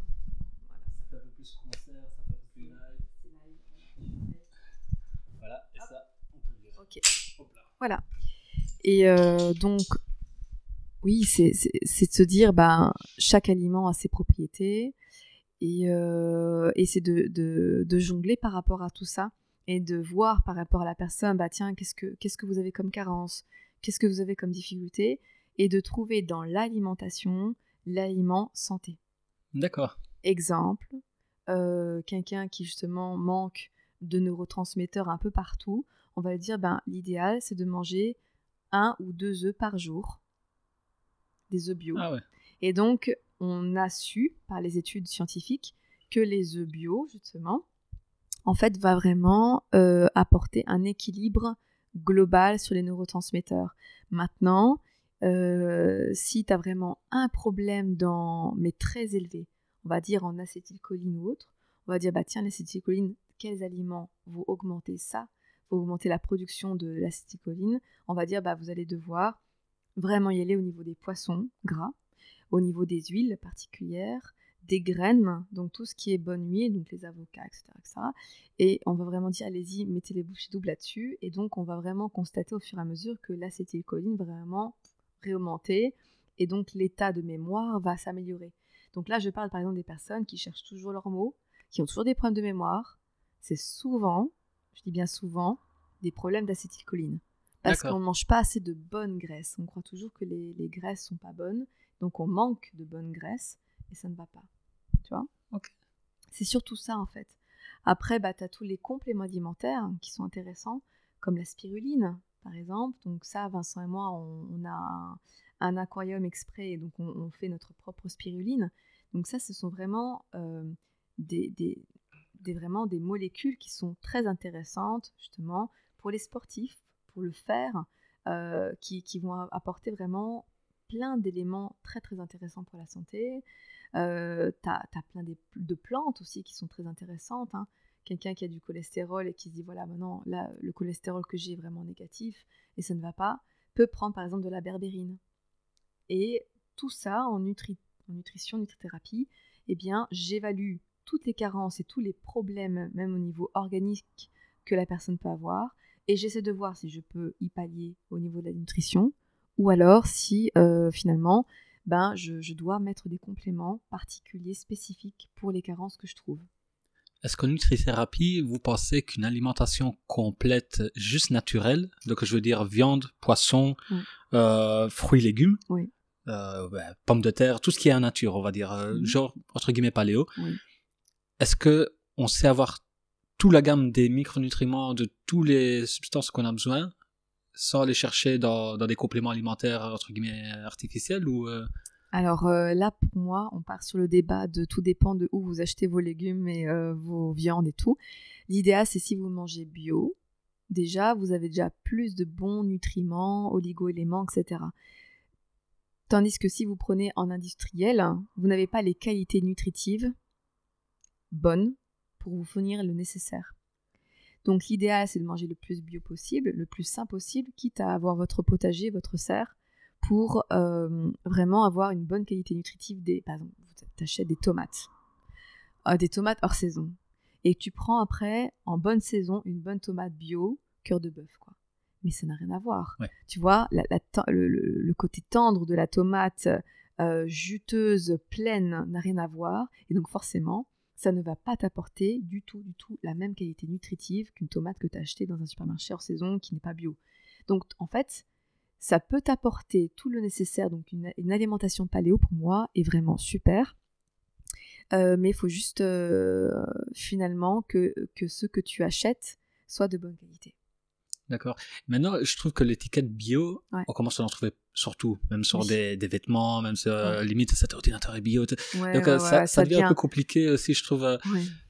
Voilà, et ça, on peut le virer. Ok. Voilà. Et euh, donc, oui, c'est de se dire, ben, chaque aliment a ses propriétés. Et, euh, et c'est de, de, de jongler par rapport à tout ça. Et de voir par rapport à la personne, bah tiens, qu'est-ce que, qu'est-ce que vous avez comme carence? Qu'est-ce que vous avez comme difficulté? Et de trouver dans l'alimentation l'aliment santé. D'accord. Exemple, euh, quelqu'un qui justement manque de neurotransmetteurs un peu partout, on va dire ben, l'idéal c'est de manger un ou deux œufs par jour, des œufs bio. Ah ouais. Et donc on a su par les études scientifiques que les œufs bio justement en fait va vraiment euh, apporter un équilibre global sur les neurotransmetteurs. Maintenant, euh, si tu as vraiment un problème dans, mais très élevé, on va dire en acétylcholine ou autre, on va dire bah tiens l'acétylcholine, quels aliments vont augmenter ça, vont augmenter la production de l'acétylcholine. On va dire bah vous allez devoir vraiment y aller au niveau des poissons gras, au niveau des huiles particulières, des graines, donc tout ce qui est bonne huile, donc les avocats, etc., etc. Et on va vraiment dire, allez-y, mettez les bouchées doubles là-dessus. Et donc, on va vraiment constater au fur et à mesure que l'acétylcholine vraiment réaugmenter. Et donc, l'état de mémoire va s'améliorer. Donc là, je parle par exemple des personnes qui cherchent toujours leurs mots, qui ont toujours des problèmes de mémoire. C'est souvent, je dis bien souvent, des problèmes d'acétylcholine. Parce qu'on ne mange pas assez de bonnes graisses. On croit toujours que les, les graisses sont pas bonnes. Donc, on manque de bonnes graisses et ça ne va pas. Tu vois? C'est surtout ça en fait. Après, bah, tu as tous les compléments alimentaires qui sont intéressants, comme la spiruline par exemple. Donc ça, Vincent et moi, on, on a un, un aquarium exprès, et donc on, on fait notre propre spiruline. Donc ça, ce sont vraiment, euh, des, des- des- vraiment des molécules qui sont très intéressantes justement pour les sportifs, pour le faire, euh, qui, qui vont apporter vraiment plein d'éléments très très intéressants pour la santé. Euh, t'as as plein de plantes aussi qui sont très intéressantes. hein. Quelqu'un qui a du cholestérol et qui se dit voilà maintenant là le cholestérol que j'ai est vraiment négatif et ça ne va pas, peut prendre par exemple de la berbérine. Et tout ça en, nutri- en nutrition, nutrithérapie, eh bien j'évalue toutes les carences et tous les problèmes même au niveau organique que la personne peut avoir et j'essaie de voir si je peux y pallier au niveau de la nutrition ou alors si euh, finalement ben, je, je dois mettre des compléments particuliers, spécifiques pour les carences que je trouve. Est-ce qu'en nutrithérapie, vous pensez qu'une alimentation complète, juste naturelle, donc je veux dire viande, poisson, Mm. euh, fruits, légumes, Oui. euh, pommes de terre, tout ce qui est en nature, on va dire, Mhm. genre entre guillemets paléo, Oui. Est-ce que on sait avoir toute la gamme des micronutriments de toutes les substances qu'on a besoin sans les chercher dans, des compléments alimentaires entre guillemets artificiels ou euh, Alors euh, là, pour moi, on part sur le débat de tout dépend de où vous achetez vos légumes et euh, vos viandes et tout. L'idéal, c'est si vous mangez bio, déjà, vous avez déjà plus de bons nutriments, oligo-éléments, etc. Tandis que si vous prenez en industriel, vous n'avez pas les qualités nutritives bonnes pour vous fournir le nécessaire. Donc l'idéal, c'est de manger le plus bio possible, le plus sain possible, quitte à avoir votre potager, votre serre, pour euh, vraiment avoir une bonne qualité nutritive. Des, par exemple, tu achètes des tomates, Euh, des tomates hors saison, et tu prends après, en bonne saison, une bonne tomate bio, cœur de bœuf, quoi. Mais ça n'a rien à voir. Ouais. Tu vois, la- la ten- le, le- le côté tendre de la tomate, euh, juteuse, pleine, n'a rien à voir. Et donc forcément, ça ne va pas t'apporter du tout, du tout la même qualité nutritive qu'une tomate que tu as achetée dans un supermarché hors saison qui n'est pas bio. Donc en fait, ça peut t'apporter tout le nécessaire. Donc une, une alimentation paléo pour moi est vraiment super. Euh, mais il faut juste euh, finalement que, que ce que tu achètes soit de bonne qualité. D'accord. Maintenant, je trouve que l'étiquette bio, Ouais. on commence à en trouver surtout, même sur Oui. des, des vêtements, même sur, euh, Ouais. limite cet ordinateur est bio. Ouais, Donc ouais, euh, ça, devient un peu compliqué aussi, je trouve. euh.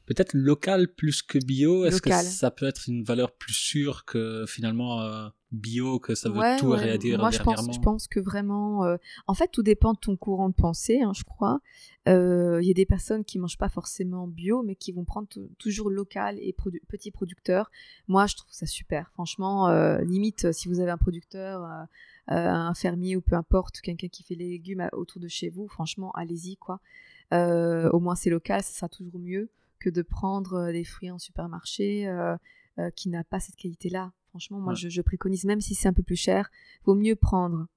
Peut-être local plus que bio. Est-ce que ça peut être une valeur plus sûre que finalement euh, bio, que ça veut tout réadire Moi, je pense, je pense que vraiment. euh, En fait, tout dépend de ton courant de pensée, hein, je crois. Euh, Il y a des personnes qui mangent pas forcément bio, mais qui vont prendre tou- toujours local et produ- petit producteur. Moi, je trouve ça super. Franchement, limite, si vous avez un producteur, un fermier ou peu importe, quelqu'un qui fait les légumes autour de chez vous, franchement, allez-y, quoi. Euh, au moins, c'est local, ça sera toujours mieux que de prendre euh, des fruits en supermarché euh, euh, qui n'a pas cette qualité-là. Franchement, moi, Ouais. je, je préconise, même si c'est un peu plus cher, vaut mieux prendre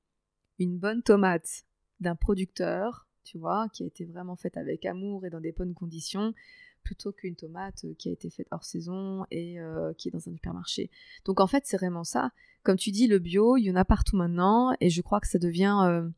une bonne tomate d'un producteur, tu vois, qui a été vraiment faite avec amour et dans des bonnes conditions, plutôt qu'une tomate euh, qui a été faite hors saison et euh, qui est dans un supermarché. Donc en fait, c'est vraiment ça. Comme tu dis, le bio, il y en a partout maintenant, et je crois que ça devient euh,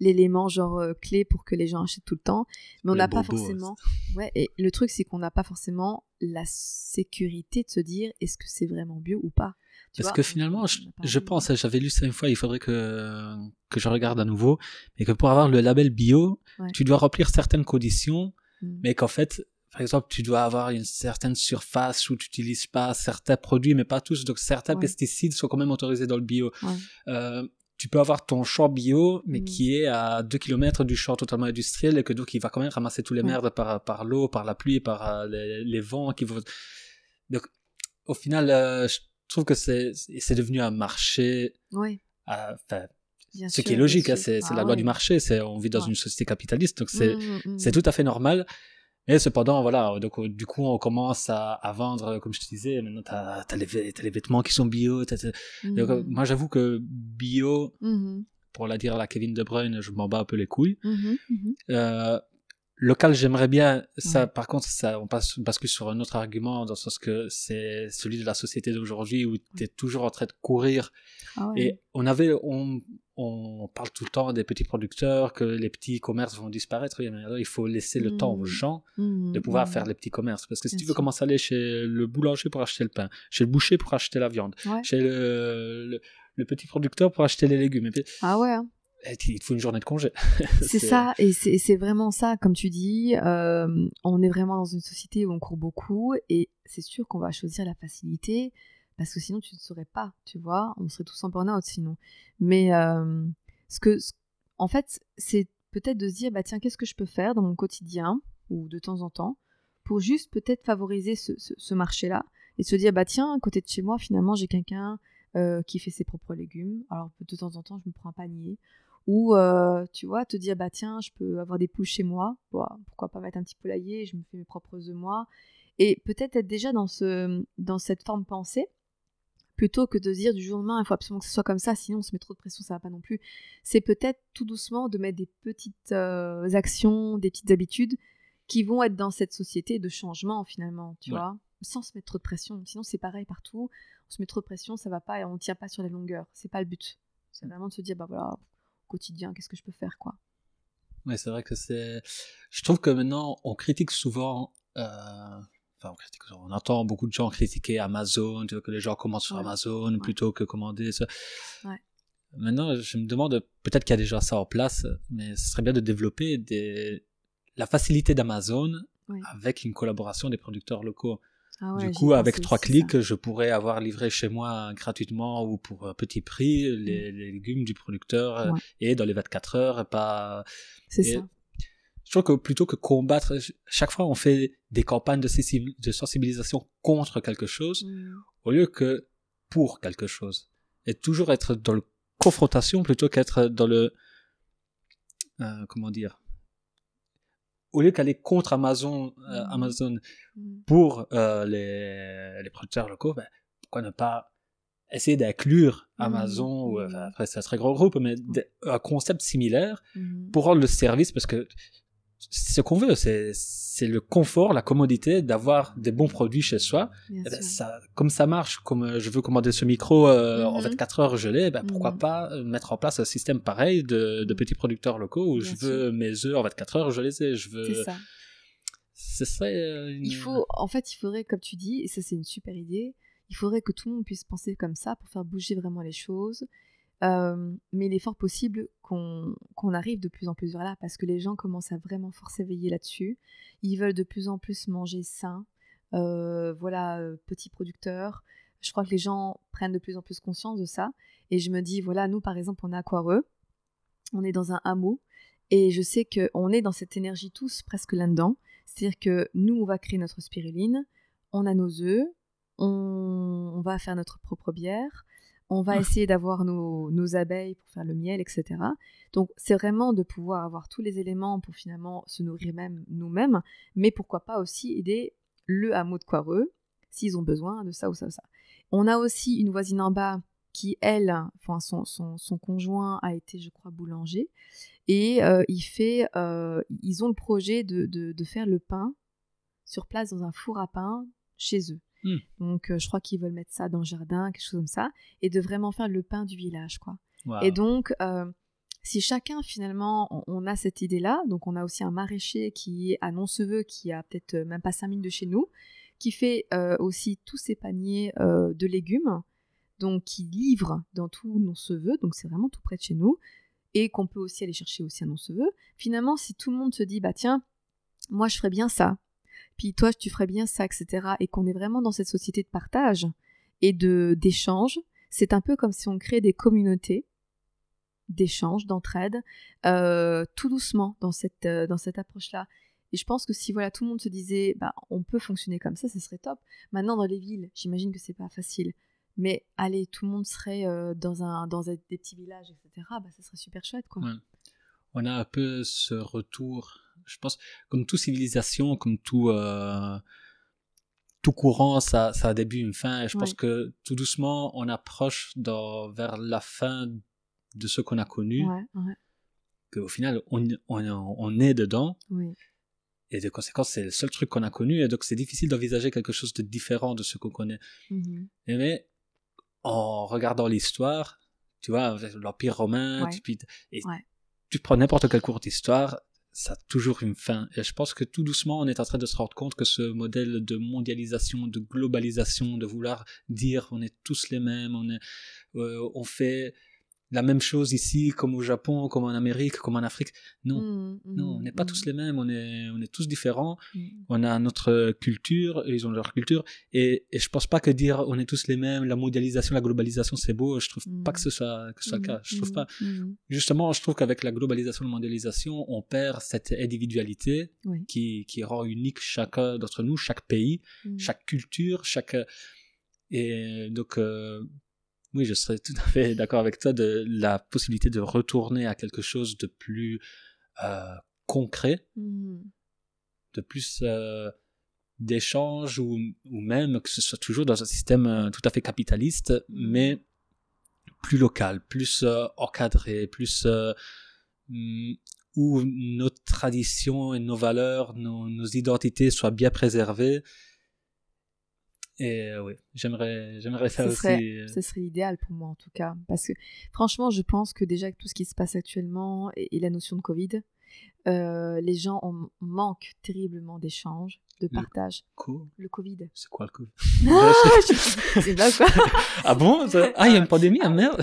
l'élément genre euh, clé pour que les gens achètent tout le temps. Mais on n'a pas forcément. Ouais, et le truc, c'est qu'on n'a pas forcément la sécurité de se dire est-ce que c'est vraiment bio ou pas? Tu Parce vois, que finalement, je, pense, j'avais lu ça une fois, il faudrait que, que je regarde à nouveau, mais que pour avoir le label bio, Ouais. tu dois remplir certaines conditions, Mm. mais qu'en fait, par exemple, tu dois avoir une certaine surface où tu n'utilises pas certains produits, mais pas tous. Donc, certains Ouais. pesticides sont quand même autorisés dans le bio. Ouais. Euh, tu peux avoir ton champ bio, mais Mm. qui est à 2 km du champ totalement industriel et que donc il va quand même ramasser tous les merdes par, par l'eau, par la pluie, par euh, les, les vents qui vont. Donc, au final, euh, je trouve que c'est devenu un marché. Bien ce sûr, qui est logique, hein, c'est c'est Ah la loi du marché. On vit dans Ouais. une société capitaliste, donc c'est Mm, mm, c'est mm. tout à fait normal. Et cependant, voilà, donc euh, du coup, on commence à, à vendre, comme je te disais, maintenant, t'as as les, vêtements qui sont bio. euh, Mm. moi, j'avoue que bio, Mhm, pour la dire à la Kevin De Bruyne, je m'en bats un peu les couilles. mhm, mhm. Euh, local, j'aimerais bien. Ça, par contre, ça, on passe, on bascule sur un autre argument, dans le sens que c'est celui de la société d'aujourd'hui où tu es toujours en train de courir. Ah ouais. Et on avait, on, on parle tout le temps des petits producteurs, que les petits commerces vont disparaître. Il faut laisser le temps aux Mm. gens Mhm, de pouvoir faire les petits commerces. Parce que si Bien tu veux sûr. commencer à aller chez le boulanger pour acheter le pain, chez le boucher pour acheter la viande, Ouais. chez le, le, le petit producteur pour acheter les légumes, et puis, Ah ouais. hein. Eh, il te faut une journée de congé. C'est ça, et c'est c'est vraiment ça, comme tu dis, euh, on est vraiment dans une société où on court beaucoup, et c'est sûr qu'on va choisir la facilité, parce que sinon tu ne saurais pas, tu vois, on serait tous en burn-out sinon. Mais euh, ce que, ce- en fait, c'est peut-être de se dire, bah tiens, qu'est-ce que je peux faire dans mon quotidien, ou de temps en temps, pour juste peut-être favoriser ce, ce- ce marché-là, et se dire, bah tiens, à côté de chez moi, finalement, j'ai quelqu'un euh, qui fait ses propres légumes, alors de temps en temps, je me prends un panier, ou euh, tu vois te dire bah tiens je peux avoir des poules chez moi Bon, pourquoi pas mettre un petit poulailler je me fais mes propres œufs moi. Et peut-être être déjà dans ce dans cette forme pensée plutôt que de dire du jour au lendemain il faut absolument que ce soit comme ça sinon on se met trop de pression ça va pas non plus. C'est peut-être tout doucement de mettre des petites euh, actions des petites habitudes qui vont être dans cette société de changement finalement tu Ouais. vois sans se mettre trop de pression. Sinon c'est pareil partout. On se met trop de pression ça va pas et on tient pas sur la longueur. C'est pas le but. C'est vraiment de se dire bah voilà quotidien qu'est-ce que je peux faire quoi Ouais, c'est vrai que c'est. Je trouve que maintenant, on critique souvent. euh, Enfin, on critique. On entend beaucoup de gens critiquer Amazon, tu vois, que les gens commandent sur Ouais. Amazon Ouais. plutôt que commander. Ça. Ouais. Maintenant, je me demande, peut-être qu'il y a déjà ça en place, mais ce serait bien de développer des... la facilité d'Amazon avec une collaboration des producteurs locaux. Ah ouais, du coup, avec trois ça. clics, je pourrais avoir livré chez moi gratuitement ou pour un petit prix les, les légumes du producteur euh. Ouais. et dans les 24 heures, pas c'est ça je trouve que plutôt que combattre, chaque fois on fait des campagnes de, sensi- de sensibilisation contre quelque chose Mm. au lieu que pour quelque chose. Et toujours être dans le confrontation plutôt qu'être dans le euh, comment dire au lieu qu'aller contre Amazon euh, Mhm. Amazon Mm. pour euh, les, les producteurs locaux ben, pourquoi ne pas essayer d'inclure Mhm. Amazon ou enfin, après c'est un très gros groupe mais un concept similaire pour rendre le service parce que ce qu'on veut, c'est c'est le confort, la commodité d'avoir des bons produits chez soi. Eh ben, ça, comme ça marche, comme euh, je veux commander ce micro euh, en Mhm. 24 heures gelé, ben, pourquoi Mhm. pas mettre en place un système pareil de, de petits producteurs locaux où Bien je sûr. veux mes œufs en 24 heures, je les ai. Je c'est veux. ça Ce serait. euh, une- il faut en fait il faudrait comme tu dis et ça c'est une super idée il faudrait que tout le monde puisse penser comme ça pour faire bouger vraiment les choses Mais il est fort possible qu'on arrive de plus en plus vers là parce que les gens commencent à vraiment fort s'éveiller là-dessus. Ils veulent de plus en plus manger sain. Voilà, petits producteurs. Je crois que les gens prennent de plus en plus conscience de ça. Et je me dis, voilà, nous par exemple, on est à. On est dans un hameau. Et je sais qu'on est dans cette énergie tous presque là-dedans. C'est-à-dire que nous, on va créer notre spiruline. On a nos œufs. on va faire notre propre bière on va essayer d'avoir nos, abeilles pour faire le miel, etc. Donc c'est vraiment de pouvoir avoir tous les éléments pour finalement se nourrir même nous-mêmes, mais pourquoi pas aussi aider le hameau de Quareux s'ils ont besoin de ça ou ça ou ça. On a aussi une voisine en bas qui, elle, son, conjoint a été, je crois, boulanger, et euh, euh, ils ont le projet de faire le pain sur place dans un four à pain chez eux. Hmm. Donc, euh, je crois qu'ils veulent mettre ça dans le jardin, quelque chose comme ça, et de vraiment faire le pain du village, quoi. Et donc, euh, si chacun, finalement, on, a cette idée-là, donc on a aussi un maraîcher qui est à Nonceveux, qui a peut-être euh, même pas 5 minutes de chez nous, qui fait aussi tous ses paniers de légumes, donc qui livre dans tout Nonceveux, donc c'est vraiment tout près de chez nous, et qu'on peut aussi aller chercher aussi à Nonceveux. Finalement, si tout le monde se dit, bah tiens, moi je ferais bien ça, puis toi tu ferais bien ça, etc. Et qu'on est vraiment dans cette société de partage et de d'échange, c'est un peu comme si on crée des communautés d'échange, d'entraide, euh, tout doucement dans cette, euh, dans cette approche-là. Et je pense que si voilà tout le monde se disait, bah, on peut fonctionner comme ça, ce serait top. Maintenant dans les villes, j'imagine que c'est pas facile. Mais allez, tout le monde serait euh, dans, un, dans des petits villages, etc. Bah, ça serait super chouette, quoi. On a un peu ce retour je pense, comme toute civilisation, comme tout, euh, tout courant, ça, ça a début, une fin. Et je pense que tout doucement, on approche vers la fin de ce qu'on a connu. Ouais, Qu'au final, on, on, on, est dedans. Et de conséquence, c'est le seul truc qu'on a connu. Et donc, c'est difficile d'envisager quelque chose de différent de ce qu'on connaît. Mm-hmm. Mais en regardant l'histoire, tu vois, l'Empire romain, tu, et tu prends n'importe quel cours d'histoire, ça a toujours une fin. Et je pense que tout doucement, on est en train de se rendre compte que ce modèle de mondialisation, de globalisation, de vouloir dire on est tous les mêmes, on, est, euh, on fait la même chose ici, comme au Japon, comme en Amérique, comme en Afrique. Non, mmh, mmh, non, on n'est pas tous mmh. les mêmes, on est, on est tous différents. On a notre culture, ils ont leur culture. Et, et je pense pas que dire on est tous les mêmes, la mondialisation, la globalisation, c'est beau. Je trouve pas que ce soit, que ce soit le cas. Je trouve pas. Justement, je trouve qu'avec la globalisation, la mondialisation, on perd cette individualité qui, qui rend unique chacun d'entre nous, chaque pays, chaque culture, chaque. Et donc, euh, oui, je serais tout à fait d'accord avec toi de la possibilité de retourner à quelque chose de plus euh, concret, mmh. de plus euh, d'échange ou, ou, même que ce soit toujours dans un système euh, tout à fait capitaliste, mmh. mais plus local, plus encadré, plus mmh, où nos traditions et nos valeurs, nos, nos identités soient bien préservées et euh, oui, j'aimerais, j'aimerais ça, aussi. Euh. Ce serait idéal pour moi en tout cas. Parce que franchement, je pense que déjà avec tout ce qui se passe actuellement et, la notion de Covid, euh, les gens ont, manquent terriblement d'échanges, de partage. Le Covid. C'est quoi le Covid? Ah, C'est là quoi Ah bon Ah, il y a une pandémie, ah merde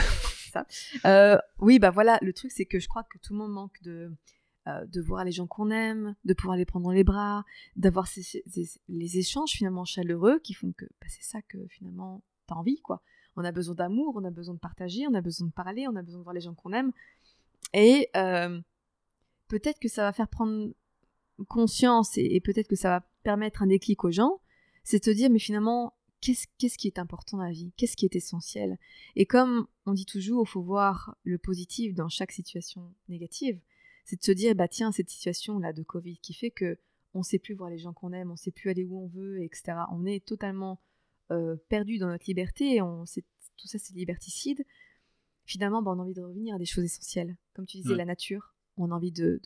ça. oui, bah voilà, le truc c'est que je crois que tout le monde manque de euh, de voir les gens qu'on aime, de pouvoir les prendre dans les bras, d'avoir les échanges finalement chaleureux qui font que bah, c'est ça que finalement t'as envie quoi. On a besoin d'amour, on a besoin de partager, on a besoin de parler, on a besoin de voir les gens qu'on aime. Et euh, peut-être que ça va faire prendre conscience et, peut-être que ça va permettre un déclic aux gens, c'est te dire mais finalement qu'est-ce qui est important dans la vie? Qu'est-ce qui est essentiel? Et comme on dit toujours, il faut voir le positif dans chaque situation négative c'est de se dire bah tiens cette situation là de Covid qui fait que on sait plus voir les gens qu'on aime, on sait plus aller où on veut, etc. On est totalement euh, perdu dans notre liberté, et on tout ça c'est liberticide. Finalement, bah, on a envie de revenir à des choses essentielles, comme tu disais la nature. On a envie de,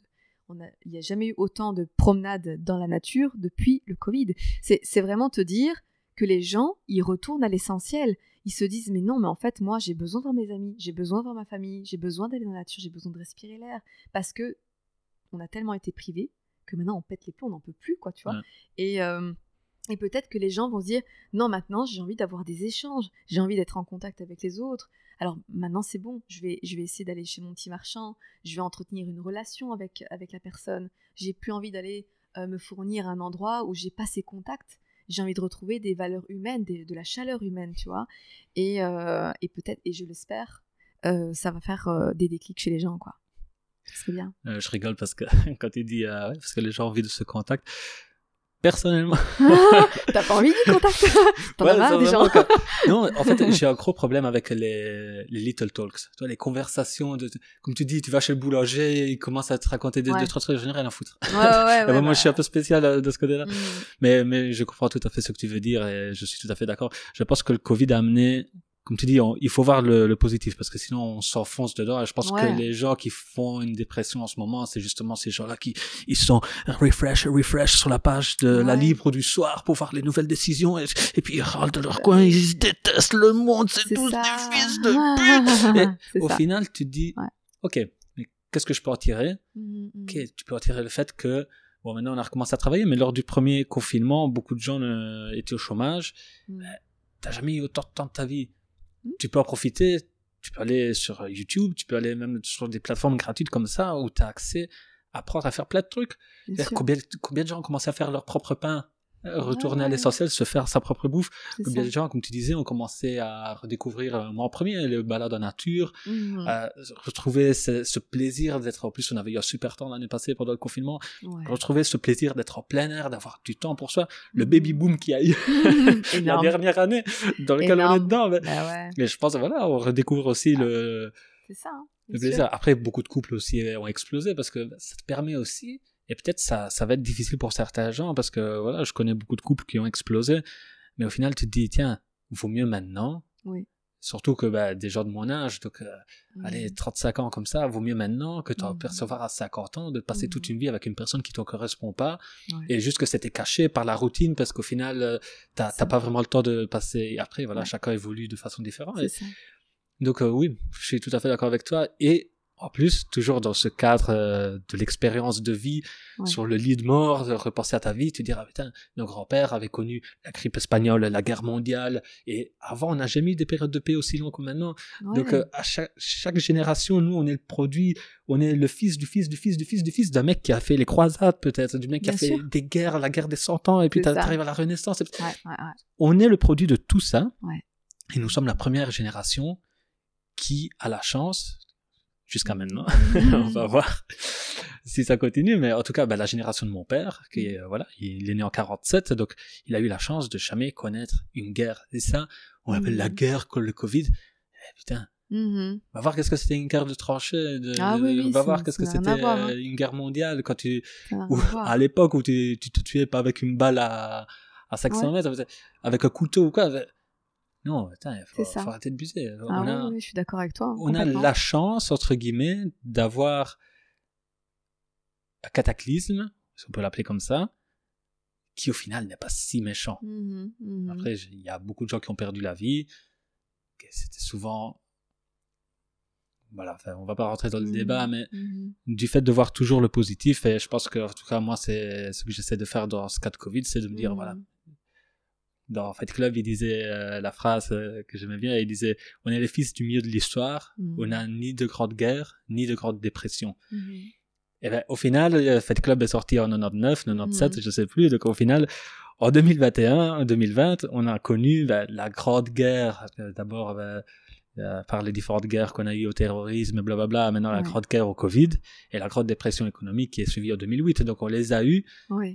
on a, il n'y a jamais eu autant de promenades dans la nature depuis le Covid. C'est vraiment te dire que les gens, ils retournent à l'essentiel ils se disent mais non mais en fait moi j'ai besoin de voir mes amis j'ai besoin de voir ma famille j'ai besoin d'aller dans la nature j'ai besoin de respirer l'air parce que on a tellement été privés que maintenant on pète les plombs on n'en peut plus quoi tu vois et euh, Et peut-être que les gens vont se dire non, maintenant j'ai envie d'avoir des échanges, j'ai envie d'être en contact avec les autres. Alors maintenant c'est bon, je vais, je vais essayer d'aller chez mon petit marchand, je vais entretenir une relation avec, avec la personne. J'ai plus envie d'aller euh, me fournir un endroit où j'ai pas ces contacts. J'ai envie de retrouver des valeurs humaines, de la chaleur humaine, tu vois. Et, euh, peut-être, et je l'espère, euh, ça va faire des déclics chez les gens, quoi. C'est bien. je rigole parce que quand tu dis parce que les gens ont envie de ce contact, personnellement. T'as pas envie du contact T'en as marre des gens Non, en fait, j'ai un gros problème avec les, les little talks. Toi, les conversations, de, comme tu dis, tu vas chez le boulanger, il commence à te raconter des, ouais. trucs, je n'ai rien à foutre. Ouais, ouais, ouais, moi, bah... je suis un peu spécial euh, de ce côté-là. Mm. Mais, mais je comprends tout à fait ce que tu veux dire et je suis tout à fait d'accord. Je pense que le Covid a amené comme tu dis, il faut voir le, le, positif parce que sinon on s'enfonce dedans. Et je pense que les gens qui font une dépression en ce moment, c'est justement ces gens-là qui ils sont refresh, refresh sur la page de la libre du soir pour voir les nouvelles décisions et, et puis ils râlent de leur coin, ils détestent le monde, c'est tous des fils de pute. et au ça. final, tu te dis, ok, mais qu'est-ce que je peux en tirer? Mm. Ok, tu peux en tirer le fait que bon maintenant on a recommencé à travailler, mais lors du premier confinement, beaucoup de gens euh, étaient au chômage. Mm. T'as jamais eu autant de temps de ta vie tu peux en profiter. Tu peux aller sur YouTube, tu peux aller même sur des plateformes gratuites comme ça où tu as accès à apprendre à faire plein de trucs. Combien, combien de gens ont commencé à faire leur propre pain? Euh, retourner à l'essentiel, se faire sa propre bouffe. Combien de gens, comme tu disais, ont commencé à redécouvrir, euh, moi en premier, les balades en nature, mmh. à retrouver ce, ce plaisir d'être, en plus on avait eu un super temps l'année passée pendant le confinement, ouais. retrouver ce plaisir d'être en plein air, d'avoir du temps pour soi, le mmh. baby boom qui a eu la dernière année, dans lequel Énorme. on est dedans. Mais, bah mais, je pense, voilà, on redécouvre aussi ah. le... C'est ça. Hein, le plaisir. Après, beaucoup de couples aussi ont explosé parce que ça te permet aussi et peut-être ça, ça va être difficile pour certains gens parce que voilà, je connais beaucoup de couples qui ont explosé. Mais au final, tu te dis, tiens, vaut mieux maintenant. Oui. Surtout que bah, des gens de mon âge, donc euh, mmh. allez, 35 ans comme ça, vaut mieux maintenant que de mmh. percevoir à 50 ans, de passer mmh. toute une vie avec une personne qui ne te correspond pas, ouais. et juste que c'était caché par la routine, parce qu'au final, euh, tu n'as pas vraiment le temps de passer. Et après, voilà, ouais. chacun évolue de façon différente. Et... Donc euh, oui, je suis tout à fait d'accord avec toi. Et en plus, toujours dans ce cadre euh, de l'expérience de vie, ouais. sur le lit de mort, de repenser à ta vie, tu diras, putain, nos grands-pères avaient connu la grippe espagnole, la guerre mondiale, et avant, on n'a jamais eu des périodes de paix aussi longues que maintenant. Ouais. Donc, euh, à chaque, chaque, génération, nous, on est le produit, on est le fils du fils du fils du fils du fils d'un mec qui a fait les croisades, peut-être, du mec Bien qui a sûr. fait des guerres, la guerre des cent ans, et puis tu arrives à la Renaissance. Ouais, on est le produit de tout ça, et nous sommes la première génération qui a la chance, jusqu'à maintenant. on va voir si ça continue, mais en tout cas, bah, la génération de mon père, qui est, euh, voilà, il est né en 47, donc il a eu la chance de jamais connaître une guerre. Et ça, on appelle la guerre que le Covid. Eh, putain. Mm-hmm. Va voir qu'est-ce que c'était une guerre de tranchées. De, ah, oui, oui, va voir qu'est-ce que c'était hein. une guerre mondiale quand tu, où, à l'époque où tu, tu te tuais pas avec une balle à, à 500 ouais. mètres, avec un couteau ou quoi. Non, il faut, faut, arrêter de buser. Ah on a, oui, je suis d'accord avec toi. On a la chance, entre guillemets, d'avoir un cataclysme, si on peut l'appeler comme ça, qui au final n'est pas si méchant. Mmh, mmh. Après, il y a beaucoup de gens qui ont perdu la vie. C'était souvent. Voilà, enfin, on va pas rentrer dans le mmh, débat, mais du fait de voir toujours le positif, et je pense que, en tout cas, moi, c'est ce que j'essaie de faire dans ce cas de Covid, c'est de me dire, voilà, dans Fight Club, il disait euh, la phrase euh, que j'aimais bien, il disait On est les fils du milieu de l'histoire, mm. on n'a ni de grande guerre, ni de grande dépression. Mm. Et ben, au final, euh, Fight Club est sorti en 99, 97, mm. je sais plus, donc au final, en 2021, en 2020, on a connu ben, la grande guerre, d'abord ben, euh, par les différentes guerres qu'on a eues au terrorisme, blablabla, maintenant la grande guerre au Covid et la grande dépression économique qui est suivie en 2008. Donc on les a eues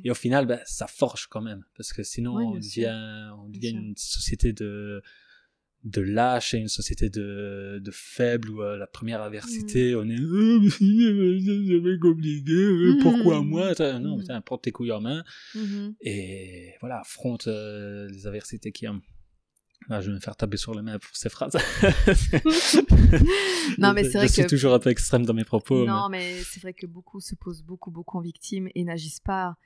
et au final, ben, ça forge quand même parce que sinon on devient, on devient une société de de lâche et une société de, de faible où euh, la première adversité mmh. on est oh, c'est compliqué mmh. pourquoi moi? Non mmh. prends tes couilles en main mmh. et voilà affronte euh, les adversités qui ont ah, je vais me faire taper sur le main pour ces phrases. non, mais c'est vrai je suis toujours un peu extrême dans mes propos. Non, mais, mais c'est vrai que beaucoup se posent beaucoup, beaucoup en victime et n'agissent pas.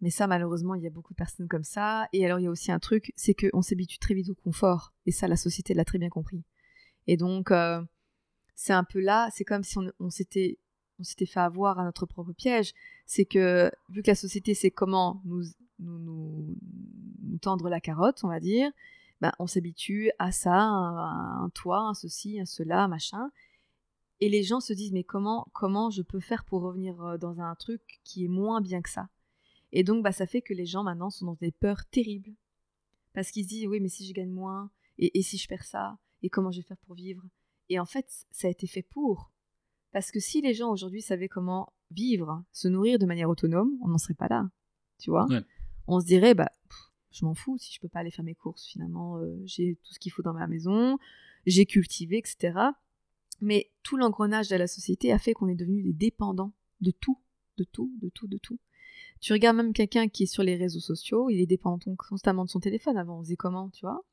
Mais ça, malheureusement, il y a beaucoup de personnes comme ça. Et alors, il y a aussi un truc, c'est qu'on s'habitue très vite au confort. Et ça, la société l'a très bien compris. Et donc, euh, c'est un peu là, c'est comme si on, on s'était on s'était fait avoir à notre propre piège. C'est que, vu que la société sait comment nous, nous, nous, nous tendre la carotte, on va dire, ben, on s'habitue à ça, à un toit, à ceci, à cela, machin. Et les gens se disent mais comment comment je peux faire pour revenir euh, dans un truc qui est moins bien que ça? Et donc bah ça fait que les gens maintenant sont dans des peurs terribles. Parce qu'ils se disent oui mais si je gagne moins et, si je perds ça et comment je vais faire pour vivre? Et en fait ça a été fait pour. Parce que si les gens aujourd'hui savaient comment vivre, se nourrir de manière autonome, on n'en serait pas là, tu vois? On se dirait bah je m'en fous si je peux pas aller faire mes courses finalement euh, j'ai tout ce qu'il faut dans ma maison j'ai cultivé etc mais tout l'engrenage de la société a fait qu'on est devenu des dépendants de tout, de tout, de tout, de tout. Tu regardes même quelqu'un qui est sur les réseaux sociaux, il est dépendant constamment de son téléphone. Avant, on faisait comment, tu vois?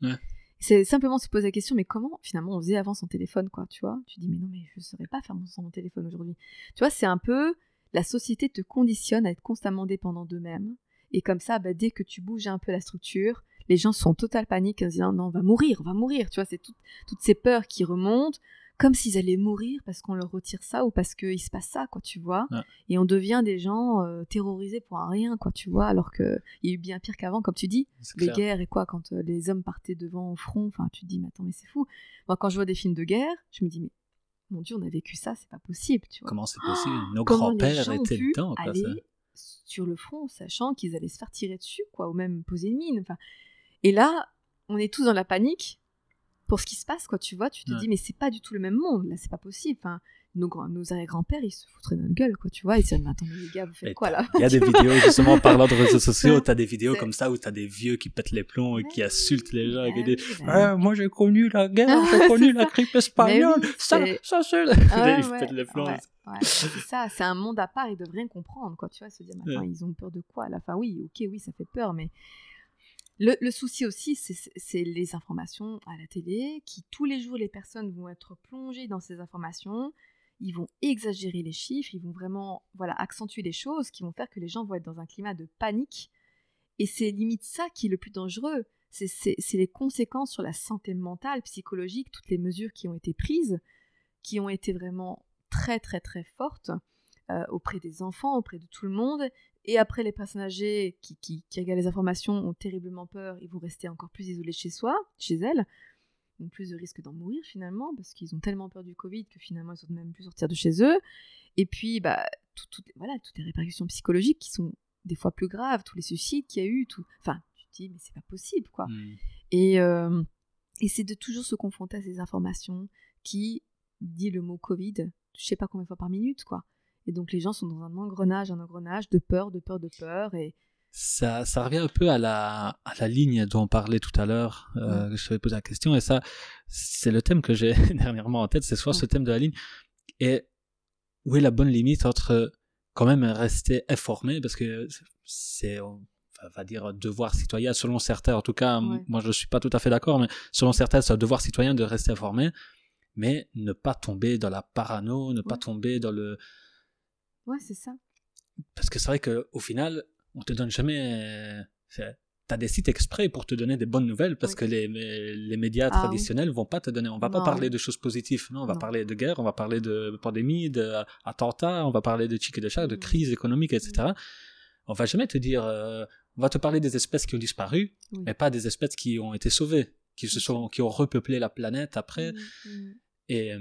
C'est simplement se poser la question, mais comment finalement on faisait avant son téléphone, quoi, tu vois? Tu dis, mais non, mais je ne saurais pas faire sans mon téléphone aujourd'hui. Tu vois, c'est un peu la société te conditionne à être constamment dépendant d'eux-mêmes. Et comme ça, bah, dès que tu bouges un peu la structure, les gens sont en totale panique en se disant non, on va mourir, on va mourir. Tu vois, c'est toutes ces peurs qui remontent comme s'ils allaient mourir parce qu'on leur retire ça ou parce qu'il se passe ça, quoi, tu vois. Et on devient des gens euh, terrorisés pour un rien, quoi, tu vois, alors qu'il y a eu bien pire qu'avant, comme tu dis, les guerres et quoi, quand euh, les hommes partaient devant au front, enfin, tu te dis, mais attends, mais c'est fou. Moi, quand je vois des films de guerre, je me dis, mais mon Dieu, on a vécu ça, c'est pas possible, tu vois. Comment c'est possible? Nos grands-pères étaient dedans, quoi, aller sur le front, sachant qu'ils allaient se faire tirer dessus, quoi, ou même poser une mine, enfin. Et là, on est tous dans la panique, pour ce qui se passe, quoi, tu vois, tu te dis, mais c'est pas du tout le même monde, là, c'est pas possible. Enfin, nos, grands, nos arrière-grands-pères, ils se foutraient dans notre gueule, quoi, tu vois, ils se disaient, attends, les gars, vous faites quoi, là Il y a des vidéos, justement, parlant de réseaux sociaux, t'as des vidéos comme ça où t'as des vieux qui pètent les plombs et qui insultent les gens, et qui disent, ah, moi j'ai connu la guerre, j'ai connu la grippe espagnole, ça, ça, c'est... Ah, ils pètent les plombs. Ouais, c'est ça, c'est un monde à part, ils devraient rien comprendre, quoi, tu vois, se dire, maintenant, ils ont peur de quoi, à la fin, oui, ok, oui, ça fait peur, mais le, souci aussi, c'est les informations à la télé, qui tous les jours, les personnes vont être plongées dans ces informations, ils vont exagérer les chiffres, ils vont vraiment voilà, accentuer les choses, qui vont faire que les gens vont être dans un climat de panique. Et c'est limite ça qui est le plus dangereux. C'est les conséquences sur la santé mentale, psychologique, toutes les mesures qui ont été prises, qui ont été vraiment très très très fortes euh, auprès des enfants, auprès de tout le monde, et après, les personnes âgées qui, qui, regardent les informations ont terriblement peur, ils vont rester encore plus isolés chez soi, chez elles, ont plus de risques d'en mourir finalement, parce qu'ils ont tellement peur du Covid que finalement ils ne même plus sortir de chez eux. Et puis, bah, tout, voilà, toutes les répercussions psychologiques qui sont des fois plus graves, tous les suicides qu'il y a eu, tout. Enfin, tu te dis, mais c'est pas possible, quoi. Hmm. Et, euh, et c'est de toujours se confronter à ces informations qui dit le mot Covid, je sais pas combien de fois par minute, quoi. Et donc les gens sont dans un engrenage, un engrenage de peur, de peur, de peur. Et ça, ça revient un peu à la, à la ligne dont on parlait tout à l'heure. Euh, Je t'avais posé la question et ça, c'est le thème que j'ai dernièrement en tête. C'est soit ce thème de la ligne et où est la bonne limite entre quand même rester informé? Parce que c'est on va dire devoir citoyen selon certains en tout cas moi je suis pas tout à fait d'accord mais selon certains c'est un devoir citoyen de rester informé mais ne pas tomber dans la parano ne pas tomber dans le Ouais, c'est ça. Parce que c'est vrai qu'au final, on te donne jamais. T'as des sites exprès pour te donner des bonnes nouvelles parce que les, les médias ah traditionnels vont pas te donner. On va pas parler de choses positives. Non, on va parler de guerre, on va parler de pandémie, d'attentats, on va parler de chic et de chat, de mm. crise économique, etc. Mm. On va jamais te dire. Euh, on va te parler des espèces qui ont disparu, mais pas des espèces qui ont été sauvées, qui se sont, qui ont repeuplé la planète après. Mm, et, euh,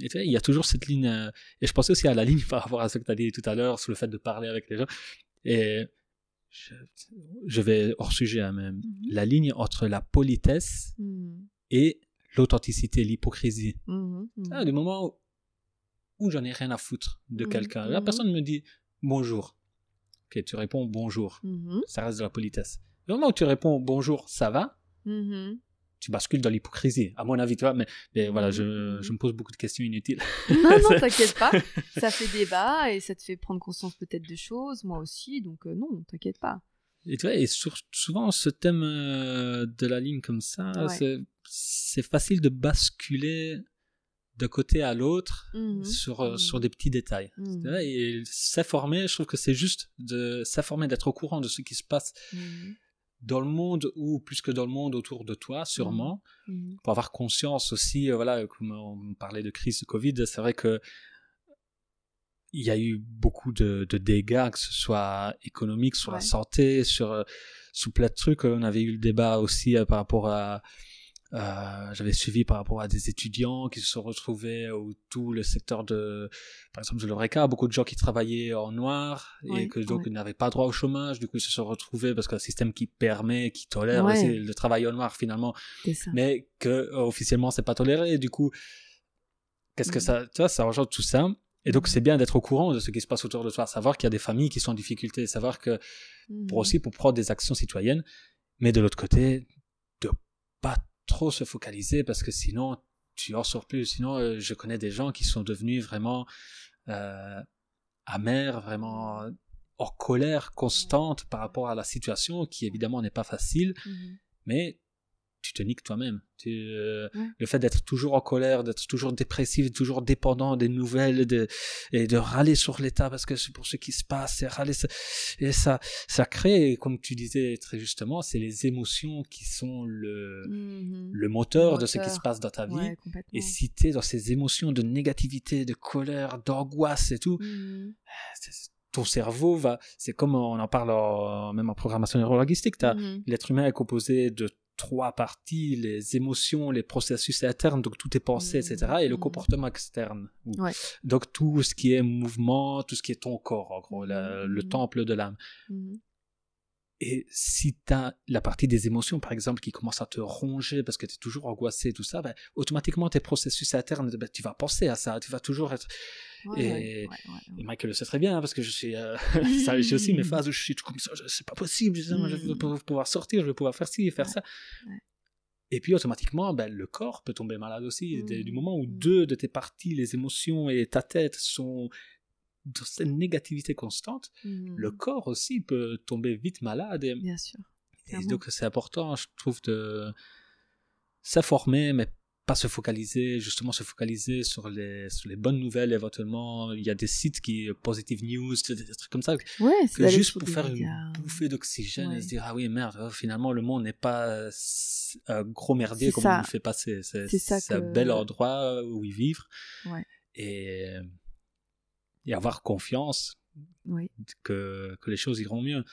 il y a toujours cette ligne. Euh, et je pensais aussi à la ligne par rapport à ce que tu as dit tout à l'heure sur le fait de parler avec les gens. Et je, vais hors sujet, hein, même. Mhm. La ligne entre la politesse mhm. et l'authenticité, l'hypocrisie. Mhm, du moment où, j'en ai rien à foutre de quelqu'un, la personne me dit bonjour. Ok, tu réponds bonjour. Ça reste de la politesse. Le moment où tu réponds bonjour, ça va tu bascules dans l'hypocrisie, à mon avis, tu vois. Mais, mais voilà, je, je, me pose beaucoup de questions inutiles. Non, non, t'inquiète pas. Ça fait débat et ça te fait prendre conscience peut-être de choses, moi aussi. Donc, euh, non, t'inquiète pas. Et tu vois, et souvent, ce thème euh, de la ligne comme ça, c'est facile de basculer d'un côté à l'autre mmh sur, euh, mmh sur des petits détails. Mmh et s'informer, je trouve que c'est juste de s'informer, d'être au courant de ce qui se passe dans le monde ou plus que dans le monde autour de toi, sûrement, mmh. Mmh. pour avoir conscience aussi, euh, voilà, comme on parlait de crise de Covid, c'est vrai que il y a eu beaucoup de, dégâts, que ce soit économique, sur la santé, sur, sous plein de trucs. On avait eu le débat aussi par rapport à euh, j'avais suivi par rapport à des étudiants qui se sont retrouvés ou tout le secteur de, par exemple, de l'ORECA, beaucoup de gens qui travaillaient en noir et que donc n'avaient pas droit au chômage. Du coup, ils se sont retrouvés parce qu'un système qui permet, qui tolère le travail en noir finalement, mais que euh, officiellement c'est pas toléré. Du coup, qu'est-ce que mm. ça, tu vois, ça engendre tout ça. Et donc, c'est bien d'être au courant de ce qui se passe autour de toi, savoir qu'il y a des familles qui sont en difficulté, savoir que, pour mm. aussi, pour prendre des actions citoyennes, mais de l'autre côté, de pas trop se focaliser parce que sinon tu en sors plus. Sinon, euh, je connais des gens qui sont devenus vraiment euh, amers, vraiment en colère constante par rapport à la situation qui évidemment n'est pas facile, mmh mais tu te niques toi-même. Euh, le fait d'être toujours en colère, d'être toujours dépressif, toujours dépendant des nouvelles de, et de râler sur l'État parce que c'est pour ce qui se passe, et râler, et ça, ça crée, comme tu disais très justement, c'est les émotions qui sont le, mmh le, moteur de ce qui se passe dans ta vie. et si tu es dans ces émotions de négativité, de colère, d'angoisse et tout, mmh ton cerveau va, c'est comme on en parle même en programmation neurolinguistique, mmh l'être humain est composé de trois parties, les émotions, les processus internes, donc tout est pensé, etc., mmh. et le mmh. comportement externe. Donc tout ce qui est mouvement, tout ce qui est ton corps, en gros, le mmh. temple de l'âme. Et si tu as la partie des émotions, par exemple, qui commence à te ronger parce que tu es toujours angoissé, tout ça, ben, automatiquement, tes processus internes, ben, tu vas penser à ça, tu vas toujours être et, Michael le sait très bien, hein, parce que je suis, euh, j'ai aussi mes phases où je suis comme ça, c'est pas possible, je, veux mmh. pouvoir sortir, je veux pouvoir faire ci, faire ça. Et puis automatiquement, ben, le corps peut tomber malade aussi. Du mmh. moment où mmh. deux de tes parties, les émotions et ta tête, sont dans cette négativité constante, le corps aussi peut tomber vite malade. Et, Bien sûr. Et donc c'est important, je trouve, de s'informer, mais pas se focaliser, justement se focaliser sur les, sur les bonnes nouvelles éventuellement. Il y a des sites qui, Positive News, des, trucs comme ça. Ouais, que juste pour faire une bouffée d'oxygène et se dire, ah oui, merde, oh, finalement, le monde n'est pas un gros merdier comme on nous fait passer. C'est un bel endroit où y vivre. Ouais. Et, et avoir confiance que, que les choses iront mieux.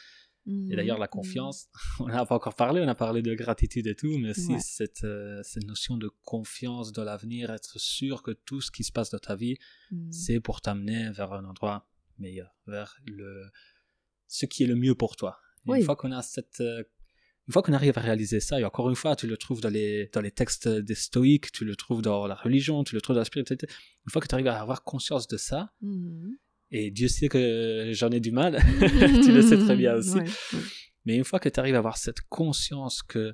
Et d'ailleurs, la mmh, mmh. confiance, on n'a pas encore parlé, on a parlé de gratitude et tout, mais aussi cette, euh, cette notion de confiance dans l'avenir, être sûr que tout ce qui se passe dans ta vie, mmh. c'est pour t'amener vers un endroit meilleur, vers le, ce qui est le mieux pour toi. Une fois qu'on a cette, euh, une fois qu'on arrive à réaliser ça, et encore une fois, tu le trouves dans les, dans les textes des stoïques, tu le trouves dans la religion, tu le trouves dans la spiritualité, une fois que tu arrives à avoir conscience de ça, et Dieu sait que j'en ai du mal, tu le sais très bien aussi. Mais une fois que tu arrives à avoir cette conscience que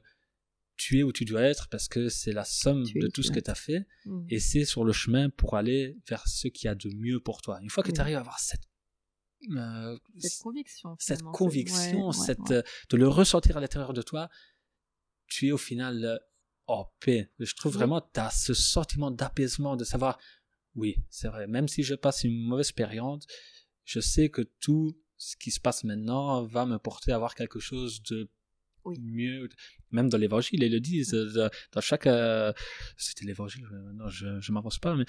tu es où tu dois être parce que c'est la somme de tout ce que tu as fait mm. et c'est sur le chemin pour aller vers ce qu'il y a de mieux pour toi. Une fois que tu arrives à avoir cette euh, cette conviction, cette conviction, cette, de le ressentir à l'intérieur de toi, tu es au final euh, en paix. Je trouve vraiment, tu as ce sentiment d'apaisement, de savoir, oui, c'est vrai. Même si je passe une mauvaise période, je sais que tout ce qui se passe maintenant va me porter à voir quelque chose de mieux. Même dans l'évangile, ils le disent. Euh, dans chaque. Euh, c'était l'évangile, non, je ne m'avance pas, mais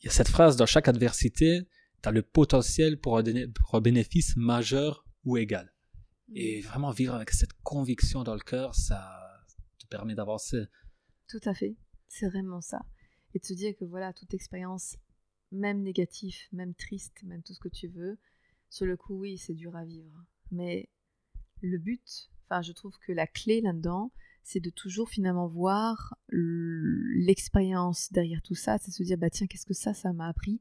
il y a cette phrase dans chaque adversité, tu as le potentiel pour un, pour un, bénéfice majeur ou égal. Et mm. vraiment vivre avec cette conviction dans le cœur, ça te permet d'avancer. Tout à fait. C'est vraiment ça et de se dire que voilà, toute expérience, même négative, même triste, même tout ce que tu veux, sur le coup, oui, c'est dur à vivre. Mais le but, enfin, je trouve que la clé là-dedans, c'est de toujours finalement voir l'expérience derrière tout ça, c'est se dire, bah tiens, qu'est-ce que ça, ça m'a appris?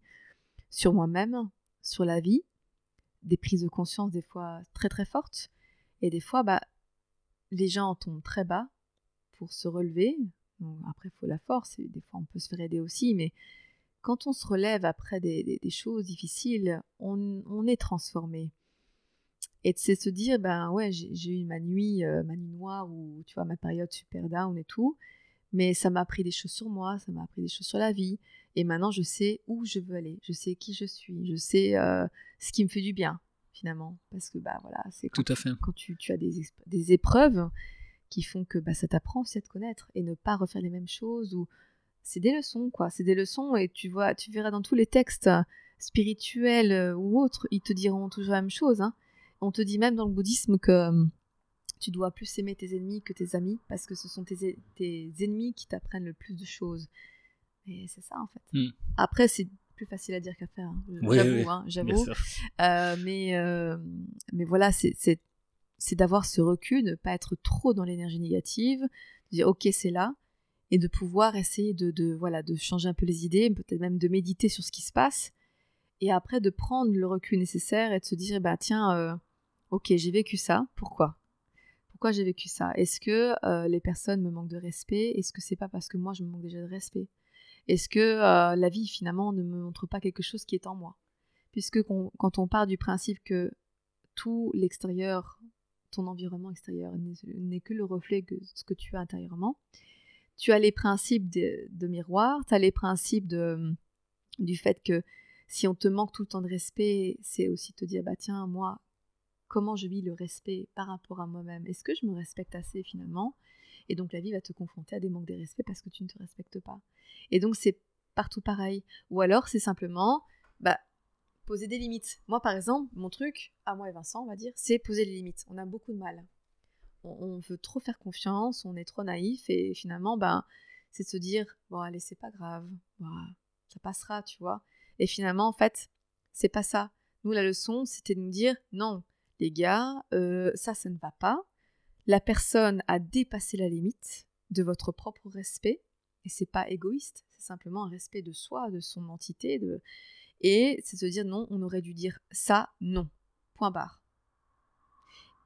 Sur moi-même, sur la vie, des prises de conscience des fois très très fortes, et des fois, bah, les gens tombent très bas pour se relever, après, il faut la force, et des fois on peut se faire aider aussi, mais quand on se relève après des, choses difficiles, on, est transformé. Et c'est se dire, ben ouais, j'ai eu ma nuit, euh, ma nuit noire, ou tu vois, ma période super down et tout, mais ça m'a appris des choses sur moi, ça m'a appris des choses sur la vie, et maintenant je sais où je veux aller, je sais qui je suis, je sais euh, ce qui me fait du bien, finalement, parce que bah voilà, c'est quand, Tout à fait. quand tu, tu as des, des épreuves, qui font que bah, ça t'apprend aussi à te connaître et ne pas refaire les mêmes choses ou c'est des leçons quoi. C'est des leçons et tu vois tu verras dans tous les textes spirituels ou autres ils te diront toujours la même chose hein. on te dit même dans le bouddhisme que tu dois plus aimer tes ennemis que tes amis parce que ce sont tes, tes ennemis qui t'apprennent le plus de choses. Et c'est ça en fait. Mm. Après, c'est plus facile à dire qu'à faire. hein. Oui, j'avoue, oui, hein, j'avoue. Euh, mais, euh, mais voilà, c'est- c'est c'est d'avoir ce recul, de pas être trop dans l'énergie négative, de dire ok c'est là, et de pouvoir essayer de, de voilà de changer un peu les idées, peut-être même de méditer sur ce qui se passe, et après de prendre le recul nécessaire et de se dire bah tiens euh, ok j'ai vécu ça, pourquoi? Pourquoi j'ai vécu ça. Est-ce que euh, les personnes me manquent de respect? Est-ce que c'est pas parce que moi je me manque déjà de respect? Est-ce que euh, la vie finalement ne me montre pas quelque chose qui est en moi? Puisque quand on part du principe que tout l'extérieur, ton environnement extérieur n'est- n'est que le reflet de ce que tu as intérieurement, tu as les principes de, de miroir, tu as les principes de, du fait que si on te manque tout le temps de respect, c'est aussi te dire, bah tiens, moi, comment je vis le respect par rapport à moi-même Est-ce que je me respecte assez finalement? Et donc la vie va te confronter à des manques de respect parce que tu ne te respectes pas. Et donc c'est partout pareil. Ou alors c'est simplement, bah, poser des limites. Moi, par exemple, mon truc, à moi et Vincent, on va dire, c'est poser les limites. On a beaucoup de mal. On, veut trop faire confiance, on est trop naïf, et finalement, ben, c'est de se dire, bon, allez, c'est pas grave, Voilà, ça passera, tu vois. Et finalement, en fait, c'est pas ça. Nous, la leçon, c'était de nous dire, non, les gars, euh, ça, ça ne va pas. La personne a dépassé la limite de votre propre respect, et c'est pas égoïste, c'est simplement un respect de soi, de son entité, de, et c'est se dire non, on aurait dû dire ça, non. Point barre.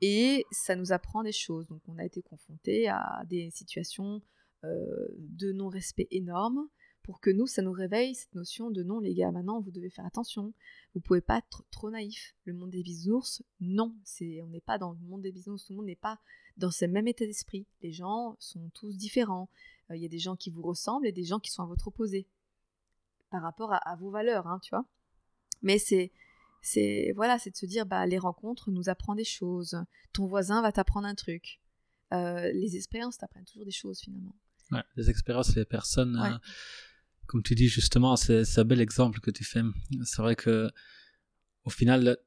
Et ça nous apprend des choses. Donc on a été confronté à des situations euh, de non-respect énormes pour que nous, ça nous réveille cette notion de non, les gars, maintenant vous devez faire attention. Vous pouvez pas être trop naïf. Le monde des bisounours, non, c'est, on n'est pas dans le monde des bisounours, tout le monde n'est pas dans ce même état d'esprit. Les gens sont tous différents. Euh, Il y a des gens qui vous ressemblent et des gens qui sont à votre opposé par rapport à, à vos valeurs, hein, tu vois. Mais c'est, c'est, voilà, c'est de se dire, bah, les rencontres nous apprennent des choses. Ton voisin va t'apprendre un truc. Euh, les expériences t'apprennent toujours des choses finalement. Ouais, les expériences, les personnes, Ouais. euh, comme tu dis justement, c'est un bel exemple que tu fais. C'est vrai que au final,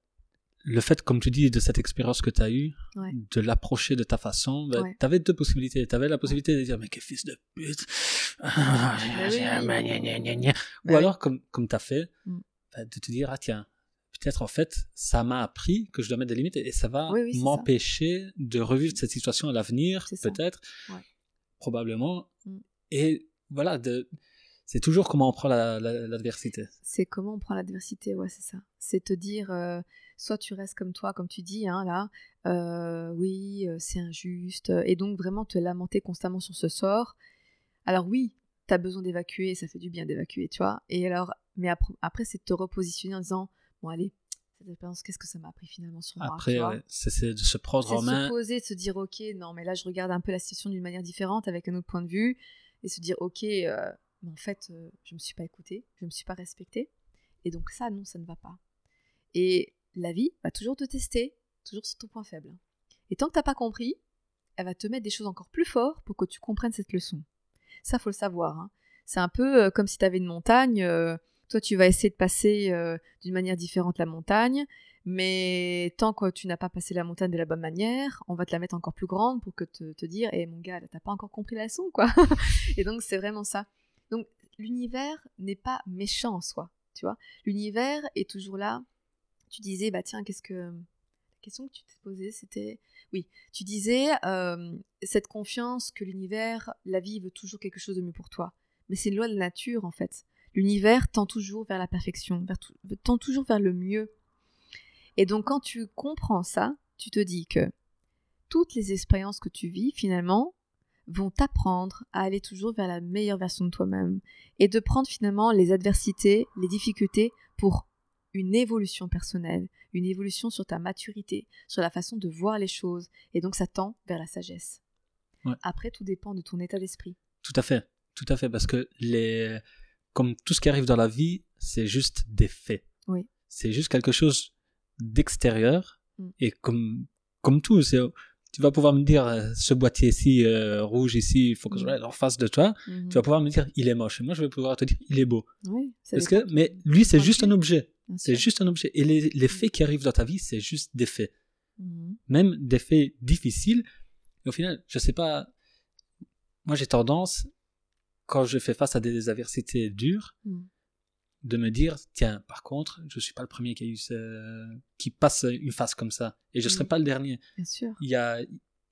le, fait, comme tu dis, de cette expérience que tu as eue, Ouais. de l'approcher de ta façon, ben, Ouais. tu avais deux possibilités. Tu avais la possibilité de dire, mais quel fils de pute gna. Ou Bah alors, comme, comme tu as fait, Mm. ben, de te dire, ah tiens, peut-être en fait, ça m'a appris que je dois mettre des limites et ça va Oui, oui, m'empêcher de revivre cette situation à l'avenir, peut-être, Ouais. probablement. Mm. Et voilà, de, c'est toujours comment on prend la- la- l'adversité. C'est comment on prend l'adversité, ouais, c'est ça. C'est te dire, euh, soit tu restes comme toi, comme tu dis, hein, là, euh, oui, euh, c'est injuste, et donc vraiment te lamenter constamment sur ce sort. Alors oui, tu as besoin d'évacuer, ça fait du bien d'évacuer, tu vois. Et alors, mais après, après c'est de te repositionner en disant, bon allez, cette expérience, qu'est-ce que ça m'a appris finalement sur moi Après, ouais, c'est c'est de se prendre C'est en main. se poser, de se dire ok, non, mais là je regarde un peu la situation d'une manière différente, avec un autre point de vue, et se dire ok, mais en fait, euh, je me suis pas écoutée, je me suis pas respectée, et donc ça, non, ça ne va pas. Et la vie va toujours te tester, toujours sur ton point faible. Et tant que t'as pas compris, elle va te mettre des choses encore plus fortes pour que tu comprennes cette leçon. Ça, faut le savoir. hein. C'est un peu euh, comme si tu avais une montagne. euh, toi, tu vas essayer de passer d'une manière différente la montagne, mais tant que tu n'as pas passé la montagne de la bonne manière, on va te la mettre encore plus grande pour que te, te dire, eh mon gars, t'as pas encore compris la leçon, quoi. Et donc, c'est vraiment ça. Donc, l'univers n'est pas méchant en soi, tu vois. L'univers est toujours là. Tu disais, bah tiens, qu'est-ce que. La question que tu t'es posée, c'était. Oui, tu disais, euh, cette confiance que l'univers, la vie veut toujours quelque chose de mieux pour toi. Mais c'est une loi de la nature, en fait. L'univers tend toujours vers la perfection, tend toujours vers le mieux. Et donc, quand tu comprends ça, tu te dis que toutes les expériences que tu vis, finalement, vont t'apprendre à aller toujours vers la meilleure version de toi-même et de prendre finalement les adversités, les difficultés pour une évolution personnelle, une évolution sur ta maturité, sur la façon de voir les choses. Et donc, ça tend vers la sagesse. Ouais. Après, tout dépend de ton état d'esprit. Tout à fait, tout à fait, parce que les, comme tout ce qui arrive dans la vie, c'est juste des faits. Oui. C'est juste quelque chose d'extérieur, Mm. et comme, comme tout, c'est, tu vas pouvoir me dire, euh, ce boîtier ici, euh, rouge ici, il faut que je Mm. le en face de toi, tu vas pouvoir me dire, il est moche, et moi je vais pouvoir te dire, il est beau. Oui, Parce que, mais lui, c'est juste un objet. C'est juste un objet. Et les, les faits qui arrivent dans ta vie, c'est juste des faits. Mhm. Même des faits difficiles, Mais au final, je sais pas. Moi, j'ai tendance, quand je fais face à des adversités dures, Mm. De me dire tiens, par contre, je suis pas le premier qui a eu ce... qui passe une phase comme ça, et je serai Mm. pas le dernier. Bien sûr. Il y a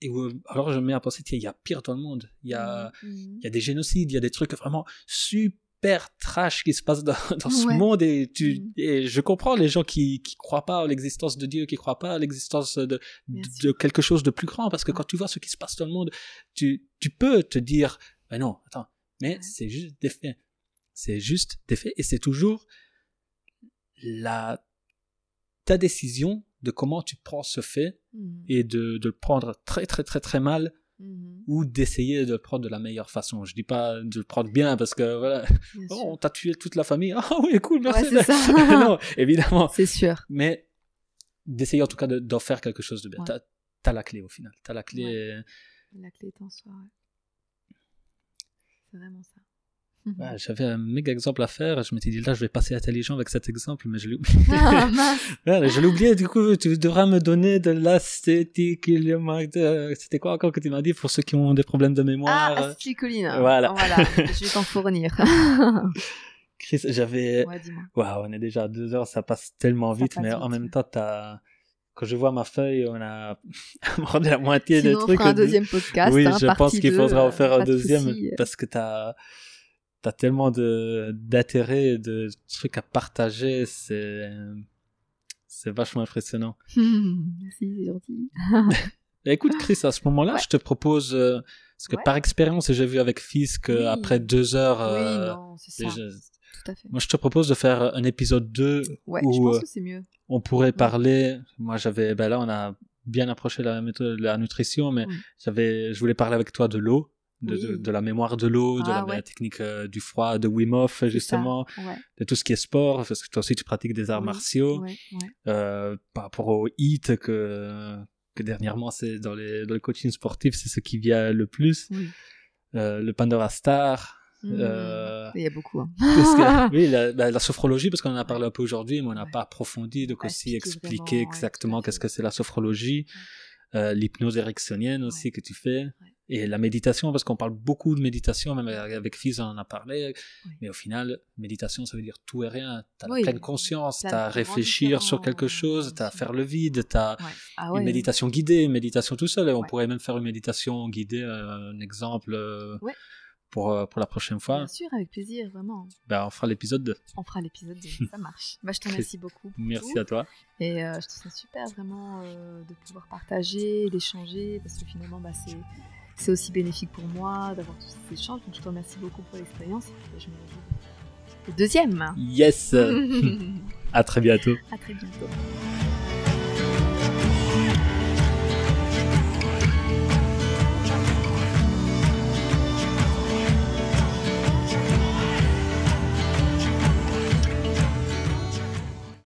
et alors je me mets à penser tiens, il y a pire dans le monde. Il y a il y a des génocides, il y a des trucs vraiment super trash qui se passent dans, dans ce monde et tu Mhm. et je comprends les gens qui qui croient pas à l'existence de Dieu, qui croient pas à l'existence de de, quelque chose de plus grand parce que quand tu vois ce qui se passe dans le monde, tu tu peux te dire mais non, attends, mais Ouais. c'est juste des faits. C'est juste des faits et c'est toujours la ta décision de comment tu prends ce fait Mhm. et de, de le prendre très très très très mal Mhm. ou d'essayer de le prendre de la meilleure façon. Je dis pas de le prendre bien parce que voilà, oh, on t'a tué toute la famille. Ah oui, cool, merci. Ouais, non, évidemment. C'est sûr. Mais d'essayer en tout cas de- d'en faire quelque chose de bien. Ouais. T'as T'as la clé au final. T'as la clé. euh, La clé est en soi. C'est vraiment ça. Ouais, J'avais un méga exemple à faire. Je m'étais dit là, je vais passer intelligent avec cet exemple, mais je l'ai oublié. Ah. Ouais, je l'ai oublié. Du coup, tu devras me donner de de- C'était quoi encore que tu m'as dit pour ceux qui ont des problèmes de mémoire Ah, acétylcholine. Voilà. Voilà. Je vais t'en fournir. Chris, j'avais. ouais. Waouh, on est déjà à deux heures, ça passe tellement vite, passe mais vite, en même temps, t'as... quand je vois ma feuille, on a abordé la moitié des Sinon, on trucs. fera un deuxième podcast. oui, hein, je pense qu'il faudra en euh, faire un deuxième parce que t'as as tellement de d'intérêt, de trucs à partager, c'est c'est vachement impressionnant. Merci, c'est gentil. Écoute, Chris, à ce moment-là, Ouais. je te propose euh, parce que Ouais. par expérience, j'ai vu avec Fils que Oui. après deux heures, oui, euh, non, c'est ça. déjà- Tout à fait. moi, je te propose de faire un épisode 2 Ouais, je où pense euh, que c'est mieux. on pourrait parler. Moi, j'avais, ben là, on a bien approché la méthode de la nutrition, mais j'avais, je voulais parler avec toi de l'eau, de, Oui. de, de la mémoire de l'eau, de Ah, la, ouais. la technique euh, du froid, de Wim Hof, justement. Ouais, de tout ce qui est sport, parce que toi aussi, tu pratiques des arts Oui. martiaux, ouais, euh, par rapport au HIIT que, que dernièrement, c'est dans les, dans le coaching sportif, c'est ce qui vient le plus. Oui. Euh, le Pandora Star. Mmh. Il y a beaucoup. hein. parce que- oui, la, bah, la sophrologie, parce qu'on en a parlé un peu aujourd'hui, mais on n'a pas approfondi, donc aussi expliqué expliquer exactement qu'est-ce que c'est la sophrologie, l'hypnose érectionnelle aussi que tu fais, et la méditation, parce qu'on parle beaucoup de méditation, même avec Fils on en a parlé, Oui. mais au final, méditation, ça veut dire tout et rien. Tu as Oui, la pleine conscience, tu as à réfléchir sur quelque différents- chose, tu as à faire le vide, tu as Ouais. Ah une méditation guidée, une méditation tout seul, et on Ouais. pourrait même faire une méditation guidée, euh, un exemple euh, pour, euh, pour la prochaine fois. Bien sûr, avec plaisir, vraiment. Ben, on fera l'épisode 2. On fera l'épisode 2, ça marche. Bah, je te remercie beaucoup. Merci tout. à toi. Et euh, je trouve ça super vraiment euh, de pouvoir partager, d'échanger, parce que finalement, bah, c'est, c'est aussi bénéfique pour moi d'avoir tous ces échanges. Donc je te remercie beaucoup pour l'expérience. Et je me réjouis. Le deuxième Yes À très bientôt. À très bientôt.